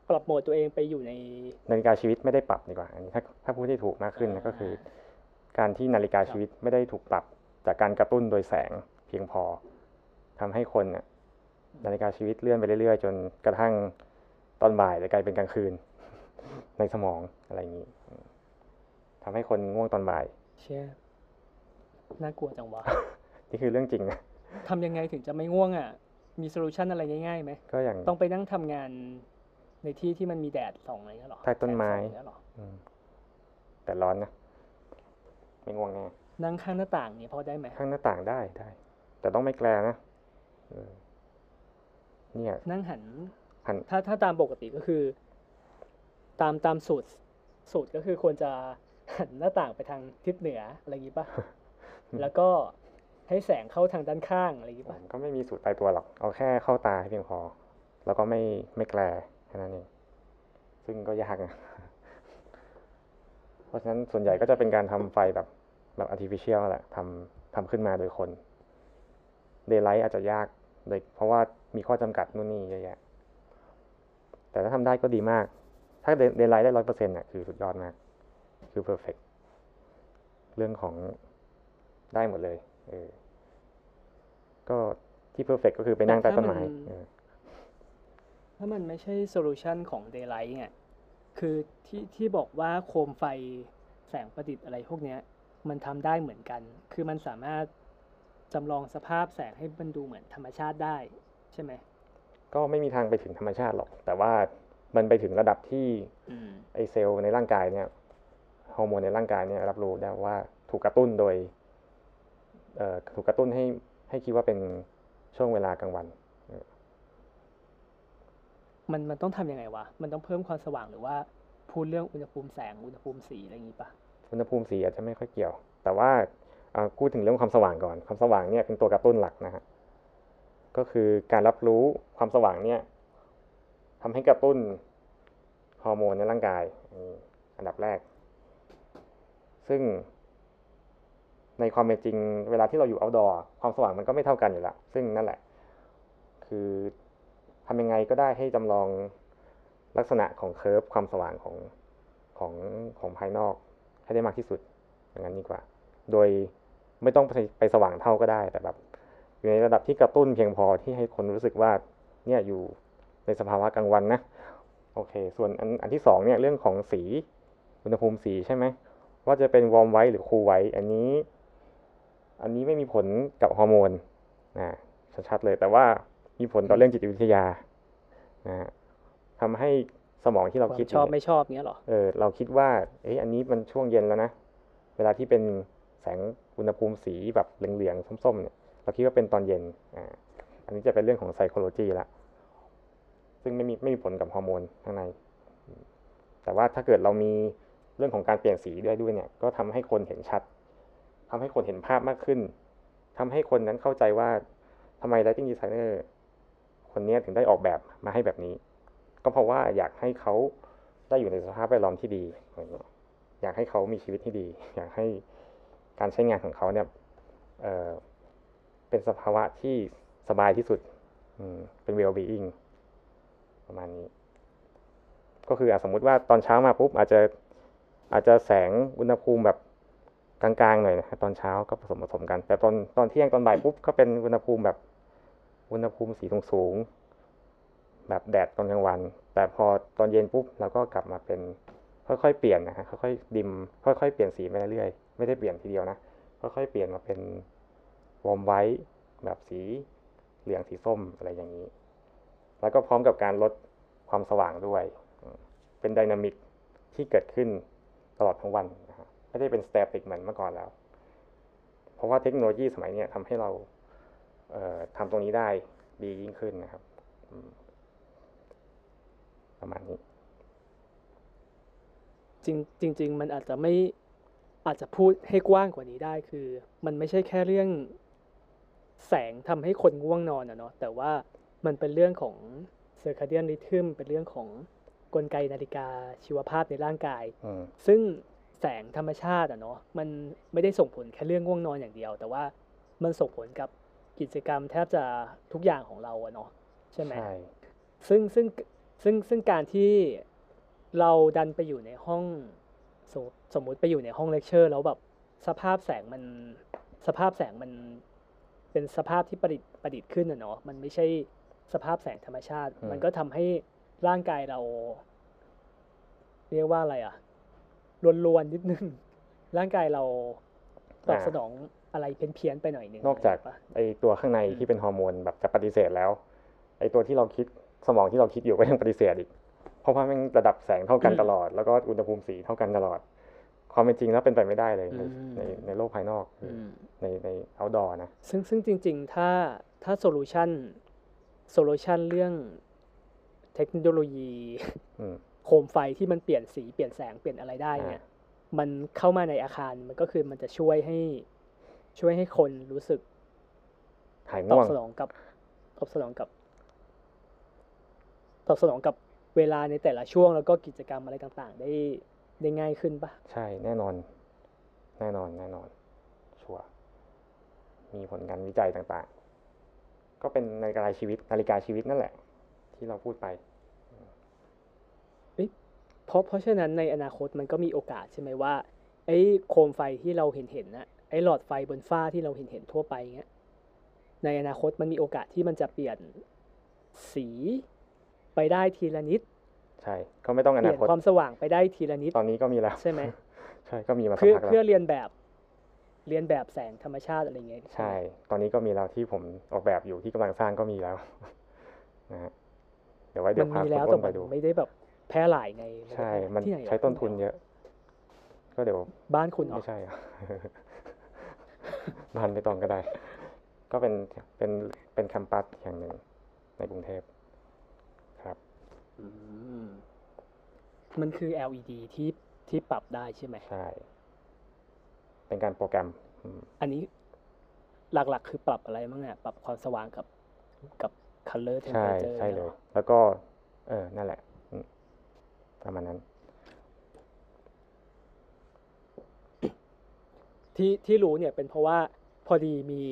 ปรับโหมดตัวเองไปอยู่ในนาฬิกาชีวิตไม่ได้ปรับดีกว่าอันนี้ถ้าถ้าพูดที่ถูกมากขึ้นนะก็คือ การที่นาฬิกาชีวิตไม่ได้ถูกปรับจากการกระตุ้นโดยแสงเพียงพอ ทำให้คนน่ะนาฬิกาชีวิตเลื่อนไปเรื่อยๆ จนกระทั่งตอนบ่ายจะกลายเป็นกลางคืน ในสมองอะไรอย่างนี้อืมทำให้คนง่วงตอนบ่าย เชี่ยน่ากลัวจังวะนี่คือเรื่องจริงนะทำยังไงถึงจะไม่ง่วงอะ มีโซลูชันอะไรง่ายๆไหมก็อย่างต้องไปนั่งทำงานในที่ที่มันมีแดดส่องอะไรเงี้ยหรอใต้ต้นไม้แสงส่องเงี้ยหรออืมแต่ร้อนนะไม่ง่วงแน่นั่งข้างหน้าต่างเนี่ยพอได้ไหมข้างหน้าต่างได้ได้ แต่ต้องไม่แกลนะ เออเนี่ยนั่งหันหัน ถ้าถ้าตามปกติก็คือ ตามตามสูตร สูตรก็คือควรจะหันหน้าต่างไปทางทิศเหนืออะไรอย่างงี้ป่ะ แล้วก็ให้แสงเข้าทางด้านข้างอะไรอย่างงี้ผป่ะมก็ไม่มีสูตรตายตัวหรอก เอาแค่เข้าตาให้เพียงพอ แล้วก็ไม่ไม่แกลแค่นั้นเอง ซึ่งก็ยากนะเพราะฉะนั้นส่วนใหญ่ก็จะเป็นการทำไฟแบบแบบ artificial แหละทำทำขึ้นมาโดยคน daylight อาจจะยาก โดยเพราะว่ามีข้อจำกัดนู่นนี่เยอะแยะ แต่ถ้าทำได้ก็ดีมาก ถ้า daylight ได้ร้อยเปอร์เซ็นต์่ะคือสุดยอดมาก คือ perfect เรื่องของได้หมดเลย เออ ก็ที่ perfect ก็คือไปนั่งใต้ต้นไม้เออถ้ามันไม่ใช่โซลูชันของ Daylight เนี่ย คือที่ที่บอกว่าโคมไฟแสงประดิษฐ์อะไรพวกเนี้ย มันทำได้เหมือนกัน คือมันสามารถ จำลองสภาพแสงให้มันดูเหมือนธรรมชาติได้ใช่ไหมก็ไม่มีทางไปถึงธรรมชาติหรอก แต่ว่ามันไปถึงระดับที่อืมไอเซลล์ในร่างกายเนี่ยฮอร์โมนในร่างกายเนี่ยรับรู้ได้ว่าถูกกระตุ้นโดยเอ่อถูกกระตุ้นให้ให้คิดว่าเป็นช่วงเวลากลางวัน มันมันต้องทำยังไงวะ มันต้องเพิ่มความสว่างหรือว่าพูดเรื่องอุณหภูมิแสงอุณหภูมิสีอะไรอย่างงี้ปะอุณหภูมิสีอาจจะไม่ค่อยเกี่ยว แต่ว่าอ่า พูดถึงเรื่องความสว่างก่อน ความสว่างเนี่ยเป็นตัวกระตุ้นหลักนะฮะก็คือการรับรู้ความสว่างเนี่ยทำให้กระตุ้นฮอร์โมนในร่างกายอันดับแรก ซึ่งในความเป็นจริงเวลาที่เราอยู่ outdoor ความสว่างมันก็ไม่เท่ากันอยู่แล้วซึ่งนั่นแหละ คือทำยังไงก็ได้ให้จำลองลักษณะของเคอร์ฟความสว่างของของของภายนอกให้ได้มากที่สุดอย่างนั้นดีกว่า โดย ไม่ต้องไปไปสว่างเท่าก็ได้แต่แบบอยู่ในระดับที่กระตุ้นเพียงพอที่ให้คนรู้สึกว่าเนี่ยอยู่ในสภาวะกลางวันนะโอเค ส่วนอันอันที่สองเนี่ยเรื่องของสีอุณหภูมิสีใช่ไหมว่าจะเป็นวอร์มไว้หรือคูลไว้อันนี้ อันนี้ไม่มีผลกับฮอร์โมนนะชัดๆเลยแต่ว่ามีผลต่อเรื่องจิตวิทยานะฮะทำให้สมองที่เราความคิดชอบยู่เนี่ยไม่ชอบเนี้ยเหรอเออเราคิดว่าเอ้ยอันนี้มันช่วงเย็นแล้วนะเวลาที่เป็น แสงอุณหภูมิสีแบบเหลืองๆส้มๆเนี่ยเราคิดว่าเป็นตอนเย็นอ่าอันนี้จะเป็นเรื่องของ psychology ละซึ่งไม่มีไม่มีผลกับฮอร์โมนข้างใน แต่ว่าถ้าเกิดเรามีเรื่องของการเปลี่ยนสีด้วยด้วยเนี่ย ก็ทำให้คนเห็นชัดทำให้คนเห็นภาพมากขึ้นทำให้คนนั้นเข้าใจว่าทำไม lighting designer คนนี้ถึงได้ออกแบบมาให้แบบนี้ ก็เพราะว่าอยากให้เขาได้อยู่ในสภาพแวดล้อมที่ดีอะไรเงี้ยอยากให้เขามีชีวิตที่ดี อยากให้ การใช้งานของเขาเนี่ยเเป็นสภาวะที่สบายที่สุดเป็น well being ประมาณนี้ ก็คืออะสมมุติว่าตอนเช้ามาปุ๊บอาจจะอาจจะแสงอุณหภูมิแบบกลางๆหน่อยนะตอนเช้าก็ผสมผสมกัน แต่ตอนตอนเที่ยงตอนบ่ายปุ๊บก็เป็นอุณหภูมิแบบอุณหภูมิสีสูงๆแบบแดดตอนกลางวัน แต่พอตอนเย็นปุ๊บเราก็กลับมาเป็นค่อยๆเปลี่ยนนะฮะค่อยๆดิม ค่อยๆเปลี่ยนสีไปเรื่อยๆ ไม่ได้เปลี่ยนทีเดียวนะค่อยๆเปลี่ยนมาเป็นวอมไว้แบบสีเหลืองสีส้มอะไรอย่างนี้ แล้วก็พร้อมกับการลดความสว่างด้วย เป็นไดนามิกที่เกิดขึ้นตลอดทั้งวันนะฮะไม่ได้เป็นสแตติกเหมือนเมื่อก่อนแล้ว เพราะว่าเทคโนโลยีสมัยนี้ทำให้เราเทำตรงนี้ได้ดียิ่งขึ้นนะครับ ประมาณนี้ จริงจริง ๆ มันอาจจะไม่ อาจจะพูดให้กว้างกว่านี้ได้คือ มันไม่ใช่แค่เรื่องแสงทำให้คนง่วงนอนอะเนาะแต่ว่ามันเป็นเรื่องของ circadian rhythm เป็นเรื่องของกลไกนาฬิกาชีวภาพในร่างกายอืมซึ่งแสงธรรมชาติอะเนาะมันไม่ได้ส่งผลแค่เรื่องง่วงนอนอย่างเดียว แต่ว่ามันส่งผลกับกิจกรรมแทบจะทุกอย่างของเราอะเนาะใช่ไหมใช่ซึ่งซึ่งซึ่งซึ่งการที่เราดันไปอยู่ในห้อง สมสมมุติไปอยู่ในห้องเลคเชอร์ แล้วแบบสภาพแสงมันสภาพแสงมันเป็นสภาพที่ประดิษฐ์ประดิษฐ์ขึ้นอะเนาะมันไม่ใช่สภาพแสงธรรมชาติอืมมันก็ทำให้ร่างกายเรา เรียกว่าอะไรอะรวนๆนิดนึง ร่างกายเราตอบสนองอะไรเพี้ยนๆไปหน่อยนึงนอกจากะไรย่งเงี้ยปะไอตัวข้างในที่เป็นฮอร์โมนแบบจะปฏิเสธแล้ว ไอตัวที่เราคิดสมองที่เราคิดอยู่ก็ยังปฏิเสธอีก เพราะว่ามันระดับแสงเท่ากันตลอด แล้วก็อุณหภูมิสีเท่ากันตลอด ความเป็นจริงแล้วเป็นไปไม่ได้เลยในอืมในในโลกภายนอกอืมในใน outdoor นะ ซึ่งซึ่งจริง ๆ ถ้าถ้า solution solution เรื่องเทคโนโลยีอืมโคมไฟที่มันเปลี่ยนสีเปลี่ยนแสงเปลี่ยนอะไรได้เนี่ยอ่มันเข้ามาในอาคารมันก็คือมันจะช่วยให้ช่วยให้คนรู้สึกหายง่วงตอบวงสนองกับตอบสนองกับตอบสนองกับ เวลาในแต่ละช่วงแล้วก็กิจกรรมอะไรต่างๆ ได้ได้ง่ายขึ้นปะใช่แน่นอน แน่นอนแน่นอน ชัวร์มีผลการวิจัยต่างๆ ก็เป็นนาฬิกาชีวิตนาฬิกาชีวิตนั่นแหละ ที่เราพูดไปเพราะเพราะฉะนั้นในอนาคตมันก็มีโอกาสใช่ไหมว่าไอ้โคมไฟที่เราเห็นเห็นนะไอ้หลอดไฟบนฟ้าที่เราเห็นเห็นทั่วไปเงี้ยในอนาคตมันมีโอกาสที่มันจะเปลี่ยนสี ไปได้ทีละนิด ใช่ ก็ไม่ต้องอเปลี่นายนคต ความสว่างไปได้ทีละนิด ตอนนี้ก็มีแล้วใช่ไหม ใช่ก็มีมาสักเพื่อพักเพื่อแล้วเรียนแบบเรียนแบบแสงธรรมชาติอะไรเงี้ยใช่ ตอนนี้ก็มีแล้วที่ผมออกแบบอยู่ที่กำลังสร้างก็มีแล้วนะฮะเดี๋ยวไว้เดี๋มัยนวพามีคุณแล้วอ้แต่นไปมันดู ไม่ได้แบบแพร่หลายในใช่ มันที่ไหนหรอใช้ต้นทุนเยอะ ก็เดี๋ยว บ้านคุณเหรอ ไม่ใช่อะ บ้านไม่ต้องก็ได้ ก็เป็นเป็นเป็นแคมปัสแห่งหนึ่งในกรุงเทพครับอื มมันคือ LED ที่ที่ปรับได้ใช่ไหมใช่ เป็นการโปรแกรมอืมอันนี้หลักๆ คือปรับอะไรบ้างเนี่ย ปรับความสว่างกับกับ color ใช่ temperature ใช่เลยนี่หรอแล้วก็ เออ นั่นแหละอืมประมาณนั้น ที่ที่รู้เนี่ยเป็นเพราะว่าพอดีมี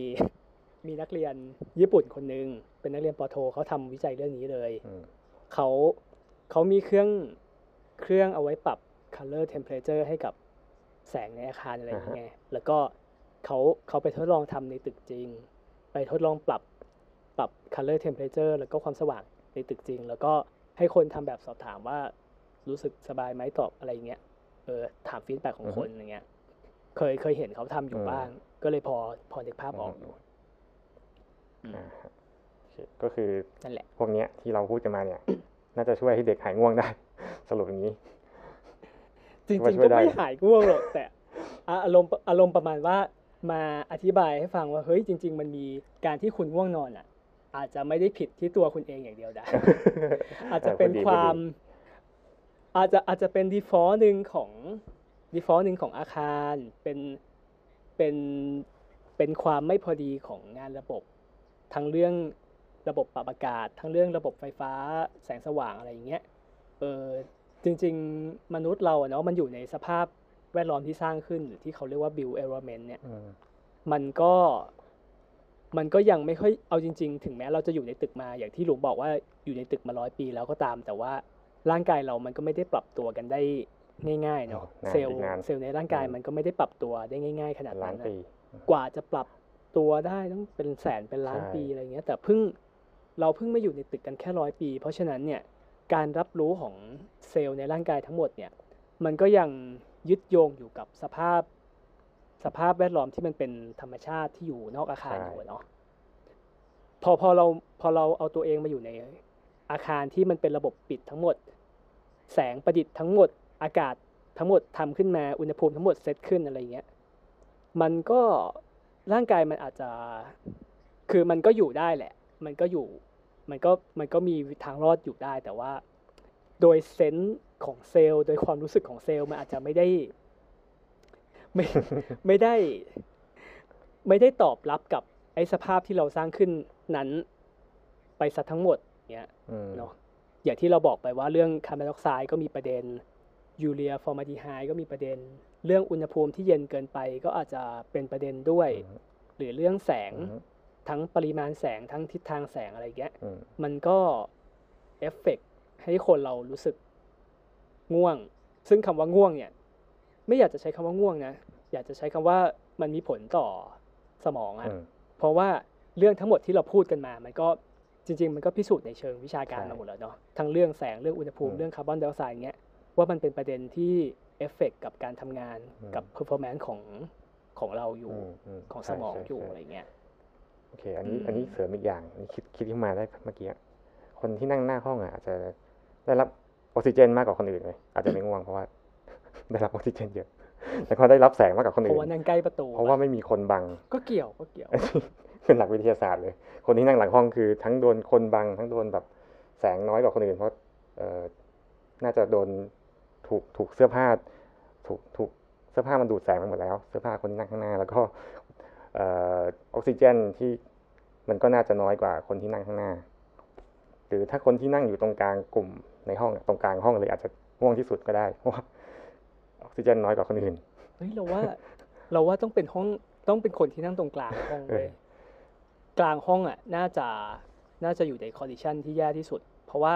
มีนักเรียนญี่ปุ่นคนหนึ่งเป็นนักเรียนปอโทเขาทำวิจัยเรื่องนี้เลยอืม เขาเขามีเครื่องเครื่องเอาไว้ปรับ color temperature ให้กับแสงในอาคารอะไรอย่างเงี้ยแล้วก็เขาเขาไปทดลองทำในตึกจริง ไปทดลองปรับปรับ color temperature แล้วก็ความสว่างในตึกจริง แล้วก็ให้คนทำแบบสอบถามว่ารู้สึกสบายไหมตอบอะไรอย่างเงี้ย เออถามฟีดแบ็ของคนอย่างเงี้ย เคยเคยเห็นเขาทำอยู่บ้าง ก็เลยพอพอนึกภาพออกอยู่ ก็คือนั่นแหละพวกเนี้ยที่เราพูดกันมาเนี่ย น่าจะช่วยให้เด็กหายง่วงได้ สรุปอย่างนี้ จริงว่าๆช่วยก็ไม่ได้หายง่วงหรอกแต่อะอารมณ์อารมณ์ประมาณว่ามาอธิบายให้ฟังว่าเฮ้ยจริง ๆ มันมีการที่คุณง่วงนอนอะ อาจจะไม่ได้ผิดที่ตัวคุณเองอย่างเดียวได้อาจจะเป็นพูดดีควาพูดมดีอาจจะอาจจะเป็น default หนึ่งของ default หนึ่งของอาคารเป็นเป็นเป็นความไม่พอดีของงานระบบ ทั้งเรื่อง ระบบปรับอากาศ ทั้งเรื่องระบบไฟฟ้าแสงสว่างอะไรอย่างเงี้ยเออจริง ๆ มนุษย์เราอะเนาะมันอยู่ในสภาพแวดล้อมที่สร้างขึ้นหรือที่เขาเรียกว่า build environment เนี่ยอืมมันก็มันก็ยังไม่ค่อยเอาจริง ๆ ถึงแม้เราจะอยู่ในตึกมาอย่างที่หลุงบอกว่าอยู่ในตึกมาร้อยปีแล้วก็ตาม แต่ว่าร่างกายเรามันก็ไม่ได้ปรับตัวกันได้ง่ายๆเนาะนานเซลล์อีกนานเซลล์ในร่างกายอืมมันก็ไม่ได้ปรับตัวได้ง่าย ๆ ขนาดล้านั้นนนะปีกว่าจะปรับตัวได้ต้องเป็นแสนเป็นล้านใช่ปีอะไรเงี้ย แต่เพิ่ง เราเพิ่งมาอยู่ในตึกกันแค่ร้อยปี เพราะฉะนั้นเนี่ยการรับรู้ของเซลล์ในร่างกายทั้งหมดเนี่ยมันก็ยังยึดโยงอยู่กับสภาพสภาพแวดล้อมที่มันเป็นธรรมชาติที่อยู่นอกอาคารอยู่เนาะพอพอเราพอเราเอาตัวเองมาอยู่ในอาคารที่มันเป็นระบบปิดทั้งหมด แสงประดิษฐ์ทั้งหมดอากาศทั้งหมดทำขึ้นมาอุณหภูมิทั้งหมดเซตขึ้นอะไรเงี้ยมันก็ร่างกายมันอาจจะคือมันก็อยู่ได้แหละ มันก็อยู่ มันก็มันก็มีทางรอดอยู่ได้ แต่ว่า โดยเซนส์ของเซลล์โดยความรู้สึกของเซลล์มันอาจจะไม่ได้ ไม่ไม่ได้ ไม่ได้ตอบรับกับไอ้สภาพที่เราสร้างขึ้นนั้น ไปซะทั้งหมดเนี้ยอืมเนาะอย่างที่เราบอกไปว่าเรื่องคาร์บอนไดออกไซด์ก็มีประเด็นยูเรียฟอร์มาลดีไฮด์ก็มีประเด็น เรื่องอุณหภูมิที่เย็นเกินไปก็อาจจะเป็นประเด็นด้วยอืมหรือเรื่องแสงอืม ทั้งปริมาณแสงทั้งทิศทางแสงอะไรอย่างเงี้ยอืมมันก็เอฟเฟกต์ให้คนเรารู้สึกง่วง ซึ่งคำว่าง่วงเนี่ย ไม่อยากจะใช้คำว่าง่วงนะ อยากจะใช้คำว่ามันมีผลต่อสมองอะอืมเพราะว่าเรื่องทั้งหมดที่เราพูดกันมา มันก็จริง ๆ มันก็พิสูจน์ในเชิงวิชาการใช่มาหมดแล้วเนาะทั้งเรื่องแสงเรื่องอุณหภูมิอืมเรื่องคาร์บอนไดออกไซด์เงี้ยว่ามันเป็นประเด็นที่เอฟเฟกกับการทำงานอืมกับ performance ของของเราอยู่อืมอืมของใช่สมองใช่อยู่ใช่อะไรเงี้ย โอเค อันนี้อืมอันนี้เสริมอีกอย่างนี่คิดคิดขึ้นมาได้เมื่อกี้คนที่นั่งหน้าห้องอะอาจจะได้รับออกซิเจนมากกว่าคนอื่นเลยอาจจะไม่ง่วงเพราะว่า ได้รับออกซิเจนเยอะแล้วก็ได้รับแสงมากกว่าคนเพอื่ราะว่านนั่งใกล้ประตู เพราะว่าไม่มีคนบัง ก็เกี่ยวก็เกี่ยวเป็นหลักวิทยาศาสตร์เลย คนที่นั่งหลังห้องคือ ทั้งโดนคนบัง ทั้งโดนแบบแสงน้อยกว่าคนอื่น เพราะเออน่าจะโดนถูกถูกเสื้อผ้า ถูกถูกเสื้อผ้ามันดูดแสงไปหมดแล้ว เสื้อผ้าคนที่นั่งข้างหน้า แล้วก็เอ่อออกซิเจนที่มันก็น่าจะน้อยกว่าคนที่นั่งข้างหน้า หรือถ้าคนที่นั่งอยู่ตรงกลางกลุ่มในห้องอะตรงกลางห้องเลยอาจจะง่วงที่สุดก็ได้เพราะว่าออกซิเจนน้อยกว่าคนอื่นเฮ้ยเราว่า เราว่าต้องเป็นห้องต้องเป็นคนที่นั่งตรงกลางห้องเลยเออกลางห้องอะน่าจะน่าจะอยู่ใน condition ที่แย่ที่สุด เพราะว่า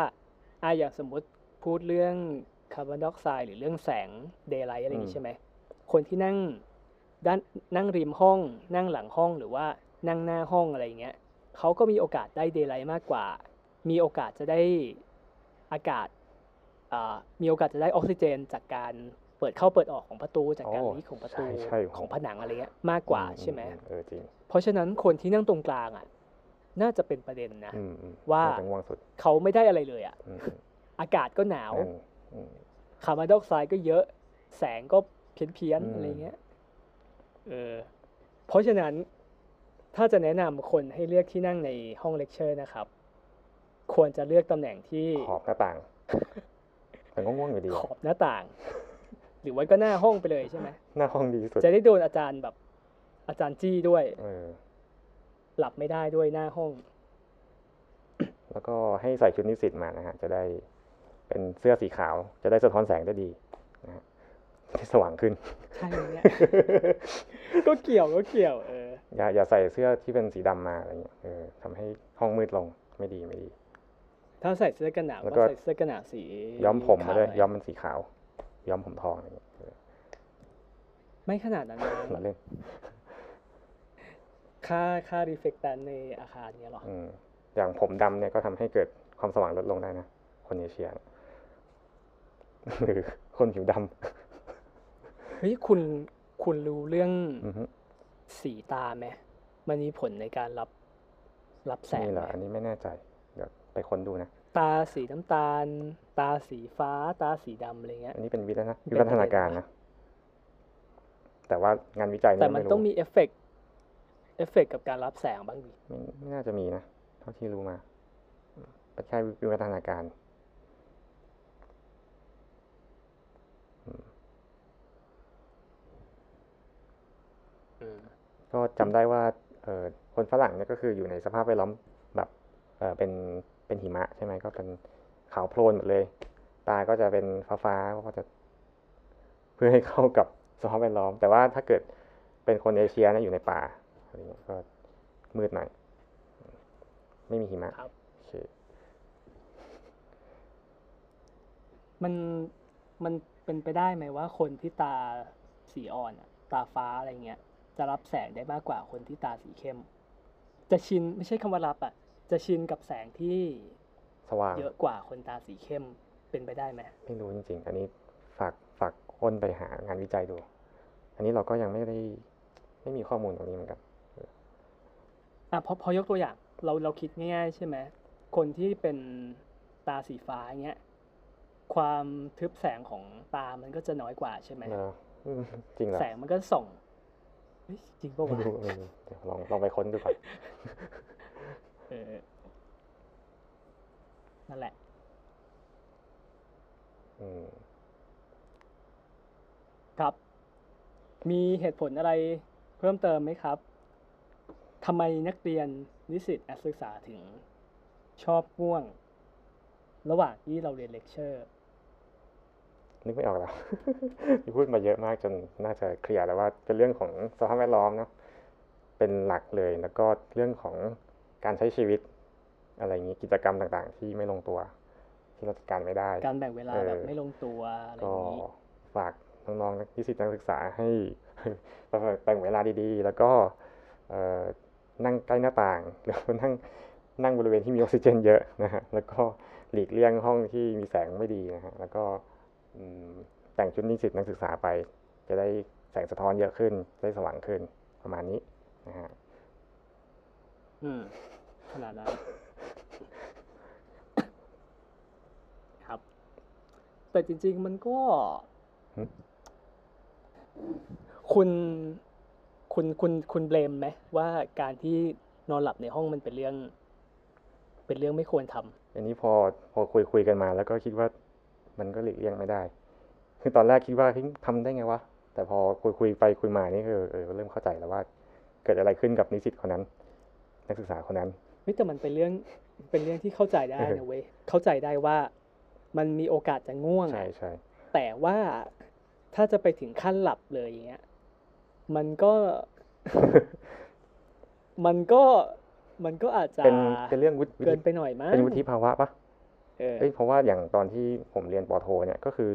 อะอย่างสมมติพูดเรื่องคาร์บอนไดออกไซด์หรือเรื่องแสงdaylight อะไรอย่างอืนี้มใช่ไหมคนที่นั่ง ด้านนั่งริมห้อง นั่งหลังห้องหรือว่านั่งหน้าห้องอะไรอย่างเงี้ยเขาก็มีโอกาสได้ daylight มากกว่า มีโอกาสจะได้อากาศอ่ามีโอกาสจะได้ออกซิเจน จากการเปิดเข้าเปิดออกของประตูจากการโอ้ leak ของประตูใช่ใช่ของผนังอะไรเงี้ยมากกว่าใช่ไหมเออจริงเพราะฉะนั้นคนที่นั่งตรงกลางอะน่าจะเป็นประเด็นนะอืมอืมว่าน่าจะง่วงสุดเขาไม่ได้อะไรเลยอะอืมอืมอากาศก็หนาวนั่นอืมคาร์บอนไดออกไซด์ก็เยอะ แสงก็เพี้ยนเพี้ยนๆอืมอะไรเงี้ย เออเพราะฉะนั้นถ้าจะแนะนำคนให้เลือกที่นั่งในห้องเลคเชอร์นะครับ ควรจะเลือกตำแหน่งที่ขอบหน้าต่างแต่ก็ง่วงอยู่ดีอะขอบหน้าต่าง หรือว่าก็หน้าห้องไปเลยใช่ไหมหน้าห้องดีที่สุด จะได้โดนอาจารย์แบบ อาจารย์จี้ด้วยเออหลับไม่ได้ด้วยหน้าห้อง แล้วก็ให้ใส่ชุดนิสิตมานะฮะ จะได้เป็นเสื้อสีขาว จะได้สะท้อนแสงได้ดีนะฮะ ให้สว่างขึ้นใช่ไหมเนี่ยก็เกี่ยวก็เกี่ยวเอออย่าอย่าใส่เสื้อที่เป็นสีดำมาอะไรเงี้ยเออทำให้ห้องมืดลงไม่ดีไม่ดี ถ้าใส่เสื้อกันหนาวแล้วก็ก็ใส่เสื้อกันหนาวสีย้อมผมมาด้วยขวย้อมเป็นสีขาว ย้อมผมทองอะไรเงี้ยเออไม่ขนาดนั้นนะมาเล่นค่าค่ารีเฟกตันในอาคารเนี่ยหรออืมอย่างผมดำเนี่ยก็ทำให้เกิดความสว่างลดลงได้นะคนเอเชียหรือคนผิวด เฮ้ยคุณคุณรู้เรื่องำอือฮึสีตาไหมมันมีผลในการรับรับแสงนี่เหรอไหมอันนี้ไม่แน่ใจ เดี๋ยวไปค้นดูนะ ตาสีน้ำตาล ตาสีฟ้า ตาสีดำอะไรเงี้ย อันนี้เป็นวิทยาเป็นวิวัฒนาการประเด็นนะ แต่ว่างานวิจัยแต่เนี่ยมันไม่รู้ต้องมี effect effect กับการรับแสงบ้างดิไม่ไม่น่าจะมีนะ เท่าที่รู้มาอืมเป็นแค่วิวัฒนาการ ก็จำได้ว่าเออคนฝรั่งเนี่ยก็คืออยู่ในสภาพแวดล้อมแบบเออเป็นเป็นหิมะใช่ไหมก็เป็นขาวโพลนหมดเลย ตาก็จะเป็นฟ้าๆก็จะเพื่อให้เข้ากับสภาพแวดล้อม แต่ว่าถ้าเกิดเป็นคนเอเชียนะอยู่ในป่าอะไรเงี้ยก็มืดหน่อย ไม่มีหิมะครับโอเคมันมันเป็นไปได้ไหมว่าคนที่ตาสีอ่อนอะตาฟ้าอะไรเงี้ย จะรับแสงได้มากกว่าคนที่ตาสีเข้ม จะชินไม่ใช่คำว่ารับอะจะชินกับแสงที่สว่างเยอะกว่าคนตาสีเข้มเป็นไปได้ไหมไม่รู้จริงๆ อันนี้ฝากฝากอ้นไปหางานวิจัยดู อันนี้เราก็ยังไม่ได้ไม่มีข้อมูลตรงนี้เหมือนกันอะพอพอยกตัวอย่างเราเราคิดง่ายๆใช่ไหมคนที่เป็นตาสีฟ้าเงี้ยความทึบแสงของตามันก็จะน้อยกว่าใช่ไหมเนอะอืมจริงเหรอแสงมันก็ส่อง เฮ้ยจริงปะไม่วะรู้เออเดี๋ยวลองลองไปค้นดูก่อน เออนั่นแหละ อืม ครับ มีเหตุผลอะไรเพิ่มเติมไหมครับทำไมนักเรียนนิสิตนักศึกษาถึงชอบง่วง ระหว่างที่เราเรียนเลคเชอร์ นึกไม่ออกแล้วที่พูดมาเยอะมากจนน่าจะเคลียร์แล้วว่าเป็นเรื่องของสภาพแวดล้อมเนาะเป็นหลักเลยแล้วก็เรื่องของการใช้ชีวิต อะไรอย่างนี้กิจกรรมต่างๆ ที่ไม่ลงตัว ที่เราจัดการไม่ได้ การแบ่งเวลาเออแบบไม่ลงตัวอะไรอก็ย่างนี้ฝากน้องๆนิสิตนักศึกษาให้แบ่งเวลาดีๆ แล้วก็เอ่อนั่งใกล้หน้าต่างหรือว่านั่งนั่งบริเวณที่มีออกซิเจนเยอะนะฮะแล้วก็หลีกเลี่ยงห้องที่มีแสงไม่ดีนะฮะแล้วก็อืม แต่งชุดนิสิตนักศึกษาไป จะได้แสงสะท้อนเยอะขึ้น ได้สว่างขึ้นประมาณนี้นะฮะอืมขนาดนั้นครับ แต่จริง ๆ มันก็หึคุณคุณคุณคุณเบลมไหมว่าการที่นอนหลับในห้องมันเป็นเรื่อง เป็นเรื่องไม่ควรทำอันนี้พอพอคุยคุยกันมา แล้วก็คิดว่า มันก็หลีกเลี่ยงไม่ได้ คือตอนแรกคิดว่าเฮ้ยทำได้ไงวะ แต่พอคุยคุยไปคุยมานี่คือเออเริ่มเข้าใจแล้วว่า เกิดอะไรขึ้นกับนิสิตคนนั้น นักศึกษาคนนั้นเฮ้ยแต่มันเป็นเรื่องเป็นเรื่องที่เข้าใจได้เออนะเว้ยเข้าใจได้ว่ามันมีโอกาสจะง่วงใช่อะใช่แต่ว่าถ้าจะไปถึงขั้นหลับเลยอย่างเงี้ย มันก็ มันก็มันก็อาจจะเป็นเป็นเรื่องวุฒิเกินไปหน่อยมั้งเป็นวุฒิภาวะปะ เออเอ้ยเพราะว่าอย่างตอนที่ผมเรียนปอโทเนี่ยก็คือ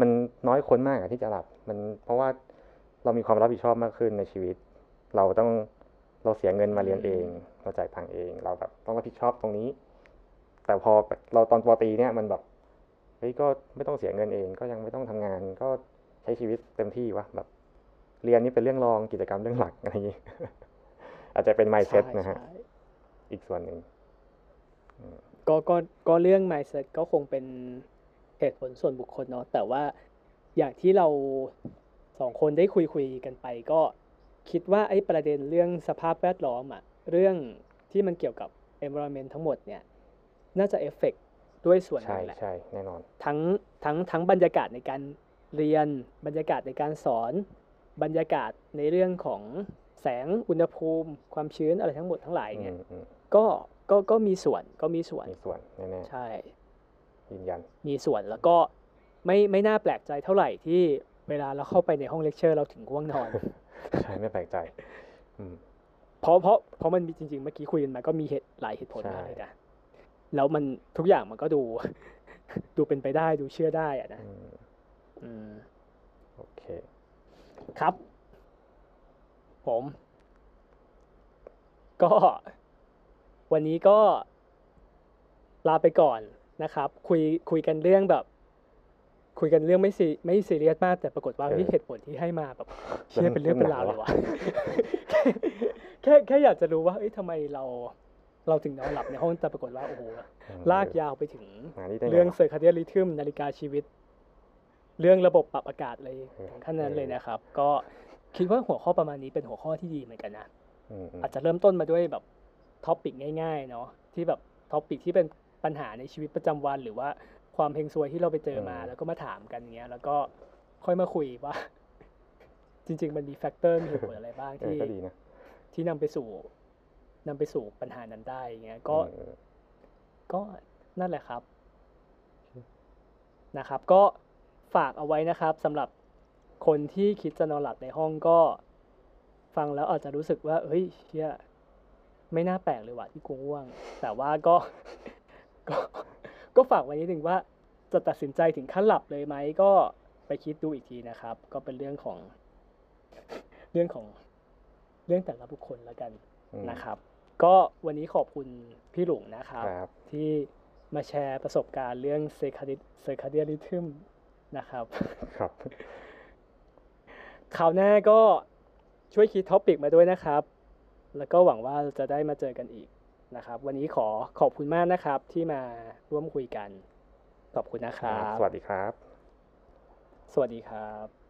มันน้อยคนมากอะที่จะหลับ มันเพราะว่าเรามีความรับผิดชอบมากขึ้นในชีวิต เราต้องเราเสียเงินมาเรียนเอง เราจ่ายตังค์เอง เราแบบต้องรับผิดชอบตรงนี้ แต่พอเราตอนปอตรีเนี่ยมันแบบเฮ้ยก็ไม่ต้องเสียเงินเอง ก็ยังไม่ต้องทำงาน ก็ใช้ชีวิตเต็มที่วะแบบ เรียนนี่เป็นเรื่องรองกิจกรรมเรื่องหลักอะไรอย่างนี้อาจจะเป็น mindset ใช่นะฮะใช่อีกส่วนหนึ่ง ก็ก็ก็เรื่อง mindset ก็คงเป็นเหตุผลส่วนบุคคลเนาะแต่ว่าอย่างที่เราสองคนได้คุยคุยกันไป ก็คิดว่าไอ้ประเด็นเรื่องสภาพแวดล้อมอะเรื่องที่มันเกี่ยวกับ environment ทั้งหมดเนี่ยน่าจะเอฟเฟกด้วยส่วนหใช่นึ่งแหละใช่ใช่แน่นอนทั้งทั้งทั้งบรรยากาศในการเรียนบรรยากาศในการสอน บรรยากาศในเรื่องของแสงอุณหภูมิ ความชื้นอะไรทั้งหมดทั้งหลายเนี่ยอืมอืมก็ ก็ก็มีส่วนก็มีส่วนมีส่วนแน่ใช่ๆยืนยันมีส่วนแล้วก็ไม่ไม่น่าแปลกใจเท่าไหร่ที่เวลาเราเข้าไปในห้องเลคเชอร์เราถึงง่วงนอนใช่ไม่แปลกใจอืมเพราะเพราะเพราะมันมีจริงๆเมื่อกี้คุยกันมาก็มีเหตุหลายเหตุผลใช่มากเลยนะแล้วมันทุกอย่างมันก็ดู ดูเป็นไปได้ดูเชื่อได้อะนะอืมอืมโอเค ครับ ผม ก็ วันนี้ก็ลาไปก่อนนะครับ คุยคุยกันเรื่องแบบ คุยกันเรื่องไม่ซีไม่ซีเรียสมาก แต่ปรากฏว่าเออเฮ้ยเหตุผลที่ให้มาแบบเชื่อเรื่องเป็นเรื่องเป็นเรื่องราวไหนเลยวะวะแค่แค่อยากจะรู้ว่าเอ้ยทำไมเราเราถึงนอนหลับในห้องแต่ปรากฏว่าโอ้โหอืมลากยาวไปถึงมานี่ได้ไงวะเรื่อง circadian rhythm นาฬิกาชีวิต เรื่องระบบปรับอากาศเลยเออถึงขั้นนั้นเออเลยนะครับ ก็คิดว่าหัวข้อประมาณนี้เป็นหัวข้อที่ดีเหมือนกันนะอืมอืมอาจจะเริ่มต้นมาด้วยแบบ topic ง่ายๆเนาะที่แบบtopic ที่เป็นปัญหาในชีวิตประจำวัน หรือว่าความเฮงซวยที่เราไปเจอมา แล้วก็มาถามกันอย่างเงี้ย แล้วก็ค่อยมาคุยว่า จริง ๆ มันมี factor มีเหตุผลอะไรบ้างเออที่ก็ดีนะที่นำไปสู่นำไปสู่ปัญหานั้นได้อย่างเงี้ยก็อืมก็นั่นแหละครับนะครับ ก็ฝากเอาไว้นะครับสำหรับคนที่คิดจะนอนหลับในห้องก็ ฟังแล้วอาจจะรู้สึกว่า เฮ้ยเชี่ย ไม่น่าแปลกเลยว่ะที่กูง่วง แต่ว่าก็ก็ก็ฝากไว้นิดนึงว่าจะตัดสินใจถึงขั้นหลับเลยไหมก็ไปคิดดูอีกทีนะครับ ก็เป็นเรื่องของ เรื่องของเรื่องแต่ละบุคคลแล้วกันอืมนะครับ ก็วันนี้ขอบคุณพี่หลุงนะครับครับ ที่มาแชร์ประสบการณ์เรื่องเซคาดิเซคาเดียริทึมนะครับครับคราวหน้าก็ช่วยคิดท็อปิกมาด้วยนะครับ แล้วก็หวังว่าจะได้มาเจอกันอีกนะครับ วันนี้ขอขอบคุณมากนะครับที่มาร่วมคุยกัน ขอบคุณนะครับ สวัสดีครับ สวัสดีครับ